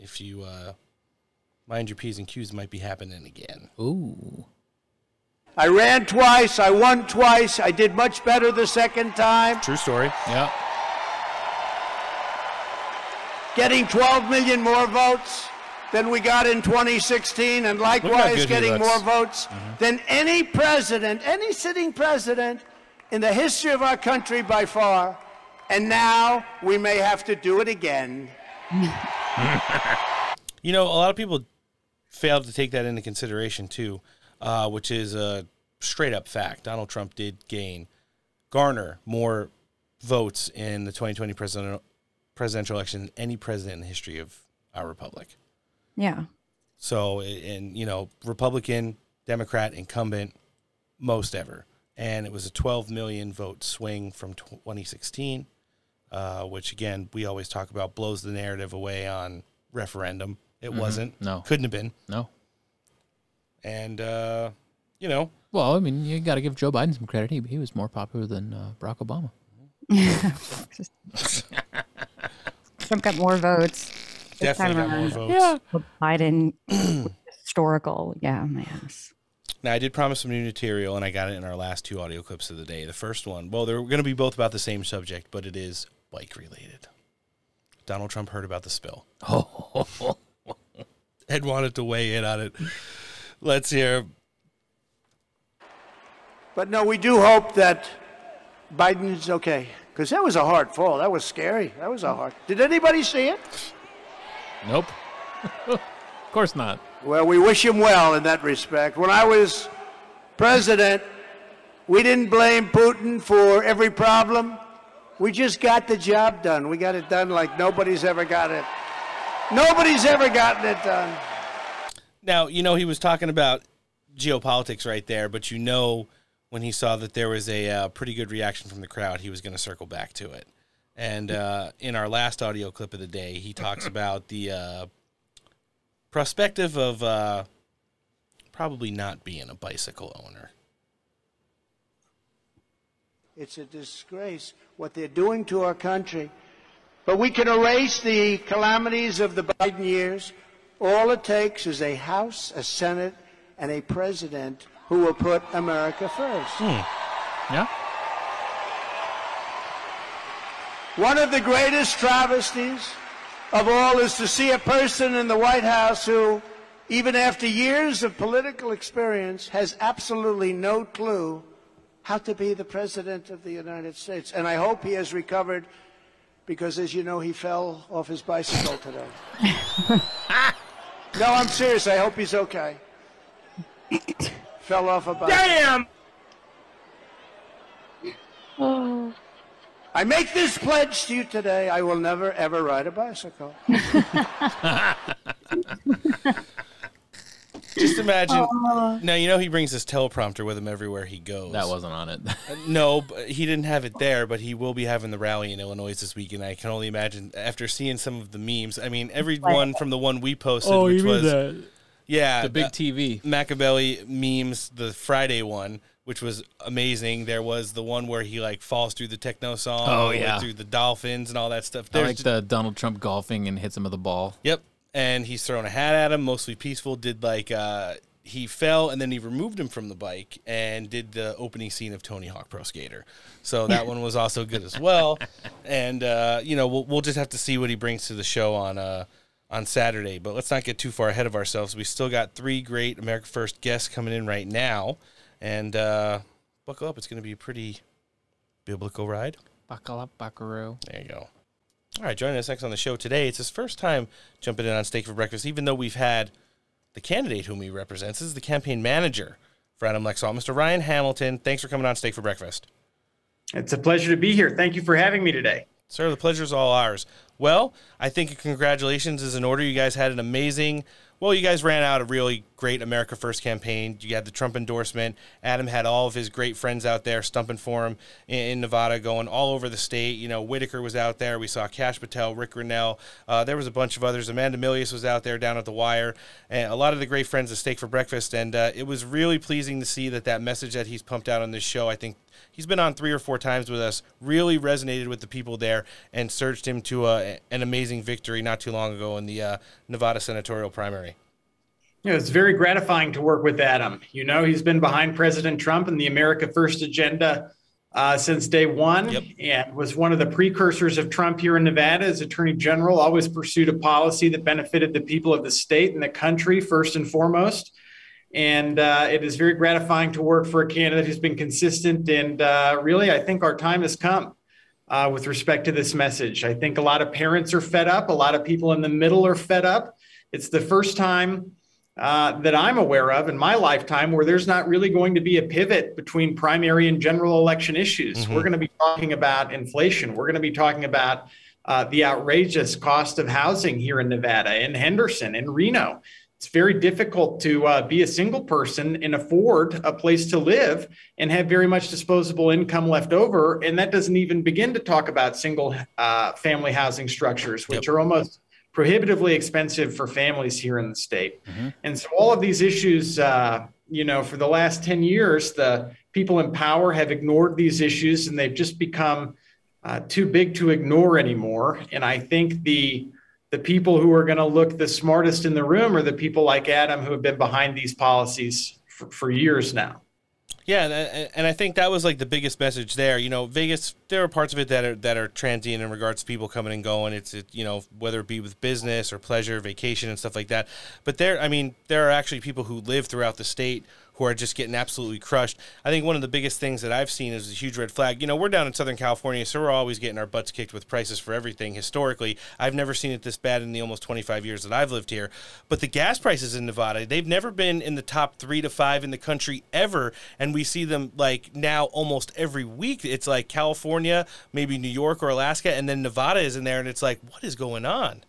if you uh, mind your p's and q's, might be happening again. Ooh. I ran twice. I won twice. I did much better the second time. True story. Yeah. Getting 12 million more votes than we got in 2016, and likewise getting more votes than any president, any sitting president in the history of our country by far. And now we may have to do it again. You know, a lot of people failed to take that into consideration too, uh, which is a straight up fact. Donald Trump did gain, garner more votes in the 2020 presidential election than any president in the history of our republic. Yeah. So, and you know, Republican, Democrat, incumbent, most ever, and it was a 12 million vote swing from 2016, uh, which again we always talk about blows the narrative away on referendum. It Mhm. wasn't. No. couldn't have been. No. And uh, you know, Well, I mean, you got to give Joe Biden some credit. He, he was more popular than uh, Barack Obama. Trump got more votes. This Definitely time got more votes. Yeah. Biden, historical. Yeah, man. Now, I did promise some new material, and I got it in our last two audio clips of the day. The first one, well, they're going to be both about the same subject, but it is bike related. Donald Trump heard about the spill. Oh. Ed wanted to weigh in on it. Let's hear. But no, we do hope that Biden's okay. Because that was a hard fall. That was scary. That was a hard. Did anybody see it? Nope. of course not. Well, we wish him well in that respect. When I was president, we didn't blame Putin for every problem. We just got the job done. We got it done like nobody's ever got it. Nobody's ever gotten it done. Now, you know, he was talking about geopolitics right there, but you know, when he saw that there was a uh, pretty good reaction from the crowd, he was going to circle back to it. And uh, in our last audio clip of the day, he talks about the uh, prospective of uh, probably not being a bicycle owner. It's a disgrace what they're doing to our country. But we can erase the calamities of the Biden years. All it takes is a House, a Senate, and a president who will put America first. Yeah. One of the greatest travesties of all is to see a person in the White House who, even after years of political experience, has absolutely no clue how to be the President of the United States. And I hope he has recovered because, as you know, he fell off his bicycle today. no, I'm serious. I hope he's okay. fell off a bicycle. Damn! Oh. I make this pledge to you today I will never, ever ride a bicycle. Just imagine. Aw. now you know he brings his teleprompter with him everywhere he goes. That wasn't on it. Uh, no, but he didn't have it there, but he will be having the rally in Illinois this weekend. I can only imagine after seeing some of the memes. I mean, everyone from the one we posted, Oh, which you mean was the- yeah, the big uh, TV Machiavelli memes, the Friday one, which was amazing. There was the one where he like falls through the techno song, Oh, yeah. through the dolphins and all that stuff. I like the Donald Trump golfing and hits him with a ball. Yep. And he's throwing a hat at him, mostly peaceful. Did like uh he fell and then he removed him from the bike and did the opening scene of Tony Hawk Pro Skater. So that one was also good as well. And uh, you know, we'll we'll just have to see what he brings to the show on uh on Saturday. But let's not get too far ahead of ourselves. We still got three great America First guests coming in right now. And uh buckle up, it's gonna be a pretty biblical ride. Buckle up, buckaroo. There you go. All right, joining us next on the show today. It's his first time jumping in on Steak for Breakfast, even though we've had the candidate whom he represents. This is the campaign manager for Adam Laxalt, Mr. Ryan Hamilton. Thanks for coming on Steak for Breakfast. It's a pleasure to be here. Thank you for having me today. Sir, the pleasure is all ours. Well, I think congratulations is in order. You guys had an amazing, well, you guys ran out a really great America First campaign. You had the Trump endorsement. Adam had all of his great friends out there stumping for him in, Nevada, going all over the state. You know, Whitaker was out there. We saw Kash Patel, Ric Grenell. Uh, there was a bunch of others. Amanda Milius was out there down at the wire. And a lot of the great friends of Steak for Breakfast. And uh, it was really pleasing to see that that message that he's pumped out on this show, I think he's been on three or four times with us, really resonated with the people there and surged him to uh, an amazing victory not too long ago in the uh, Nevada senatorial primary. You know, it's very gratifying to work with Adam. You know, he's been behind President Trump and the America First agenda uh, since day one and was one of the precursors of Trump here in Nevada as Attorney General, always pursued a policy that benefited the people of the state and the country first and foremost. And uh, it is very gratifying to work for a candidate who's been consistent. And uh, really, I think our time has come uh, with respect to this message. I think a lot of parents are fed up, a lot of people in the middle are fed up. It's the first time uh, that I'm aware of in my lifetime where there's not really going to be a pivot between primary and general election issues. Mhm. We're going to be talking about inflation. We're going to be talking about uh, the outrageous cost of housing here in Nevada, in Henderson, in Reno. It's very difficult to uh, be a single person and afford a place to live and have very much disposable income left over. And that doesn't even begin to talk about single uh, family housing structures, which are almost prohibitively expensive for families here in the state. And so all of these issues, uh, you know, for the last 10 years, the people in power have ignored these issues and they've just become uh, too big to ignore anymore. And I think the the people who are going to look the smartest in the room are the people like Adam who have been behind these policies for, for years now. Yeah, and, I think that was like the biggest message there. You know, Vegas, there are parts of it that are that are transient in regards to people coming and going. It's it, you know whether it be with business or pleasure, vacation, and stuff like that. But there, I mean, there are actually people who live throughout the state who are just getting absolutely crushed. I think one of the biggest things that I've seen is a huge red flag. You know, we're down in Southern California, so we're always getting our butts kicked with prices for everything. Historically, I've never seen it this bad in the almost 25 years that I've lived here. But the gas prices in Nevada, they've never been in the top three to five in the country ever. And we see them like now almost every week. It's like California, maybe New York or Alaska, and then Nevada is in there. And it's like, what is going on?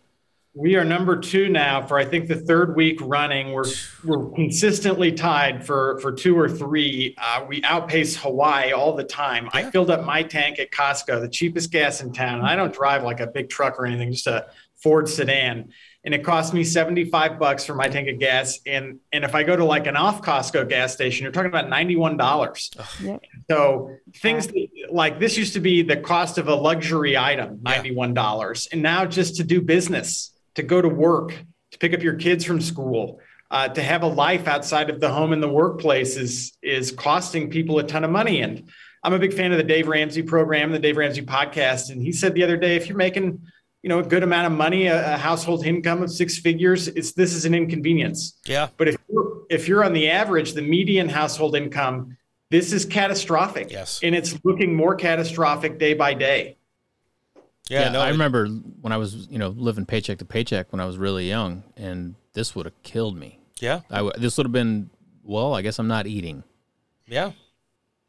We are number two now for I think the third week running. We're we're consistently tied for for two or three. Uh, we outpace Hawaii all the time. I filled up my tank at Costco, the cheapest gas in town. I don't drive like a big truck or anything, just a Ford sedan. And it cost me 75 bucks for my tank of gas. And and if I go to like an off Costco gas station, you're talking about $91. So things that- like this used to be the cost of a luxury item, $91. And now just to do business, to go to work, to pick up your kids from school, uh, to have a life outside of the home and the workplace is is costing people a ton of money. And I'm a big fan of the Dave Ramsey program, the Dave Ramsey podcast. And he said the other day, if you're making you know a good amount of money, a, a household income of six figures, it's this is an inconvenience. Yeah. But if you're, if you're on the average, the median household income, this is catastrophic. Yes. And it's looking more catastrophic day by day. Yeah, I remember when I was, you know, living paycheck to paycheck when I was really young, and this would have killed me. Yeah. I w- this would have been, well, I guess I'm not eating. Yeah.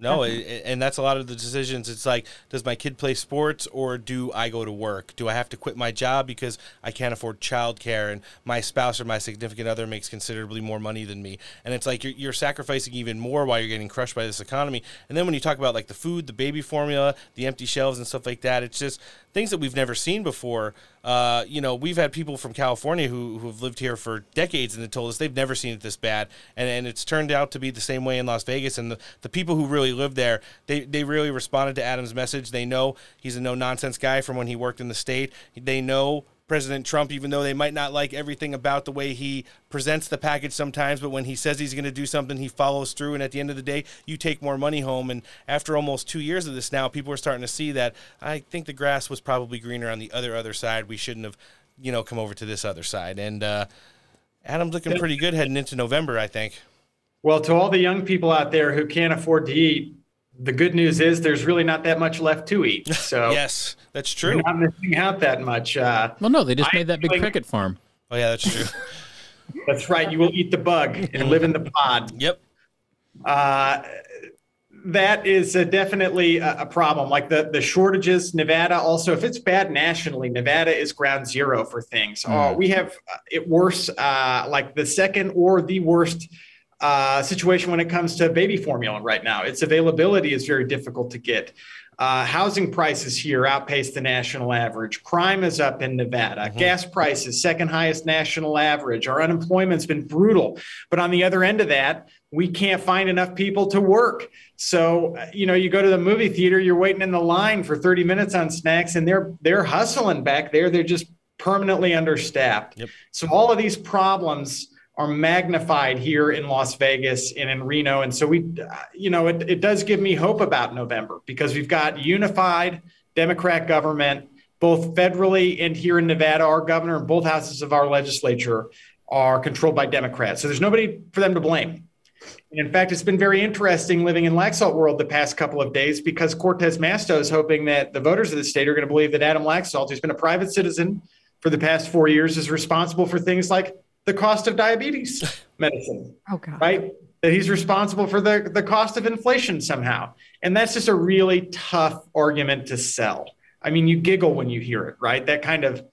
No, it, and that's a lot of the decisions. It's like, does my kid play sports or do I go to work? Do I have to quit my job because I can't afford childcare and my spouse or my significant other makes considerably more money than me? And it's like you're, you're sacrificing even more while you're getting crushed by this economy. And then when you talk about like the food, the baby formula, the empty shelves and stuff like that, it's just things that we've never seen before. Uh, you know, we've had people from California who who have lived here for decades and they told us they've never seen it this bad, and and it's turned out to be the same way in Las Vegas. And the, the people who really live there, they they really responded to Adam's message. They know he's a no nonsense guy from when he worked in the state. They know President Trump, even though they might not like everything about the way he presents the package sometimes, but when he says he's going to do something, he follows through. And at the end of the day, you take more money home. And after almost two years of this now, people are starting to see that I think the grass was probably greener on the other other side. We shouldn't have, you know, come over to this other side. And uh, Adam's looking pretty good heading into November, I think. Well, to all the young people out there who can't afford to eat, the good news is there's really not that much left to eat. So yes, that's true. You're not missing out that much. Uh, well, no, they just I made that big think- cricket farm. Oh yeah, that's true. That's right. You will eat the bug and live in the pod. Yep. Uh, that is uh, definitely a, a problem. Like the the shortages, Nevada also. If it's bad nationally, Nevada is ground zero for things. Oh, we have uh, it worse. Uh, like the second or the worst uh, situation when it comes to baby formula right now. Its availability is very difficult to get. Uh, housing prices here outpace the national average. Crime is up in Nevada. Gas prices, second highest national average. Our unemployment's been brutal. But on the other end of that, we can't find enough people to work. So, uh, you know, you go to the movie theater, you're waiting in the line for 30 minutes on snacks, and they're they're hustling back there. They're just permanently understaffed. So all of these problems are magnified here in Las Vegas and in Reno. And so we, you know, it, it does give me hope about November because we've got unified Democrat government, both federally and here in Nevada. Our governor and both houses of our legislature are controlled by Democrats. So there's nobody for them to blame. And in fact, it's been very interesting living in Laxalt world the past couple of days because Cortez Masto is hoping that the voters of the state are going to believe that Adam Laxalt, who's been a private citizen for the past four years, is responsible for things like the cost of diabetes medicine, Oh God. right? That he's responsible for the, the cost of inflation somehow. And that's just a really tough argument to sell. I mean, you giggle when you hear it, right? That kind of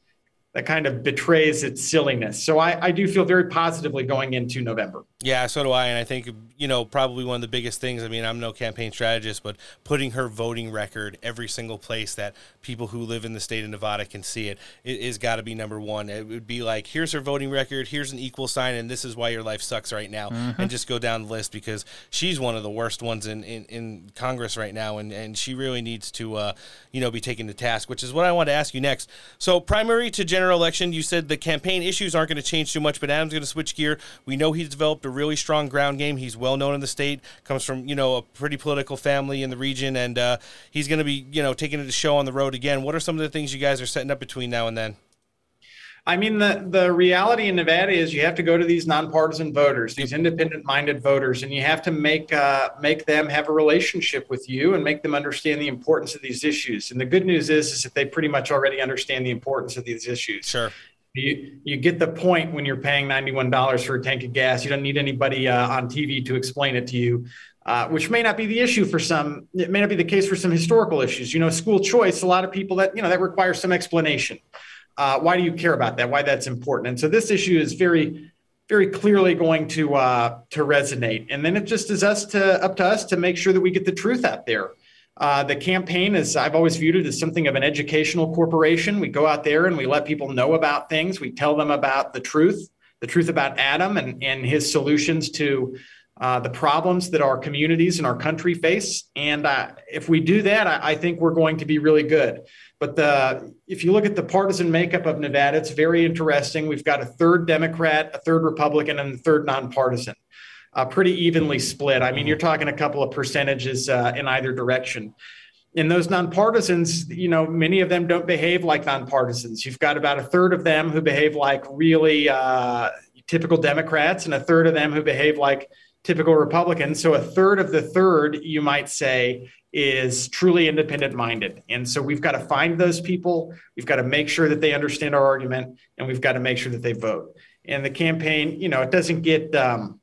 that kind of betrays its silliness. So I, I do feel very positively going into November. Yeah, so do I. And I think, you know, probably one of the biggest things, I mean, I'm no campaign strategist, but putting her voting record every single place that people who live in the state of Nevada can see it, it is got to be number one. It would be like, here's her voting record, here's an equal sign, and this is why your life sucks right now. Mhm. And just go down the list because she's one of the worst ones in, in, in Congress right now. And, and she really needs to, uh, you know, be taken to task, which is what I want to ask you next. So, primary to general election, you said the campaign issues aren't going to change too much, but Adam's going to switch gear. We know he's developed a really strong ground game. He's well known in the state, comes from, you know, a pretty political family in the region, and uh, he's going to be, you know, taking it to show on the road again. What are some of the things you guys are setting up between now and then? I mean, the, the reality in Nevada is you have to go to these nonpartisan voters, these independent-minded voters, and you have to make uh, make them have a relationship with you and make them understand the importance of these issues. And the good news is, is that they pretty much already understand the importance of these issues. Sure. You, you get the point when you're paying $91 for a tank of gas. You don't need anybody uh, on TV to explain it to you. Uh, which may not be the issue for some. It may not be the case for some historical issues. You know, school choice. A lot of people that you know that requires some explanation. Uh, why do you care about that? Why that's important? And so this issue is very, very clearly going to uh, to resonate. And then it just is us to up to us to make sure that we get the truth out there. Uh, the campaign is I've always viewed it as something of an educational corporation. We go out there and we let people know about things. We tell them about the truth, the truth about Adam and and his solutions to. Uh, the problems that our communities and our country face. And uh, if we do that, I, I think we're going to be really good. But the, if you look at the partisan makeup of Nevada, it's very interesting. We've got a third Democrat, a third Republican, and a third nonpartisan, uh, pretty evenly split. I mean, you're talking a couple of percentages uh, in either direction. And those nonpartisans, you know, many of them don't behave like nonpartisans. You've got about a third of them who behave like really uh, typical Democrats, and a third of them who behave like typical Republicans. So a third of the third, you might say, is truly independent minded. And so we've got to find those people. We've got to make sure that they understand our argument and we've got to make sure that they vote. And the campaign, you know, it doesn't get, um,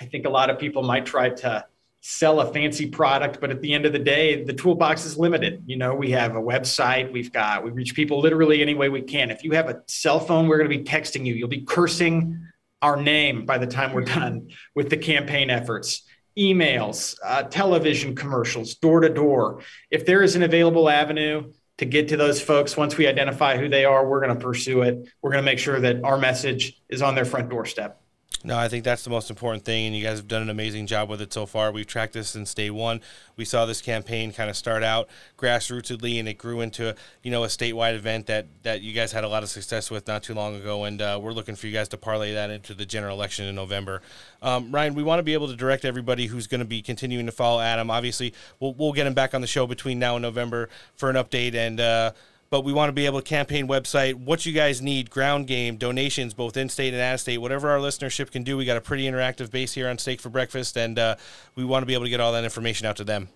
I think a lot of people might try to sell a fancy product, but at the end of the day, the toolbox is limited. You know, we have a website, we've got, we reach people literally any way we can. If you have a cell phone, we're going to be texting you. You'll be cursing our name by the time we're done with the campaign efforts. Emails, uh, television commercials, door to door. If there is an available avenue to get to those folks, once we identify who they are, we're going to pursue it. We're going to make sure that our message is on their front doorstep. No, I think that's the most important thing, and you guys have done an amazing job with it so far. We've tracked this since day one. We saw this campaign kind of start out grassrootsly, and it grew into you know a statewide event that that you guys had a lot of success with not too long ago, and uh, we're looking for you guys to parlay that into the general election in November. Um, Ryan, we want to be able to direct everybody who's going to be continuing to follow Adam. Obviously, we'll we'll get him back on the show between now and November for an update and. Uh, but we want to be able to campaign website. What you guys need ground game donations both in state and out of state whatever our listenership can do. We got a pretty interactive base here on steak for breakfast and uh, we want to be able to get all that information out to them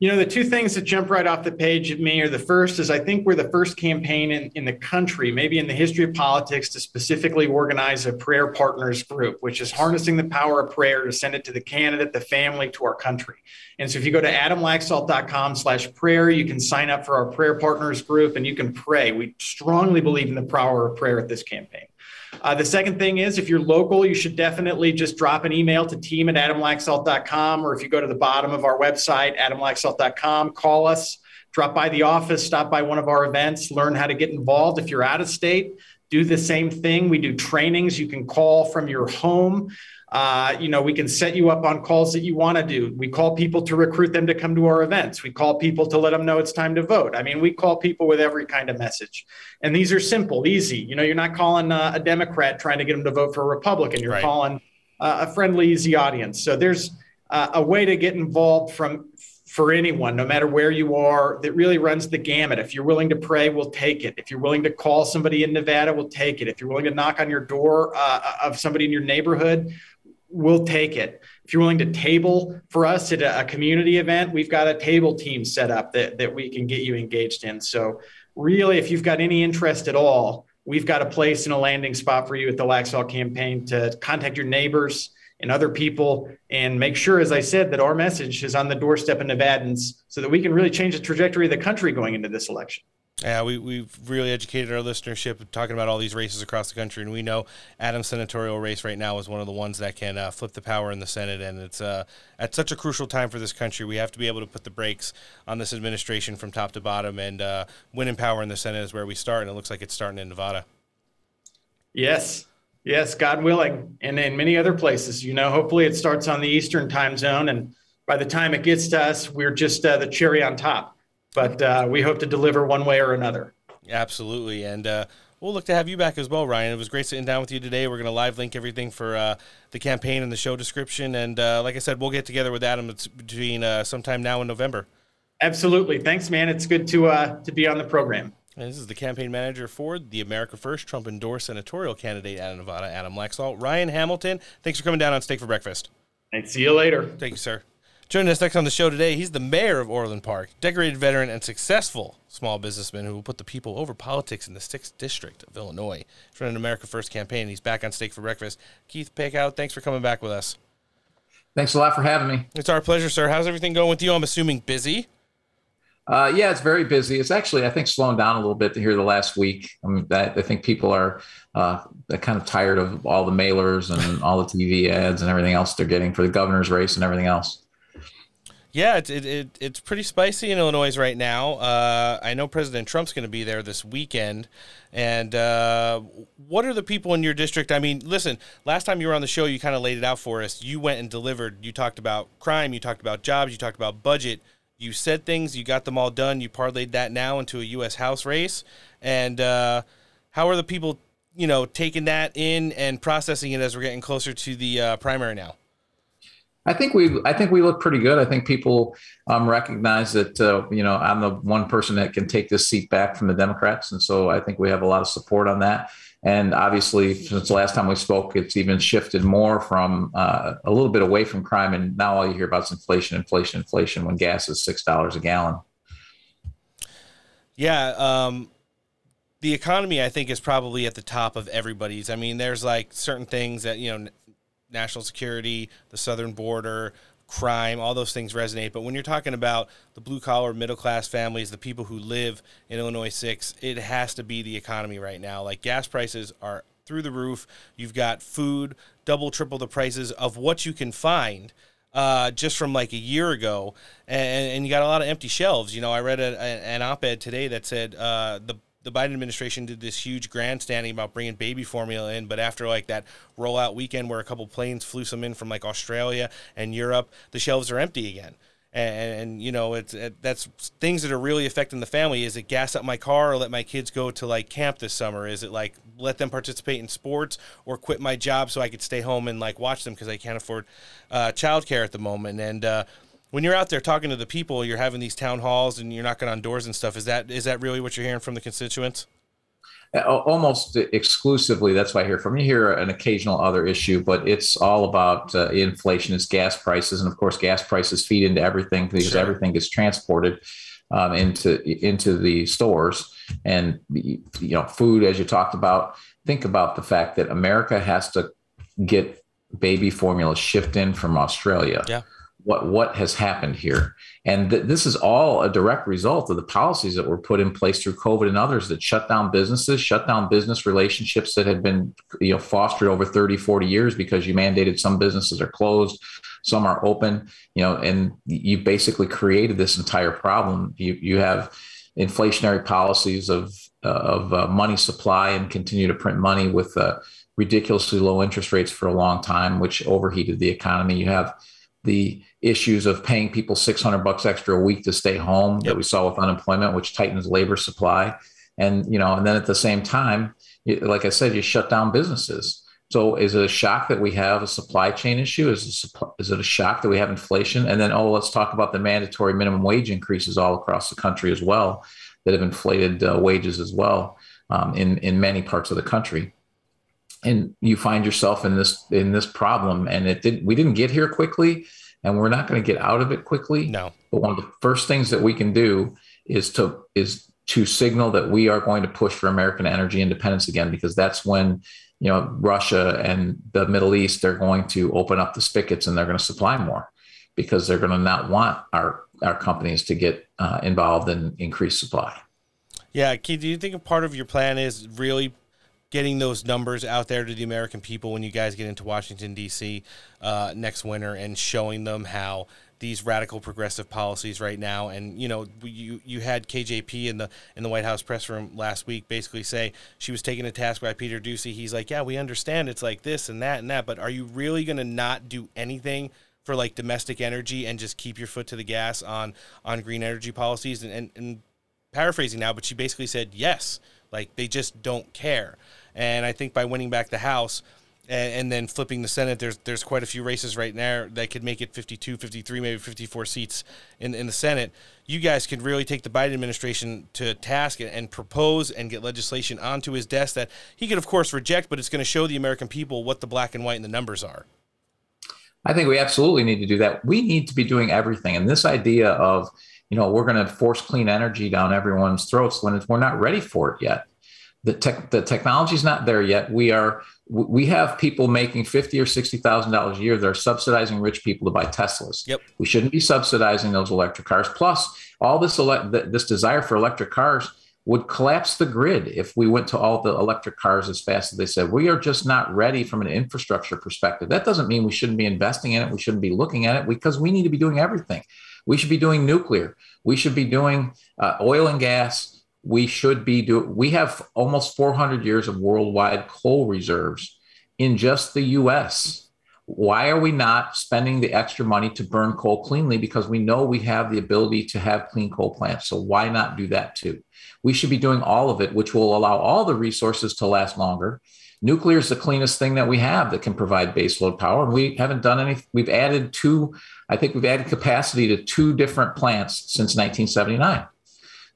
You know, the two things that jump right off the page at me are the first is I think we're the first campaign in, in the country, maybe in the history of politics, to specifically organize a prayer partners group, which is harnessing the power of prayer to send it to the candidate, the family, to our country. And so if you go to adamlaxalt.com slash prayer, you can sign up for our prayer partners group and you can pray. We strongly believe in the power of prayer at this campaign. Uh, the second thing is if you're local, you should definitely just drop an email to team at adamlaxalt.com, or if you go to the bottom of our website, adamlaxalt.com, call us, drop by the office, stop by one of our events, learn how to get involved. If you're out of state, do the same thing. We do trainings. You can call from your home. Uh, you know, we can set you up on calls that you want to do. We call people to recruit them to come to our events. We call people to let them know it's time to vote. I mean, we call people with every kind of message. And these are simple, easy. You know, you're not calling uh, a Democrat trying to get them to vote for a Republican. You're Right. calling uh, a friendly, easy audience. So there's uh, a way to get involved from for anyone, no matter where you are, that really runs the gamut. If you're willing to pray, we'll take it. If you're willing to call somebody in Nevada, we'll take it. If you're willing to knock on your door uh, of somebody in your neighborhood, we'll take it. If you're willing to table for us at a, community event, we've got a table team set up that, that we can get you engaged in. So, really, if you've got any interest at all, we've got a place and a landing spot for you at the Laxalt campaign to contact your neighbors and other people and make sure, as I said, that our message is on the doorstep of Nevadans so that we can really change the trajectory of the country going into this election. Yeah, we, we've really educated our listenership talking about all these races across the country, and we know Adam's senatorial race right now is one of the ones that can uh, flip the power in the Senate, and it's uh, at such a crucial time for this country. We have to be able to put the brakes on this administration from top to bottom, and uh, winning power in the Senate is where we start, and it looks like it's starting in Nevada. Yes. Yes, God willing. And in many other places, you know, hopefully it starts on the Eastern time zone. And by the time it gets to us, we're just uh, the cherry on top. But uh, we hope to deliver one way or another. Absolutely, and uh, we'll look to have you back as well, Ryan. It was great sitting down with you today. We're going to live link everything for uh, the campaign and the show description, and uh, like I said, we'll get together with Adam between uh, sometime now and November. Absolutely. Thanks, man. It's good to uh, to be on the program. And this is the campaign manager for the America First Trump endorsed senatorial candidate out of Nevada, Adam Laxalt. Ryan Hamilton, thanks for coming down on Steak for Breakfast. And see you later. Thank you, sir. Joining us next on the show today, he's the mayor of Orland Park, decorated veteran and successful small businessman who will put the people over politics in the 6th District of Illinois. He's running an America First campaign. He's back on Steak for Breakfast. Keith Pekau, thanks for coming back with us. Thanks a lot for having me. It's our pleasure, sir. How's everything going with you? I'm assuming busy. Uh, yeah, it's very busy. It's actually, I think, slowing down a little bit here the last week. I mean, I, I think people are uh, kind of tired of all the mailers and all the TV ads and everything else they're getting for the governor's race and everything else. Yeah, it, it, it, it's pretty spicy in Illinois right now. Uh, I know President Trump's going to be there this weekend. And uh, what are the people in your district? I mean, listen, last time you were on the show, you kind of laid it out for us. You went and delivered. You talked about crime, you talked about jobs, you talked about budget. You said things, you got them all done. You parlayed that now into a U.S. House race. And uh, how are the people, you know, taking that in and processing it as we're getting closer to the uh, primary now? I think we I think we look pretty good. I think people um, recognize that uh, you know I'm the one person that can take this seat back from the Democrats, and so I think we have a lot of support on that. And obviously, since the last time we spoke, it's even shifted more from uh, a little bit away from crime, and now all you hear about is inflation, inflation, inflation. When gas is six dollars a gallon. Yeah, um, the economy I think is probably at the top of everybody's. I mean, there's like certain things that you know, national security, the southern border, crime, all those things resonate. But when you're talking about the blue collar, middle class families, the people who live in Illinois 6, it has to be the economy right now. Like gas prices are through the roof. You've got food double, triple the prices of what you can find. Uh, just from like a year ago, and, and you got a lot of empty shelves. You know, I read a, a, an op-ed today that said uh, the the Biden administration did this huge grandstanding about bringing baby formula in, but after like that rollout weekend where a couple planes flew some in from like Australia and Europe, the shelves are empty again. And, and you know, it's it, that's things that are really affecting the family. Is it gas up my car or let my kids go to like camp this summer? Is it like let them participate in sports or quit my job so I could stay home and like watch them because I can't afford uh, childcare at the moment? And uh, when you're out there talking to the people, you're having these town halls and you're knocking on doors and stuff. Is that is that really what you're hearing from the constituents? Almost exclusively, that's why I hear from you. Hear an occasional other issue, but it's all about uh, inflation. It's gas prices, and of course, gas prices feed into everything because sure. everything gets transported um, into into the stores. And you know, food, as you talked about, think about the fact that America has to get baby formula shipped in from Australia. Yeah what what has happened here. And th- this is all a direct result of the policies that were put in place through covid and others that shut down businesses shut down business relationships that had been you know fostered over 30 40 years because you mandated some businesses are closed some are open you know and you basically created this entire problem. You you have inflationary policies of of uh, money supply and continue to print money with uh, ridiculously low interest rates for a long time which overheated the economy. You have the issues of paying people 600 bucks extra a week to stay home yep. that we saw with unemployment which tightens labor supply. And you know and then at the same time like i said you shut down businesses. So is it a shock that we have a supply chain issue? Is it, is it a shock that we have inflation? And then oh let's talk about the mandatory minimum wage increases all across the country as well that have inflated uh, wages as well um, in in many parts of the country. And you find yourself in this in this problem and it did we didn't get here quickly and we're not going to get out of it quickly. No. But one of the first things that we can do is to is to signal that we are going to push for American energy independence again, because that's when you know Russia and the Middle East they're going to open up the spigots and they're going to supply more because they're going to not want our our companies to get uh, involved in increased supply. Yeah, Keith, do you think a part of your plan is really getting those numbers out there to the American people when you guys get into Washington D.C. Uh, next winter and showing them how these radical progressive policies right now and you know you you had KJP in the in the White House press room last week basically say she was taken to task by Peter Doocy he's like yeah we understand it's like this and that and that but are you really going to not do anything for like domestic energy and just keep your foot to the gas on on green energy policies? And, and, and paraphrasing now but she basically said yes. Like they just don't care and I think by winning back the House and, and, then flipping the Senate, there's there's quite a few races right now that could make it 52, 53, maybe 54 seats in, in the Senate. You guys could really take the Biden administration to task and, and propose and get legislation onto his desk that he could, of course, reject, but it's going to show the American people what the black and white and the numbers are. I think we absolutely need to do that. We need to be doing everything. And this idea of, you know, we're going to force clean energy down everyone's throats when we're not ready for it yet the tech the technology is not there yet. We are we have people making fifty or sixty thousand dollars a year that are subsidizing rich people to buy Teslas. Yep. We shouldn't be subsidizing those electric cars. Plus, all this this desire for electric cars would collapse the grid if we went to all the electric cars as fast as they said. We are just not ready from an infrastructure perspective. That doesn't mean we shouldn't be investing in it. We shouldn't be looking at it because we need to be doing everything. We should be doing nuclear. We should be doing uh, oil and gas we should be doing we have almost 400 years of worldwide coal reserves in just the US. Why are we not spending the extra money to burn coal cleanly? Because we know we have the ability to have clean coal plants. So why not do that too? We should be doing all of it, which will allow all the resources to last longer. Nuclear is the cleanest thing that we have that can provide baseload power. And we haven't done any, we've added two, I think we've added capacity to two different plants since 1979.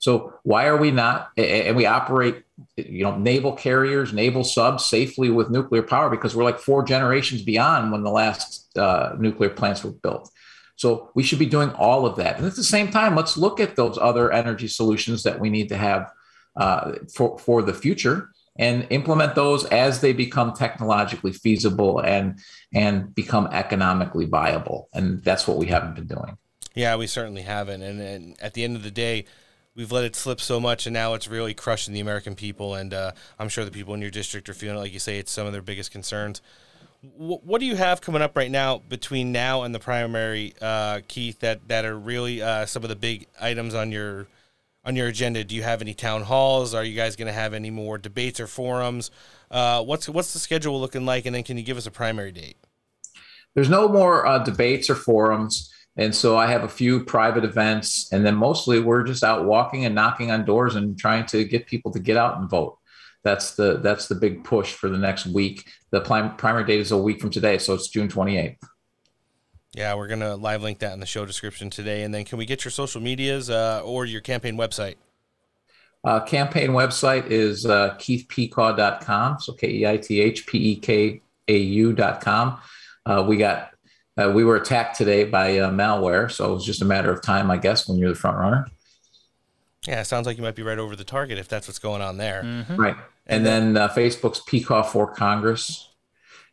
So why are we not? And we operate, you know, naval carriers, naval subs safely with nuclear power because we're like four generations beyond when the last uh, nuclear plants were built. So we should be doing all of that. And at the same time, let's look at those other energy solutions that we need to have uh, for for the future. and implement those as they become technologically feasible and and become economically viable. And that's what we haven't been doing. Yeah, we certainly haven't. And, and at the end of the day, we've let it slip so much, and now it's really crushing the American people. And uh, I'm sure the people in your district are feeling, it. like you say, it's some of their biggest concerns. W- what do you have coming up right now between now and the primary, uh, Keith? That that are really uh, some of the big items on your on your agenda. Do you have any town halls? Are you guys going to have any more debates or forums? Uh, what's what's the schedule looking like? And then can you give us a primary date? There's no more uh, debates or forums. And so I have a few private events, and then mostly we're just out walking and knocking on doors and trying to get people to get out and vote. That's the that's the big push for the next week. The prim- primary date is a week from today, so it's June 28th. Yeah, we're gonna live link that in the show description today, and then can we get your social medias uh, or your campaign website? Uh, campaign website is uh, keithpekau.com. So K E I T H P E K A U.com. Uh, we got uh, we were attacked today by uh, malware, so it was just a matter of time, I guess, when you're the front runner. Yeah, it sounds like you might be right over the target if that's what's going on there. Mm-hmm. Right. And, and then, then uh, Facebook's Pekau for Congress.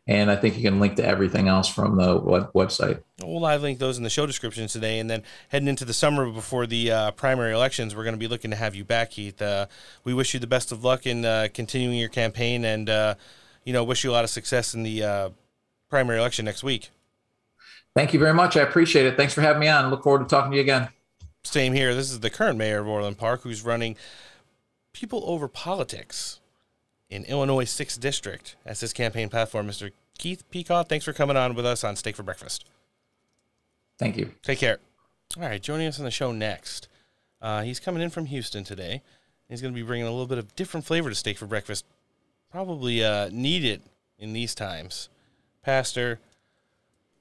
And I think you can link to everything else from the web- website. We'll live link those in the show description today. And then heading into the summer before the uh, primary elections, we're going to be looking to have you back, Keith. Uh, we wish you the best of luck in uh, continuing your campaign and, uh, you know, wish you a lot of success in the uh, primary election next week. Thank you very much. I appreciate it. Thanks for having me on. Look forward to talking to you again. Same here. This is the current mayor of Orland Park who's running People Over Politics in Illinois 6th District as his campaign platform. Mr. Keith Pekau, thanks for coming on with us on Steak for Breakfast. Thank you. Take care. All right, joining us on the show next. Uh, he's coming in from Houston today. He's going to be bringing a little bit of different flavor to Steak for Breakfast, probably uh, needed in these times. Pastor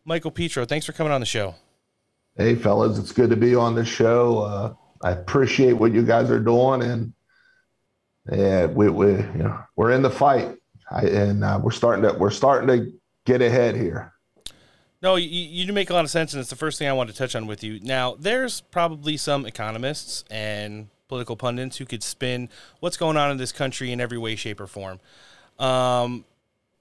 Michael Petro, thanks for coming on the show. Hey, fellas, it's good to be on the show. Uh, I appreciate what you guys are doing, and yeah, we we you know we're in the fight, I, and uh, we're starting to we're starting to get ahead here. No, you, you make a lot of sense, and it's the first thing I want to touch on with you. Now, there's probably some economists and political pundits who could spin what's going on in this country in every way, shape, or form. Um,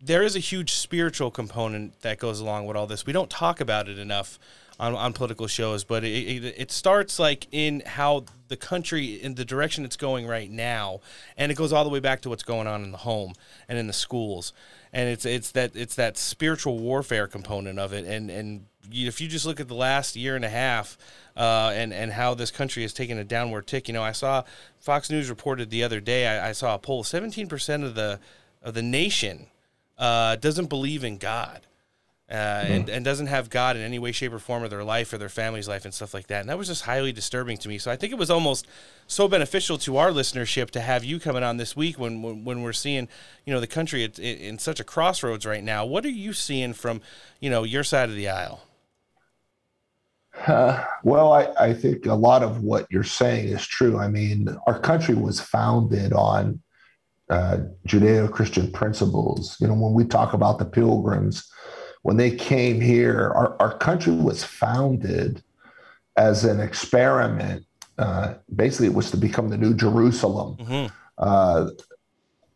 there is a huge spiritual component that goes along with all this. We don't talk about it enough on, on political shows, but it, it, it, starts like in how the country, in the direction it's going right now, and it goes all the way back to what's going on in the home and in the schools, and it's it's that it's that spiritual warfare component of it, and and if you just look at the last year and a half, uh, and and how this country has taken a downward tick, you know, I saw Fox News reported the other day, I, I saw a poll, seventeen percent of the of the nation uh, doesn't believe in God uh, mm-hmm. and, and doesn't have God in any way, shape, or form of their life or their family's life and stuff like that. And that was just highly disturbing to me. So I think it was almost so beneficial to our listenership to have you coming on this week when when, when we're seeing you know the country in, in such a crossroads right now. What are you seeing from you know your side of the aisle? Uh, well, I, I think a lot of what you're saying is true. I mean, our country was founded on uh, Judeo-Christian principles. You know, when we talk about the pilgrims when they came here, our, our country was founded as an experiment. Uh, basically, it was to become the new Jerusalem. Mm-hmm. Uh,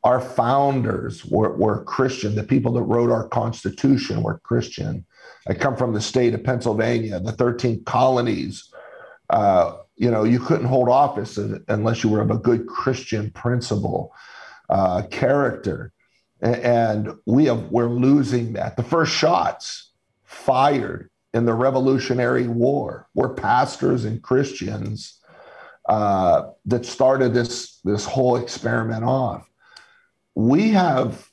our founders were, were Christian. The people that wrote our Constitution were Christian. I come from the state of Pennsylvania, the 13 colonies. Uh, you know, you couldn't hold office unless you were of a good Christian principle, uh, character and we have we're losing that. The first shots fired in the Revolutionary War were pastors and Christians uh, that started this this whole experiment off. We have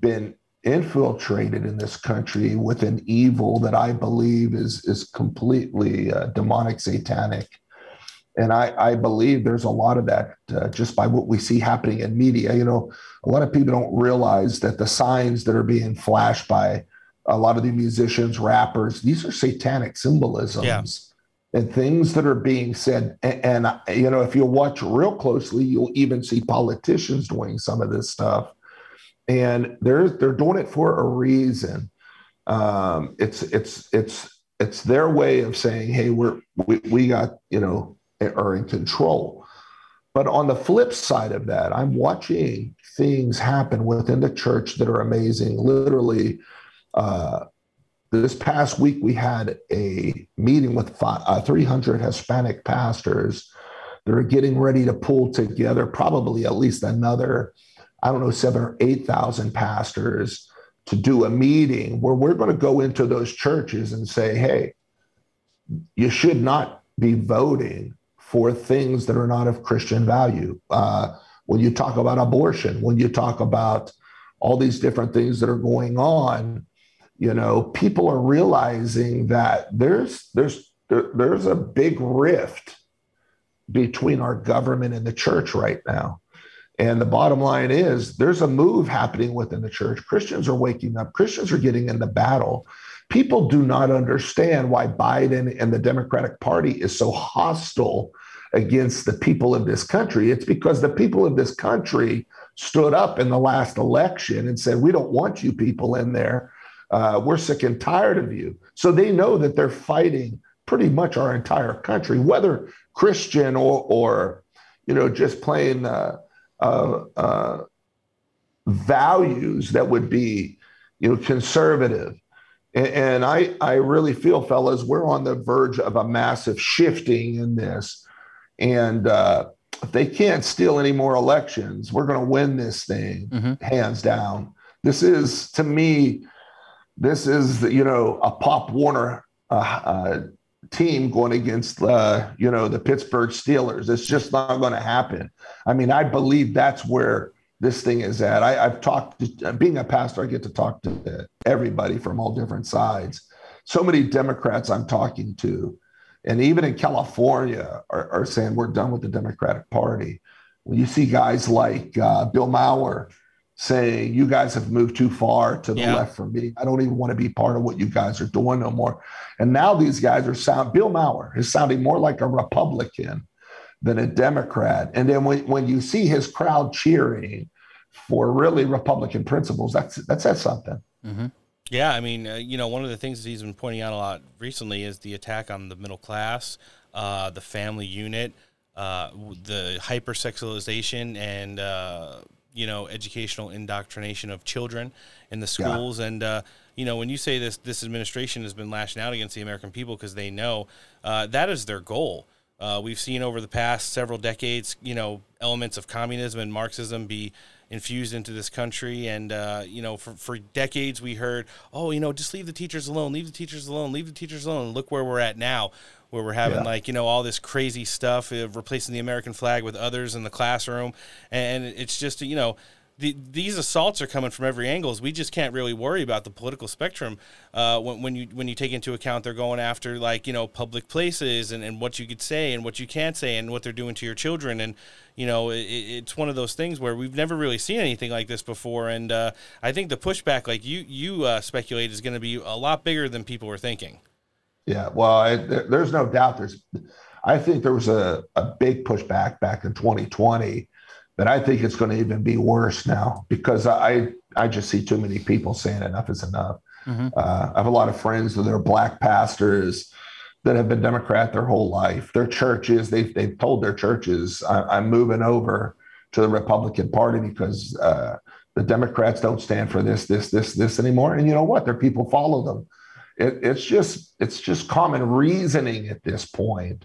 been infiltrated in this country with an evil that I believe is is completely uh, demonic, satanic and I, I, believe there's a lot of that uh, just by what we see happening in media. You know, a lot of people don't realize that the signs that are being flashed by a lot of the musicians, rappers, these are satanic symbolisms yeah. and things that are being said. And, and, you know, if you watch real closely, you'll even see politicians doing some of this stuff. And they're they're doing it for a reason. Um, it's it's it's it's their way of saying, "Hey, we're we, we got you know are in control. but on the flip side of that, I'm watching things happen within the church that are amazing. Literally, uh, this past week we had a meeting with five, uh, 300 Hispanic pastors that are getting ready to pull together probably at least another, I don't know, seven or 8,000 pastors to do a meeting where we're going to go into those churches and say, hey, you should not be voting for things that are not of Christian value. Uh, when you talk about abortion, when you talk about all these different things that are going on, you know, people are realizing that there's there's there, there's a big rift between our government and the church right now. And the bottom line is there's a move happening within the church. Christians are waking up, Christians are getting in the battle. People do not understand why Biden and the Democratic Party is so hostile against the people of this country. It's because the people of this country stood up in the last election and said, We don't want you people in there. Uh, we're sick and tired of you. So they know that they're fighting pretty much our entire country, whether Christian or, or you know, just plain uh, uh, uh, values that would be, you know, conservative. And, and I, I really feel, fellas, we're on the verge of a massive shifting in this. And uh, if they can't steal any more elections, we're going to win this thing Mm-hmm. hands down. This is, to me, this is you know a Pop Warner uh, uh, team going against uh, you know the Pittsburgh Steelers. It's just not going to happen. I mean, I believe that's where this thing is at. I, I've talked to, being a pastor, I get to talk to everybody from all different sides. So many Democrats I'm talking to, and even in California, are, are saying we're done with the Democratic Party. When you see guys like uh, Bill Maher saying you guys have moved too far to the Yeah. left for me. I don't even want to be part of what you guys are doing no more. And now these guys are sound Bill Maher is sounding more like a Republican than a Democrat. And then when, when you see his crowd cheering for really Republican principles, that's that says something. Mm-hmm. Yeah, I mean, uh, you know, one of the things that he's been pointing out a lot recently is the attack on the middle class, uh, the family unit, uh, the hypersexualization, and uh, you know, educational indoctrination of children in the Yeah. schools. And uh, you know, when you say this, this administration has been lashing out against the American people because they know uh, that is their goal. Uh, we've seen over the past several decades, you know, elements of communism and Marxism be infused into this country. And, uh, you know, for, for decades we heard, oh, you know, just leave the teachers alone, leave the teachers alone, leave the teachers alone. And look where we're at now, where we're having Yeah. like, you know, all this crazy stuff, uh, replacing the American flag with others in the classroom. And it's just, you know, the, these assaults are coming from every angles. We just can't really worry about the political spectrum uh, when, when you when you take into account they're going after like you know public places and, and what you could say and what you can't say and what they're doing to your children and you know it, it's one of those things where we've never really seen anything like this before and uh, I think the pushback like you you uh, speculate is going to be a lot bigger than people were thinking. Yeah, well, I, there, there's no doubt. There's, I think there was a, a big pushback back in 2020, but I think it's going to even be worse now because I I just see too many people saying enough is enough. Mm-hmm. Uh, I have a lot of friends that are black pastors that have been Democrat their whole life. Their churches, they've they've told their churches, I, I'm moving over to the Republican Party because uh, the Democrats don't stand for this, this, this, this anymore. And you know what? Their people follow them. It, it's just it's just common reasoning at this point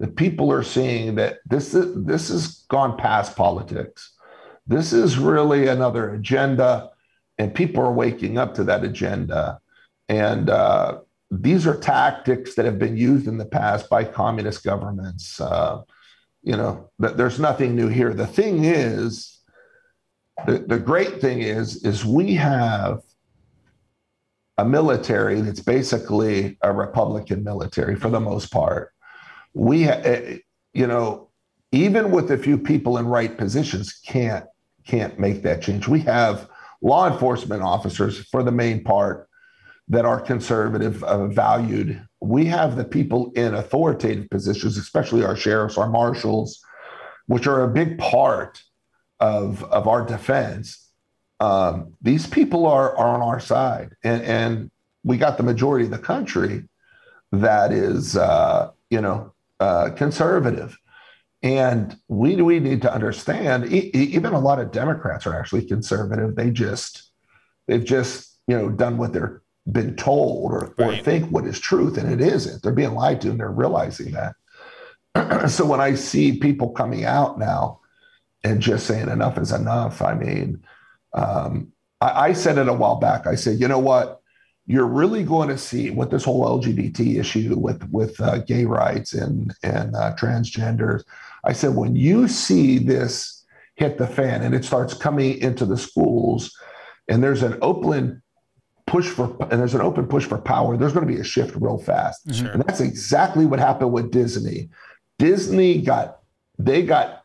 that people are seeing that this is, this has gone past politics. This is really another agenda, and people are waking up to that agenda. And uh, these are tactics that have been used in the past by communist governments. Uh, you know, th- there's nothing new here. The thing is, the, the great thing is, is we have a military that's basically a Republican military for the most part. We, eh, you know, even with a few people in right positions, can't can't make that change. We have law enforcement officers for the main part that are conservative, uh, valued. We have the people in authoritative positions, especially our sheriffs, our marshals, which are a big part of of our defense. Um, these people are are on our side, and and we got the majority of the country that is, uh, you know, uh, conservative. And we we need to understand. E- even a lot of Democrats are actually conservative. They just they've just you know done what they're been told or, or think what is truth, and it isn't. They're being lied to, and they're realizing that. so when I see people coming out now and just saying enough is enough, I mean, um, I, I said it a while back. I said, you know what? You're really going to see with this whole LGBT issue with with uh, gay rights and and uh, transgenders. I said when you see this hit the fan and it starts coming into the schools, and there's an open push for and there's an open push for power. There's going to be a shift real fast, Sure. and that's exactly what happened with Disney. Disney got they got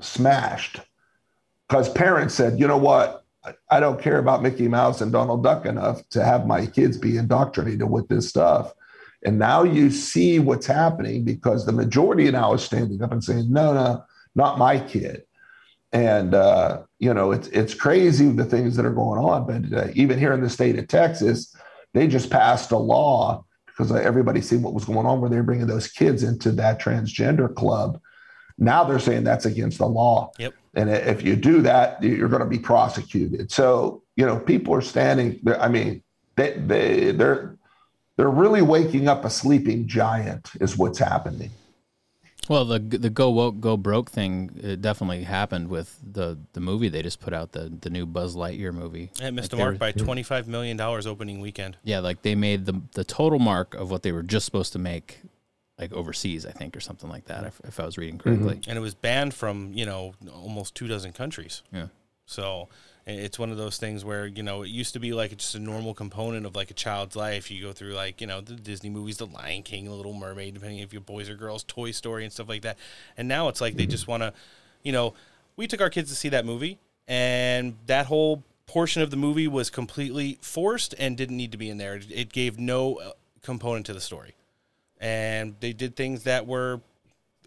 smashed because parents said, you know what, I- don't care about Mickey Mouse and Donald Duck enough to have my kids be indoctrinated with this stuff. And now you see what's happening because the majority now is standing up and saying, no, no, not my kid. And uh, you know, it's it's crazy the things that are going on. But uh, even here in the state of Texas, they just passed a law because everybody seen what was going on where they're bringing those kids into that transgender club. Now they're saying that's against the law. Yep. And if you do that, you're going to be prosecuted. So you know, people are standing. there. I mean, they they they're they're really waking up a sleeping giant. Is what's happening. Well, the the go woke go broke thing it definitely happened with the the movie they just put out the the new Buzz Lightyear movie. It missed Like the mark by twenty five million dollars opening weekend. Yeah, like they made the the total mark of what they were just supposed to make, like overseas, I think, or something like that. If, if I was reading correctly. and it was banned from you know almost two dozen countries. Yeah. So it's one of those things where you know it used to be like just a normal component of like a child's life. You go through like you know the Disney movies, The Lion King, The Little Mermaid, depending if you're boys or girls, Toy Story and stuff like that. And now it's like they just want to, you know, we took our kids to see that movie, and that whole portion of the movie was completely forced and didn't need to be in there. It- It gave no uh, component to the story, and they did things that were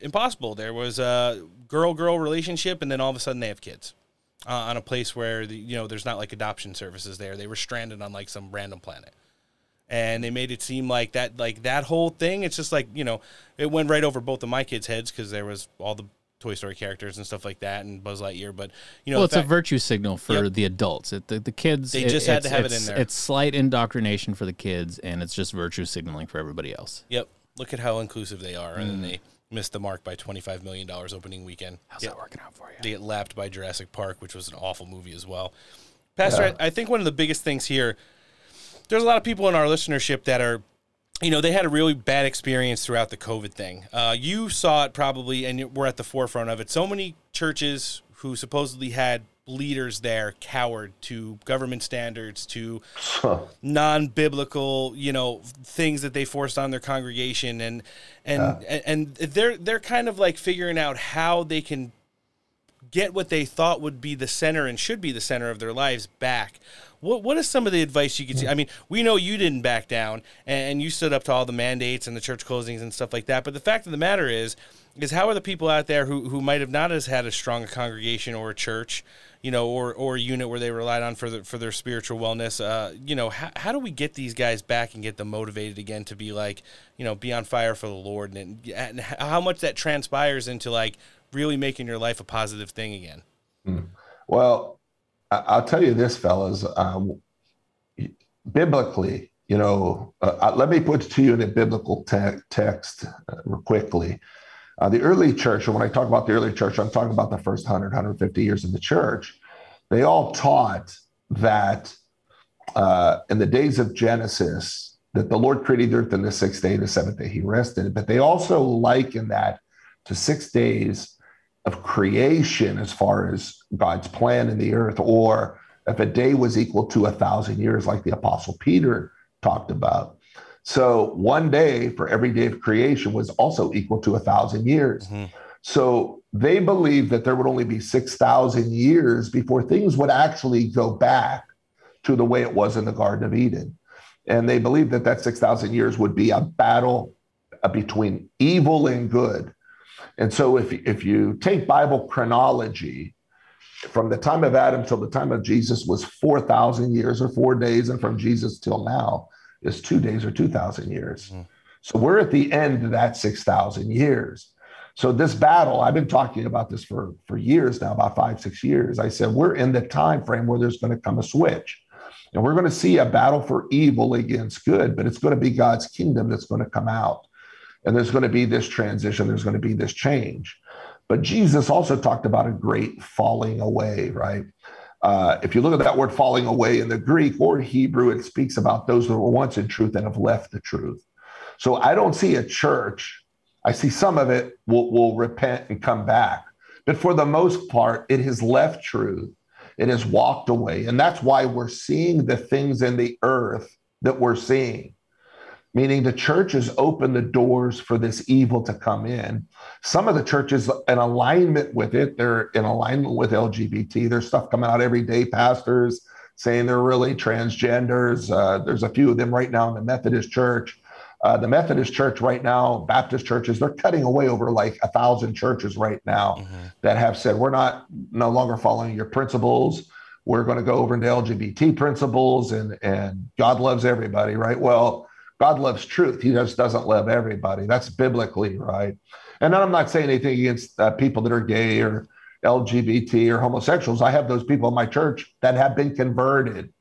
impossible. There was a girl girl relationship, and then all of a sudden they have kids uh, on a place where the, you know there's not like adoption services there. They were stranded on like some random planet, and they made it seem like that like that whole thing. It's just like you know it went right over both of my kids' heads because there was all the Toy Story characters and stuff like that, and Buzz Lightyear. But you know, well, it's a virtue signal for Yep. the adults. It, the, the kids, They it- just had to have it in there. It's slight indoctrination for the kids, and it's just virtue signaling for everybody else. Yep. Look at how inclusive they are, and then Mm. they missed the mark by twenty-five million dollars opening weekend. How's that working out for you? They get lapped by Jurassic Park, which was an awful movie as well. Pastor. I, I think one of the biggest things here, there's a lot of people in our listenership that are, you know, they had a really bad experience throughout the COVID thing. Uh, you saw it probably, and we're at the forefront of it. So many churches who supposedly had leaders there cowered to government standards, to non-biblical, you know, things that they forced on their congregation, and and and they're they're kind of like figuring out how they can get what they thought would be the center and should be the center of their lives back. What what is some of the advice you could see? I mean, we know you didn't back down and you stood up to all the mandates and the church closings and stuff like that. But the fact of the matter is, is how are the people out there who, who might have not as had a strong congregation or a church, you know, or, or unit where they relied on for the, for their spiritual wellness, uh, you know, how, how do we get these guys back and get them motivated again to be like, you know, be on fire for the Lord and, and how much that transpires into like really making your life a positive thing again? Well, I- I'll tell you this, fellas. Um, biblically, you know, uh, uh, let me put to you in a biblical te- text uh, quickly. Uh, the early church, and when I talk about the early church, I'm talking about the first 100, 150 years of the church. They all taught that uh, in the days of Genesis, that the Lord created the earth in the sixth day, the seventh day he rested. But they also liken that to six days of creation as far as God's plan in the earth, or if a day was equal to a thousand years, like the Apostle Peter talked about. So one day for every day of creation was also equal to a thousand years. Mm-hmm. So they believed that there would only be 6,000 years before things would actually go back to the way it was in the Garden of Eden. And they believed that that 6,000 years would be a battle between evil and good. And so if, if you take Bible chronology, from the time of Adam till the time of Jesus was 4,000 years or four days, and from Jesus till now is two days or 2,000 years. Mm. So we're at the end of that 6,000 years. So this battle, I've been talking about this for for years now, about five six years. I said we're in the time frame where there's going to come a switch, and we're going to see a battle for evil against good, but it's going to be God's kingdom that's going to come out, and there's going to be this transition. There's going to be this change. But Jesus also talked about a great falling away, right? Uh, if you look at that word falling away in the Greek or Hebrew, it speaks about those that were once in truth and have left the truth. So I don't see a church. I see some of it will, will repent and come back. But for the most part, it has left truth. It has walked away. And that's why we're seeing the things in the earth that we're seeing meaning the church has opened the doors for this evil to come in. Some of the churches in alignment with it, they're in alignment with LGBT. There's stuff coming out every day, pastors saying they're really transgenders. Uh, there's a few of them right now in the Methodist Church. Uh, the Methodist Church right now, Baptist churches, they're cutting away over like a thousand churches right now mm-hmm. that have said we're not no longer following your principles. We're going to go over into LGBT principles and and God loves everybody, right? Well, God loves truth. He just doesn't love everybody. That's biblically right. And I'm not saying anything against uh, people that are gay or LGBT or homosexuals. I have those people in my church that have been converted.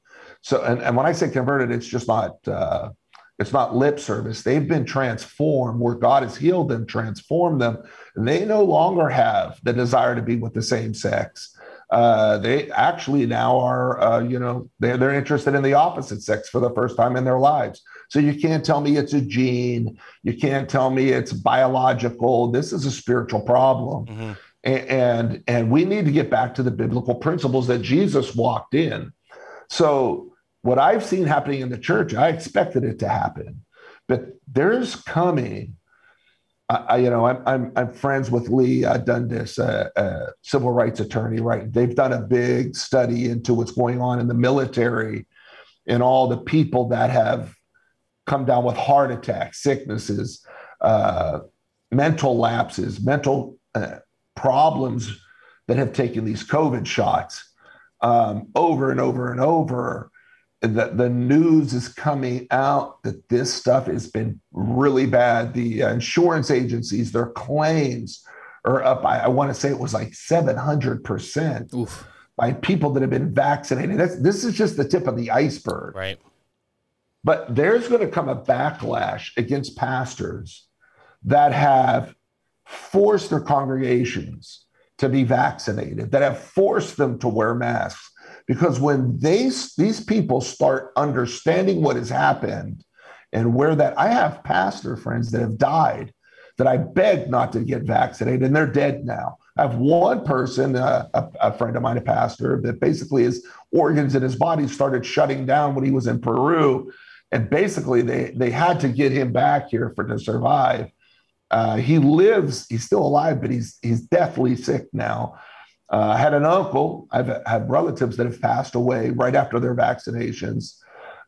So, and, and when I say converted, it's just not uh, it's not lip service. They've been transformed where God has healed them, transformed them, they no longer have the desire to be with the same sex. Uh, they actually now are, uh, you know, they're, they're interested in the opposite sex for the first time in their lives. So you can't tell me it's a gene. You can't tell me it's biological. This is a spiritual problem. Mm-hmm. And, and, and we need to get back to the biblical principles that Jesus walked in. So what I've seen happening in the church, I expected it to happen, but there's coming I, you know, I'm, I'm, I'm friends with Leigh uh, Dundas, a, a, civil rights attorney, right? They've done a big study into what's going on in the military and all the people that have come down with heart attacks, sicknesses, uh, mental lapses, mental uh, problems that have taken these COVID shots um, over and over and over the, the news is coming out that this stuff has been really bad. The uh, insurance agencies, their claims are up. I, I want to say it was like 700% Oof. by people that have been vaccinated. That's, this is just the tip of the iceberg. Right. But there's going to come a backlash against pastors that have forced their congregations to be vaccinated, that have forced them to wear masks because when they these people start understanding what has happened and where that I have pastor friends that have died that I begged not to get vaccinated and they're dead now. I have one person, uh, a, a, friend of mine, a pastor, that basically his organs in his body started shutting down when he was in Peru. And basically, they, they had to get him back here for to survive. Uh, he lives, he's still alive, but he's, he's deathly sick now. Uh, I had an uncle, I've had relatives that have passed away right after their vaccinations.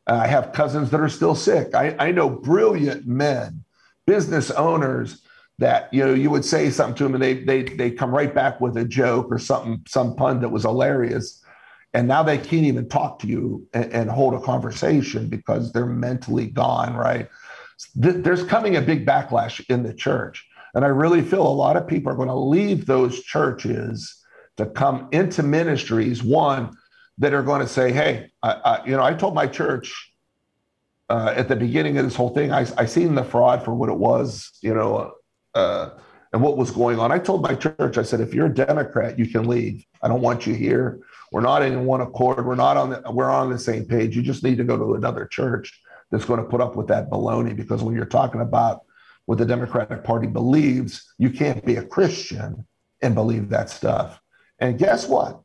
Uh, I have cousins that are still sick. I, I know brilliant men, business owners that you know you would say something to them and they they they come right back with a joke or something some pun that was hilarious and now they can't even talk to you and, and hold a conversation because they're mentally gone right there's coming a big backlash in the church and i really feel a lot of people are going to leave those churches to come into ministries, one, that are going to say, hey, I, I, you know, I told my church uh, at the beginning of this whole thing, I, I seen the fraud for what it was, you know, uh, and what was going on. I told my church, I said, if you're a Democrat, you can leave. I don't want you here. We're not in one accord. We're not on the, we're on the same page. You just need to go to another church that's going to put up with that baloney. Because when you're talking about what the Democratic Party believes, you can't be a Christian and believe that stuff. And guess what?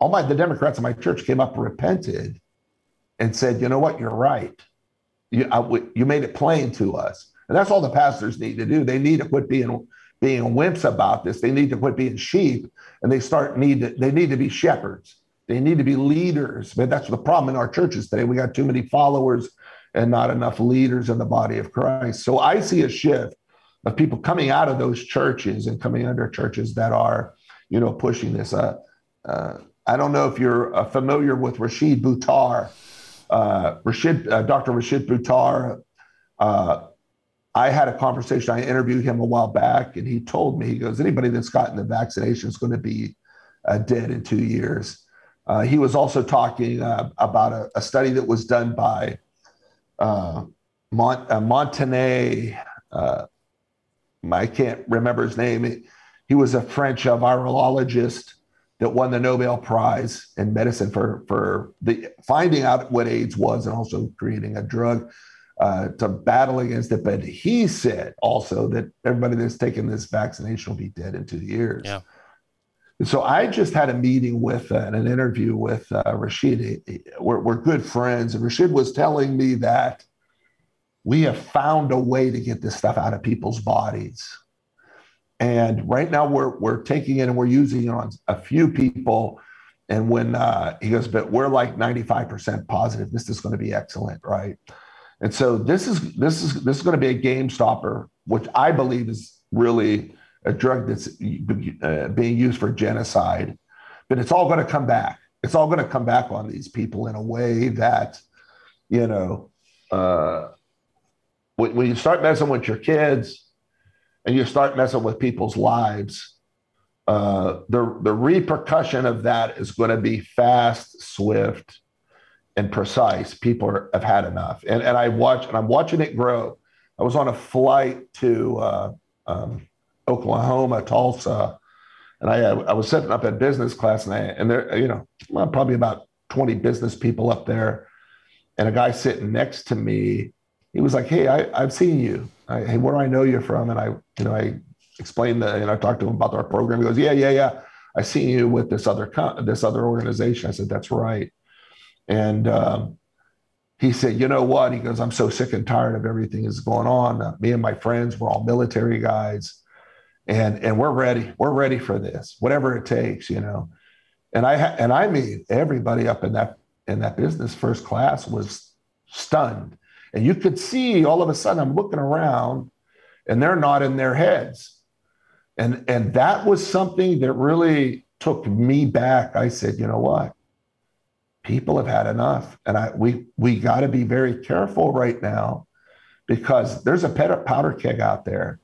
All my the Democrats in my church came up, repented, and said, "You know what? You're right. You you made it plain to us." And that's all the pastors need to do. They need to quit being being wimps about this. They need to quit being sheep, and they start need to, they need to be shepherds. They need to be leaders. But that's the problem in our churches today. We got too many followers and not enough leaders in the body of Christ. So I see a shift of people coming out of those churches and coming under churches that are you know, pushing this. Uh, uh, I don't know if you're uh, familiar with Rashid Buttar. Uh, Rashid, uh, Dr. Rashid Buttar, uh, I, had a conversation. I interviewed him a while back, and he told me, he goes, anybody that's gotten the vaccination is going to be dead in two years. Uh, he was also talking uh, about a, a, study that was done by uh, Mont, uh, Montagne. Uh, I can't remember his name. He was a French virologist that won the Nobel Prize in medicine for, for the finding out what AIDS was and also creating a drug uh, to battle against it. But he said also that everybody that's taken this vaccination will be dead in two years. Yeah. So I just had a meeting with uh, an interview with uh, Rashid. We're, we're good friends, and Rashid was telling me that we have found a way to get this stuff out of people's bodies. And right now we're we're taking it and we're using it on a few people. And when uh, he goes, but we're like 95% positive, this is going to be excellent, right? And so this is this is this is going to be a game stopper, which I believe is really a drug that's uh, being used for genocide. But it's all going to come back. It's all going to come back on these people in a way that, you know, uh, when, when you start messing with your kids and you start messing with people's lives, uh, the the repercussion of that is going to be fast, swift, and precise. People are, have had enough, and and I watch and I'm watching it grow. I was on a flight to uh, um, Oklahoma, Tulsa, and I I was sitting up in business class, and I and there you know probably about 20 business people up there, and a guy sitting next to me. He was like, "Hey, I, I've seen you. I, hey, where do I know you're from?" And I you know I explained that, and I talked to him about our program. He goes, "Yeah, yeah, yeah. I seen you with this other co- this other organization." I said, "That's right." And um, he said, You know what? He goes, I'm so sick and tired of everything that's going on. Uh, me and my friends, we're all military guys. And, and we're ready. We're ready for this, whatever it takes, you know. And I ha- and I mean everybody up in that in that business first class was stunned. And you could see all of a sudden I'm looking around and they're not in their heads. And and that was something that really took me back. I said, you know what? people have had enough. And I, we, we got to be very careful right now because there's a powder keg out there.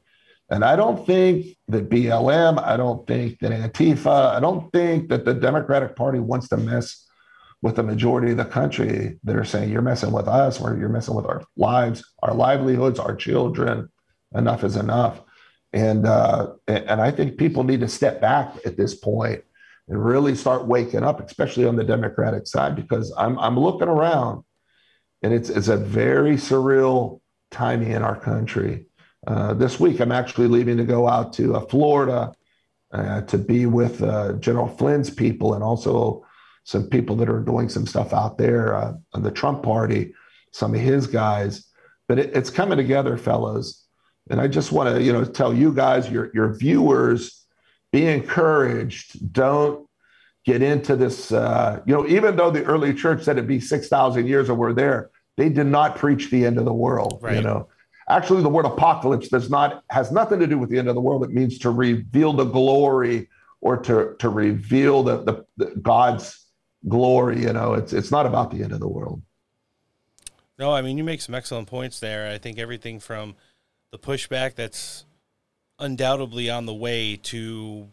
And I don't think that BLM, I don't think that Antifa, I don't think that the Democratic Party wants to mess with the majority of the country that are saying you're messing with us or you're messing with our lives, our livelihoods, our children. Enough is enough. And uh, and I think people need to step back at this point and really start waking up, especially on the Democratic side, because I'm, I'm looking around and it's, it's a very surreal timing in our country. Uh, this week, I'm actually leaving to go out to uh, Florida uh, to be with uh, General Flynn's people and also some people that are doing some stuff out there uh, on the Trump party, some of his guys. But it, it's coming together, fellas. And I just want to, you know, tell you guys, your your viewers, be encouraged. Don't get into this. Uh, you know, even though the early church said it'd be 6,000 years and we're there, they did not preach the end of the world. Right. You know, actually, the word apocalypse does not has nothing to do with the end of the world. It means to reveal the glory or to to reveal the, the, the God's glory. You know, it's it's not about the end of the world. No, I mean you make some excellent points there. I think everything from the pushback that's undoubtedly on the way to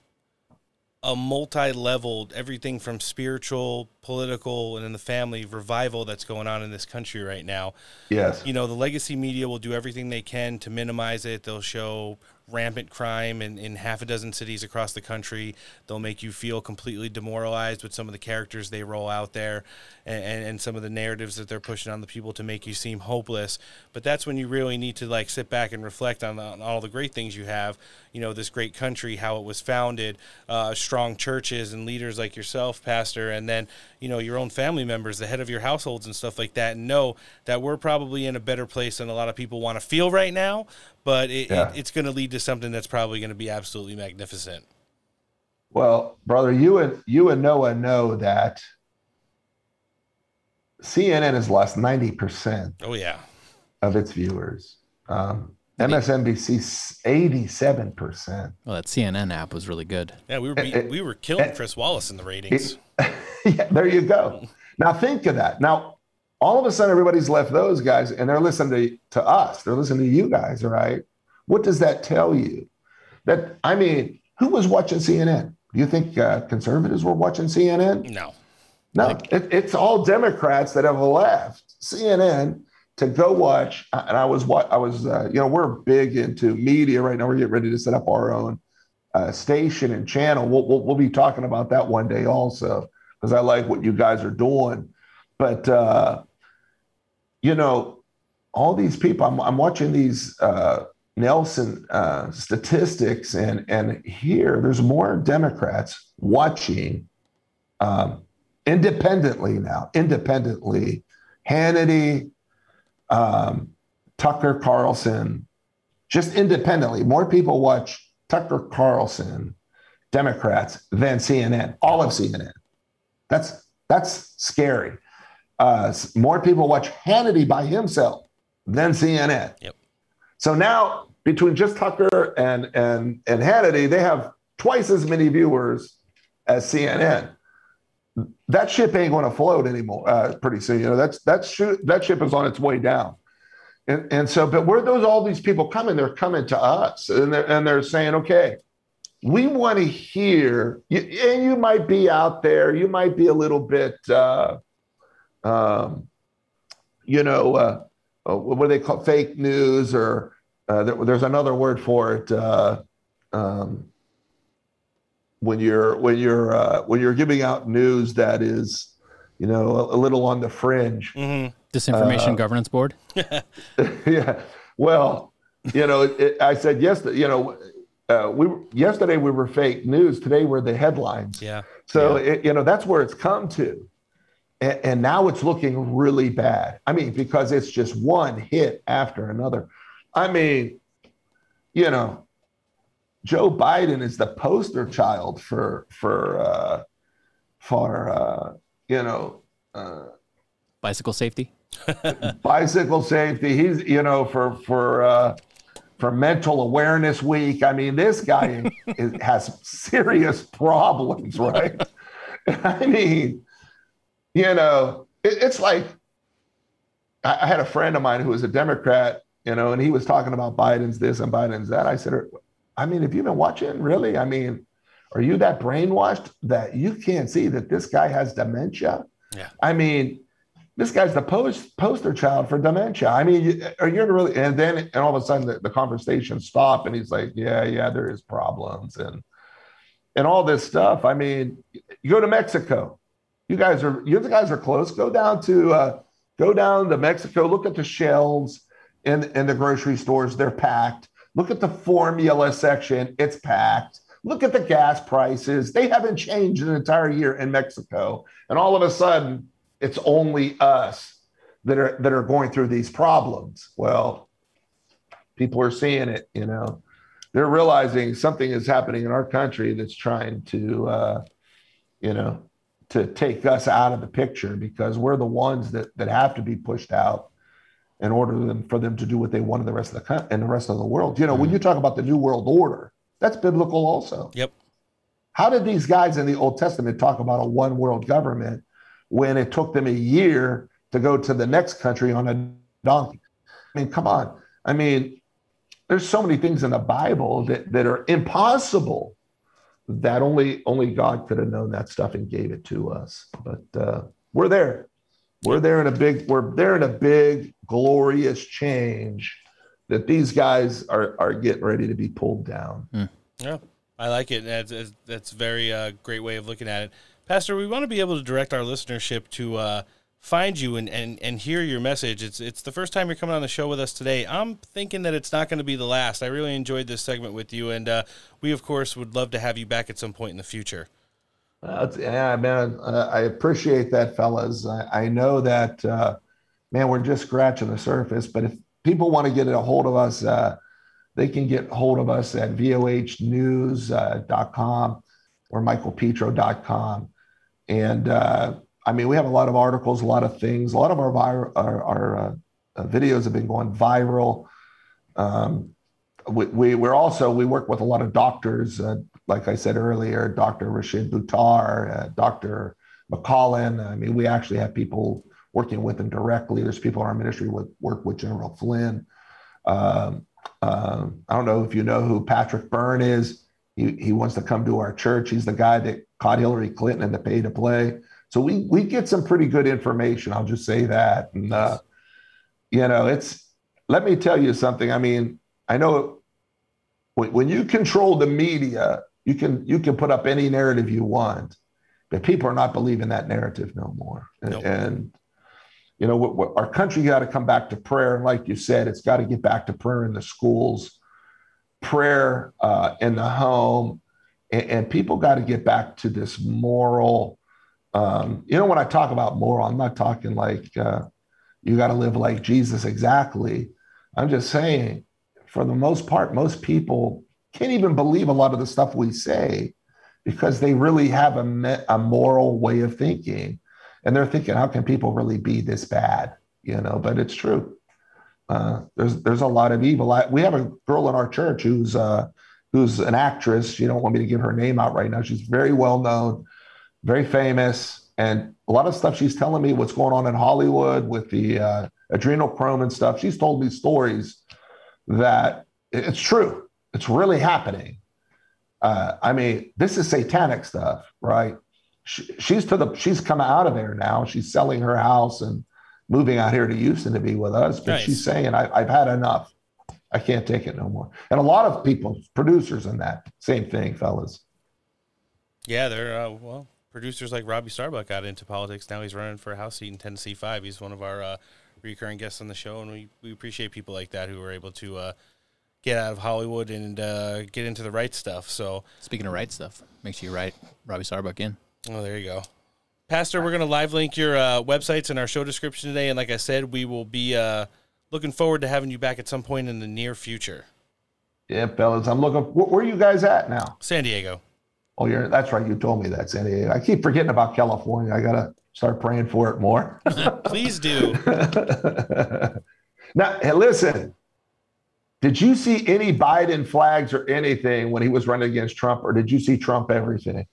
a multi-leveled everything from spiritual political and in the family revival that's going on in this country right now. Yes. You know the legacy media will do everything they can to minimize it. They'll show rampant crime in, in half a dozen cities across the country. They'll make you feel completely demoralized with some of the characters they roll out there and, and, and, some of the narratives that they're pushing on the people to make you seem hopeless. But that's when you really need to like sit back and reflect on, on all the great things you have. You know, this great country, how it was founded, uh, strong churches and leaders like yourself, Pastor, and then, you know, your own family members, the head of your households and stuff like that. And know that we're probably in a better place than a lot of people want to feel right now but it, yeah. it, it's going to lead to something that's probably going to be absolutely magnificent. Well, brother, you and you and Noah know that CNN has lost ninety percent. Oh yeah, of its viewers. Um, MSNBC eighty-seven percent. Well, that CNN app was really good. Yeah, we were eh, it, eh, we were killing it, Chris Wallace in the ratings. It, yeah, there you go. Now think of that. Now all of a sudden, everybody's left those guys and they're listening to, to us. They're listening to you guys, right? What does that tell you? That, I mean, who was watching CNN? Do you think uh, conservatives were watching CNN? No. No, it, it's all Democrats that have left CNN to go watch. And I was, wa- I was, uh, you know, we're big into media right now. We're getting ready to set up our own uh, station and channel. We'll, we'll, we'll be talking about that one day also, because I like what you guys are doing. But, uh, you know, all these people, I'm, I'm watching these uh, Nielsen uh, statistics, and, and here there's more Democrats watching um, independently now, independently, Hannity, um, Tucker Carlson, just independently, more people watch Tucker Carlson, Democrats, than CNN, all of CNN. That's that's scary. Uh, more people watch Hannity by himself than CNN. Yep. So now between just Tucker and and and Hannity, they have twice as many viewers as CNN. That ship ain't going to float anymore uh, pretty soon. You know that's that's sh- that ship is on its way down. And, and so, but where those all these people coming? They're coming to us, and they're and they're saying, okay, we want to hear. you- And you might be out there. You might be a little bit, uh, um, you know, uh, uh, what do they call fake news, or uh, there, there's another word for it. Uh, um, when you're when you're uh, when you're giving out news that is, you know, a, a little on the fringe. Disinformation Uh, Governance Board. yeah. Well, you know, it, I said yesterday, you know, uh, we were- yesterday we were fake news. Today we're the headlines. Yeah. So It, you know that's where it's come to, and, and now it's looking really bad. I mean, because it's just one hit after another. I mean, you know, Joe Biden is the poster child for for uh, for uh, you know. Uh, Bicycle safety. bicycle safety. He's you know for for uh, for mental awareness week. I mean, this guy is, has serious problems, right? I mean, you know, it, it's like I, I had a friend of mine who was a Democrat, you know, and he was talking about Biden's this and Biden's that. I said, I mean, have you been watching? Really? I mean, are you that brainwashed that you can't see that this guy has dementia? Yeah. I mean, this guy's the post, poster child for dementia. I mean, you- are you really? And then, and all of a sudden, the, the conversation stopped, and he's like, "Yeah, yeah, there is problems, and and all this stuff." I mean, you go to Mexico. You guys are you guys are close. Go down to uh, go down to Mexico. Look at the shelves in in the grocery stores. They're packed. Look at the formula section. It's packed. Look at the gas prices. They haven't changed an entire year in Mexico, and all of a sudden, it's only us that are that are going through these problems. Well, people are seeing it. You know, they're realizing something is happening in our country that's trying to, uh, you know, to take us out of the picture because we're the ones that that have to be pushed out in order them, for them to do what they want in the rest of the in the rest of the world. You know, when you mm-hmm. talk about the new world order, that's biblical also. Yep. How did these guys in the Old Testament talk about a one world government when it took them a year to go to the next country on a donkey? I mean, come on. I mean, there's so many things in the Bible that, that are impossible that only only God could have known that stuff and gave it to us. But uh, we're there. We're there in a big, we're there in a big, glorious change that these guys are are getting ready to be pulled down. Yeah, I like it. That's that's- that's very uh, great way of looking at it, Pastor. We want to be able to direct our listenership to uh, find you and, and and hear your message. It's it's the first time you're coming on the show with us today. I'm thinking that it's not going to be the last. I really enjoyed this segment with you, and uh, we of course would love to have you back at some point in the future. Uh, yeah, man, uh, I appreciate that, fellas. I, I know that, uh, man, we're just scratching the surface. But if people want to get a hold of us, uh, they can get hold of us at vohnews.com or michaelpetro.com. And uh, I mean, we have a lot of articles, a lot of things. A lot of our vir- our, our uh, uh, videos have been going viral. Um, we, we we're also we work with a lot of doctors, uh, like I said earlier, Dr. Rashid Buttar, uh, Dr. McCollin. I mean, we actually have people working with them directly. There's people in our ministry with work with General Flynn. Um, um, I don't know if you know who Patrick Byrne is. He, he wants to come to our church. He's the guy that caught Hillary Clinton in the pay to play. So we we get some pretty good information. I'll just say that. And uh, you know, it's let me tell you something. I mean, I know when, when you control the media, you can you can put up any narrative you want, but people are not believing that narrative no more. And, and you know, what, what, our country got to come back to prayer. And like you said, it's got to get back to prayer in the schools, prayer uh, in the home, and, and people got to get back to this moral. Um, you know, when I talk about moral, I'm not talking like uh, you got to live like Jesus exactly. I'm just saying, for the most part, most people can't even believe a lot of the stuff we say because they really have a, me- a moral way of thinking. And they're thinking, how can people really be this bad? You know, but it's true. Uh, there's there's a lot of evil. I, we have a girl in our church who's uh, who's an actress. You don't want me to give her name out right now. She's very well known, very famous, and a lot of stuff she's telling me what's going on in Hollywood with the uh, adrenochrome and stuff. She's told me stories that it's true. It's really happening. Uh, I mean, this is satanic stuff, right? She, she's to the she's come out of there now. She's selling her house and moving out here to Houston to be with us. But Nice. she's saying, I, "I've had enough. I can't take it no more." And a lot of people, producers, in that same thing, fellas. Yeah, they're uh, well producers like Robbie Starbuck got into politics. Now he's running for a House seat in Tennessee Five. He's one of our uh, recurring guests on the show, and we, we appreciate people like that who are able to uh, get out of Hollywood and uh, get into the right stuff. So speaking of right stuff, make sure you write Robbie Starbuck in. Oh, there you go. Pastor, we're going to live link your uh, websites in our show description today. And like I said, we will be uh, looking forward to having you back at some point in the near future. Yeah, fellas, I'm looking. Where, where are you guys at now? San Diego. Oh, you're. That's right. You told me that, San Diego. I keep forgetting about California. I gotta start praying for it more. Please do. Now, hey, listen. Did you see any Biden flags or anything when he was running against Trump, or did you see Trump everything?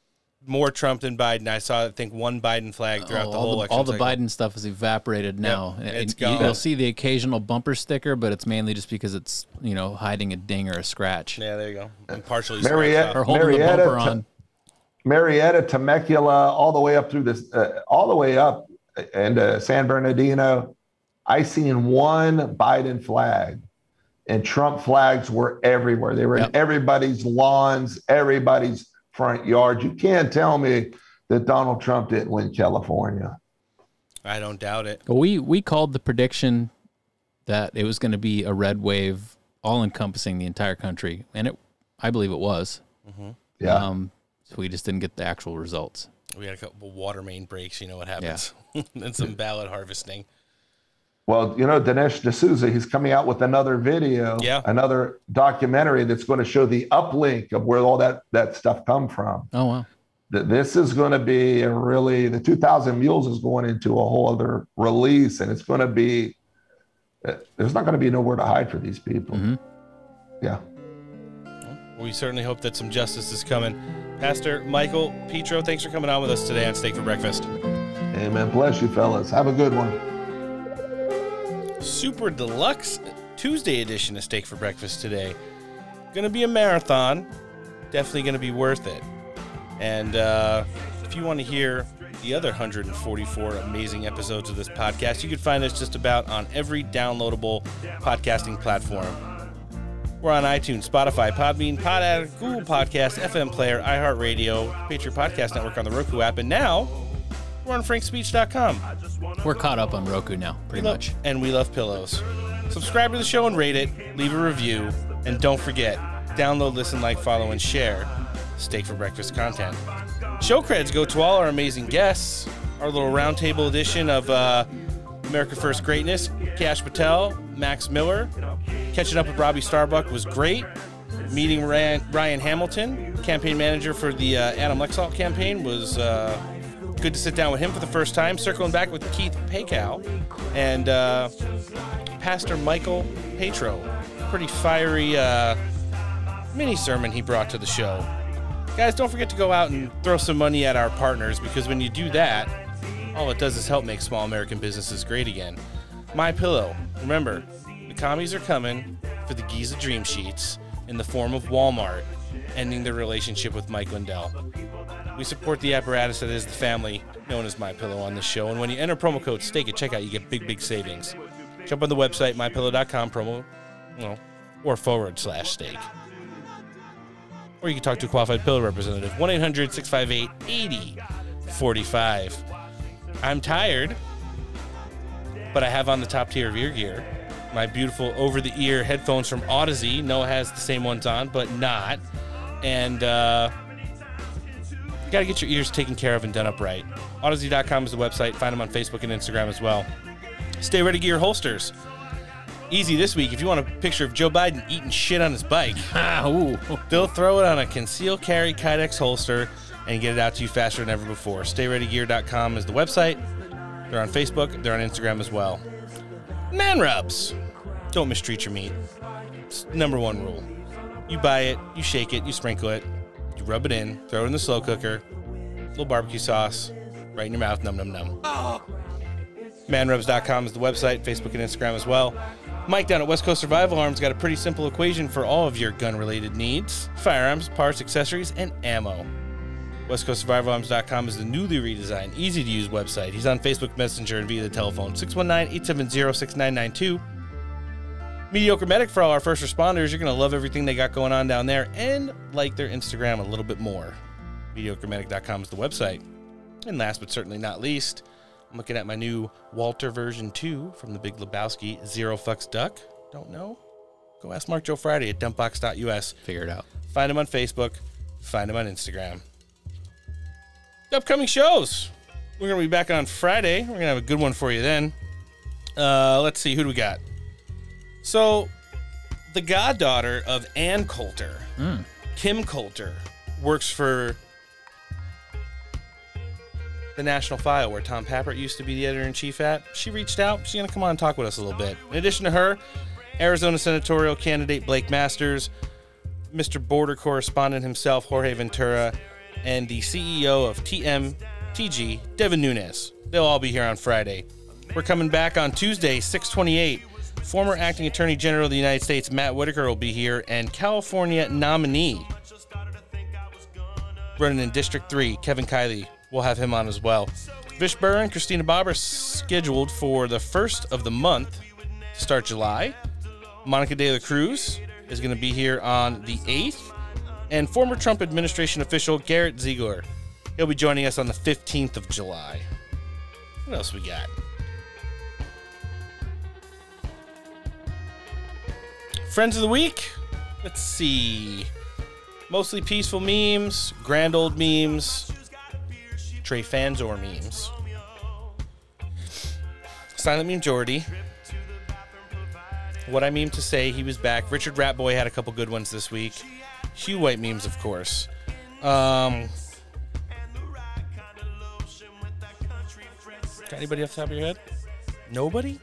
More Trump than Biden. I saw, I think, one Biden flag throughout Oh, the whole the, election. all the cycle. Biden stuff is evaporated now. it's And you- gone. You'll see the occasional bumper sticker, but it's mainly just because it's you know hiding a ding or a scratch. Yeah, there you go. And partially Marietta, scratched or off. holding the bumper to- on. Marietta, Temecula, all the way up through this, uh, all the way up and uh, San Bernardino. I seen one Biden flag, and Trump flags were everywhere. They were in everybody's lawns, everybody's front yard. You can't tell me that Donald Trump didn't win California. I don't doubt it. We we called the prediction that it was going to be a red wave, all encompassing the entire country, and it, I believe it was. Mhm. Yeah. Um, so we just didn't get the actual results. We had a couple water main breaks. You know what happens. Yeah. and some ballot harvesting. Well, you know, Dinesh D'Souza, he's coming out with another video, Yeah. another documentary that's going to show the uplink of where all that, that stuff come from. Oh wow. This is going to be a really, the 2000 Mules is going into a whole other release, and it's going to be, uh, there's not going to be nowhere to hide for these people. Yeah. We certainly hope that some justice is coming. Pastor Michael Petro, thanks for coming on with us today on Steak for Breakfast. Amen. Bless you, fellas. Have a good one. Super deluxe Tuesday edition of Steak for Breakfast today. Going to be a marathon. Definitely going to be worth it. And uh, if you want to hear the other 144 amazing episodes of this podcast, you can find us just about on every downloadable podcasting platform. We're on iTunes, Spotify, Podbean, Pod Addict, Google Podcast, FM Player, iHeartRadio, Patriot Podcast Network on the Roku app, and now we're on frankspeech.com. We're caught up on Roku now, pretty love- much. And we love pillows. Subscribe to the show and rate it. Leave a review. And don't forget, download, listen, like, follow, and share Steak for Breakfast content. Show creds go to all our amazing guests. Our little roundtable edition of uh, America First Greatness. Kash Patel, Max Miller. Catching up with Robbie Starbuck was great. Meeting Ryan, Ryan Hamilton, campaign manager for the uh, Adam Laxalt campaign, was uh, good to sit down with him for the first time. Circling back with Keith Pekau and uh, Pastor Michael Petro. Pretty fiery uh, mini sermon he brought to the show. Guys, don't forget to go out and throw some money at our partners because when you do that, All it does is help make small American businesses great again. My Pillow. Remember, commies are coming for the Giza Dream Sheets in the form of Walmart, ending their relationship with Mike Lindell. We support the apparatus that is the family known as My Pillow on this show, and when you enter promo code STAKE at checkout, you get big, big savings. Jump on the website mypillow.com promo, well, or forward slash stake. Or you can talk to a qualified pillow representative 1 800 658 8045. I'm tired, but I have on the top tier of ear gear. My beautiful over the ear headphones from Odyssey. Noah has the same ones on, but not. And uh, you got to get your ears taken care of and done up right. Odyssey.com is the website. Find them on Facebook and Instagram as well. Stay ready gear holsters. Easy this week. If you want a picture of Joe Biden eating shit on his bike, they'll throw it on a conceal carry Kydex holster and get it out to you faster than ever before. StayReadyGear.com is the website. They're on Facebook. They're on Instagram as well. Man rubs. Don't mistreat your meat. It's number one rule. You buy it, you shake it, you sprinkle it, you rub it in, throw it in the slow cooker, little barbecue sauce, right in your mouth, num num num. Manrubs.com is the website, Facebook and Instagram as well. Mike down at West Coast Survival Arms got a pretty simple equation for all of your gun related needs firearms, parts, accessories, and ammo. WestCoastSurvivalArms.com is the newly redesigned, easy to use website. He's on Facebook Messenger and via the telephone 619 870 6992. Mediocre Medic for all our first responders. You're going to love everything they got going on down there and like their Instagram a little bit more. MediocreMedic.com is the website. And last but certainly not least, I'm looking at my new Walter version 2 from the Big Lebowski, Zero Fucks Duck. Don't know? Go ask Mark Joe Friday at dumpbox.us. Figure it out. Find him on Facebook. Find him on Instagram. Upcoming shows. We're going to be back on Friday. We're going to have a good one for you then. Uh, let's see. Who do we got? So, the goddaughter of Ann Coulter, Mm. Kim Coulter, works for the National File, where Tom Pappert used to be the editor in chief at. She reached out. She's going to come on and talk with us a little bit. In addition to her, Arizona senatorial candidate Blake Masters, Mr. Border correspondent himself, Jorge Ventura, and the CEO of TMTG, Devin Nunes. They'll all be here on Friday. We're coming back on Tuesday, 628. Former acting attorney general of the United States, Matt Whitaker, will be here, and California nominee running in District 3, Kevin Kiley. We'll have him on as well. Vish Burra and Christina Bobb are scheduled for the first of the month to start July. Monica De La Cruz is going to be here on the 8th. And former Trump administration official Garrett Ziegler. He'll be joining us on the 15th of July. What else we got? Friends of the week. Let's see. Mostly peaceful memes, grand old memes, Trey Fanzor memes. Silent Meme Jordy. What I mean to say, he was back. Richard Ratboy had a couple good ones this week. Hugh White memes, of course. Um, got anybody off the top of your head? Nobody?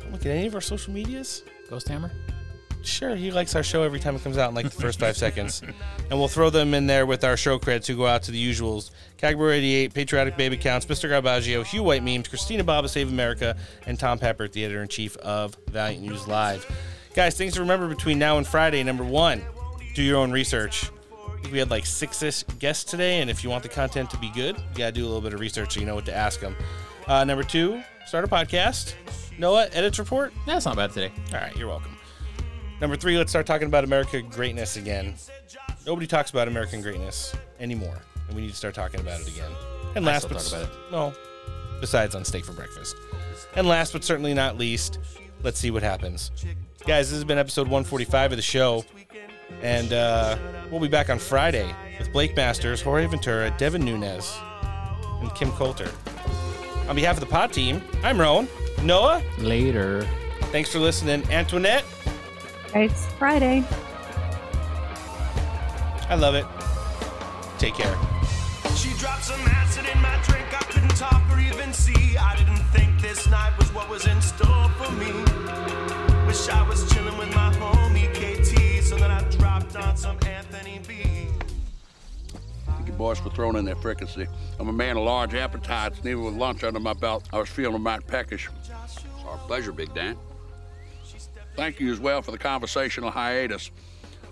Don't look at any of our social medias. Ghost Hammer? Sure, he likes our show every time it comes out in like the first five seconds. And we'll throw them in there with our show creds who go out to the usuals. Cagbar 88, Patriotic Baby Counts, Mr. Garbaggio, Hugh White Memes, Christina Bobb Save America, and Tom Pappert, the editor in chief of Valiant News Live. Guys, things to remember between now and Friday. Number one, do your own research. We had like six guests today, and if you want the content to be good, you gotta do a little bit of research so you know what to ask them. Uh, number two, start a podcast. Noah, edits report? That's not bad today. All right, you're welcome. Number three, let's start talking about American greatness again. Nobody talks about American greatness anymore, and we need to start talking about it again. And I last but talk about it. well, besides on steak for breakfast. And last but certainly not least, let's see what happens. Guys, this has been episode 145 of the show, and uh, we'll be back on Friday with Blake Masters, Jorge Ventura, Devin Nunes, and Kim Coulter. On behalf of the pod team, I'm Rowan. Noah, Later. thanks for listening. Antoinette, It's Friday. I love it. Take care. She dropped some acid in my drink. I couldn't talk or even see. I didn't think this night was what was in store for me. Wish I was chilling with my homie KT. So then I dropped on some Anthony B. Your boy boys, for throwing in that fricassee. I'm a man of large appetites, and even with lunch under my belt, I was feeling mighty peckish. It's our pleasure, Big Dan. Thank you as well for the conversational hiatus.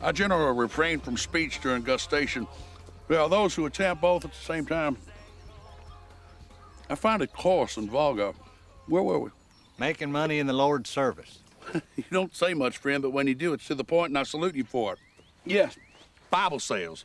I generally refrain from speech during gustation. Well, those who attempt both at the same time, I find it coarse and vulgar. Where were we? Making money in the Lord's service. you don't say much, friend, but when you do, it's to the point, and I salute you for it. Yes, Bible sales.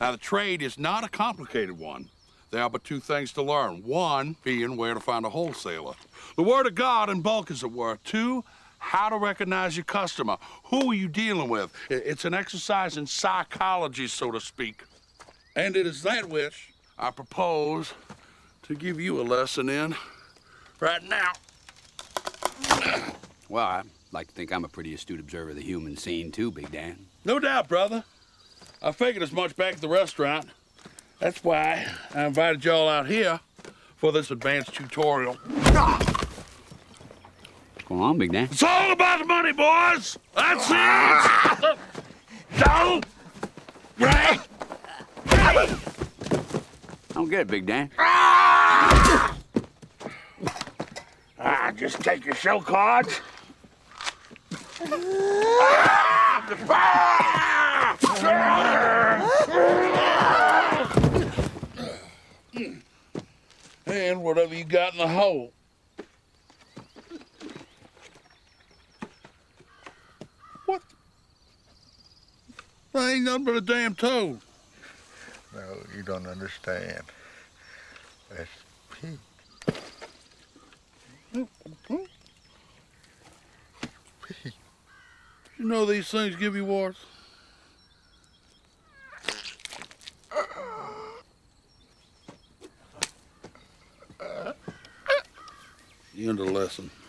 Now, the trade is not a complicated one. There are but two things to learn. One being where to find a wholesaler. The Word of God in bulk, as it were. Two, how to recognize your customer. Who are you dealing with? It's an exercise in psychology, so to speak. And it is that which I propose to give you a lesson in right now. Well, I like to think I'm a pretty astute observer of the human scene, too, Big Dan. No doubt, brother. I figured as much back at the restaurant. That's why I invited y'all out here for this advanced tutorial. What's going on, Big Dan? It's all about the money, boys! That's it! Don't! Right! I don't get it, Big Dan. Ah, just take your show cards. And whatever you got in the hole. What? That ain't nothing but a damn toad. No, you don't understand. That's pig. You know these things give you warts? You end the lesson.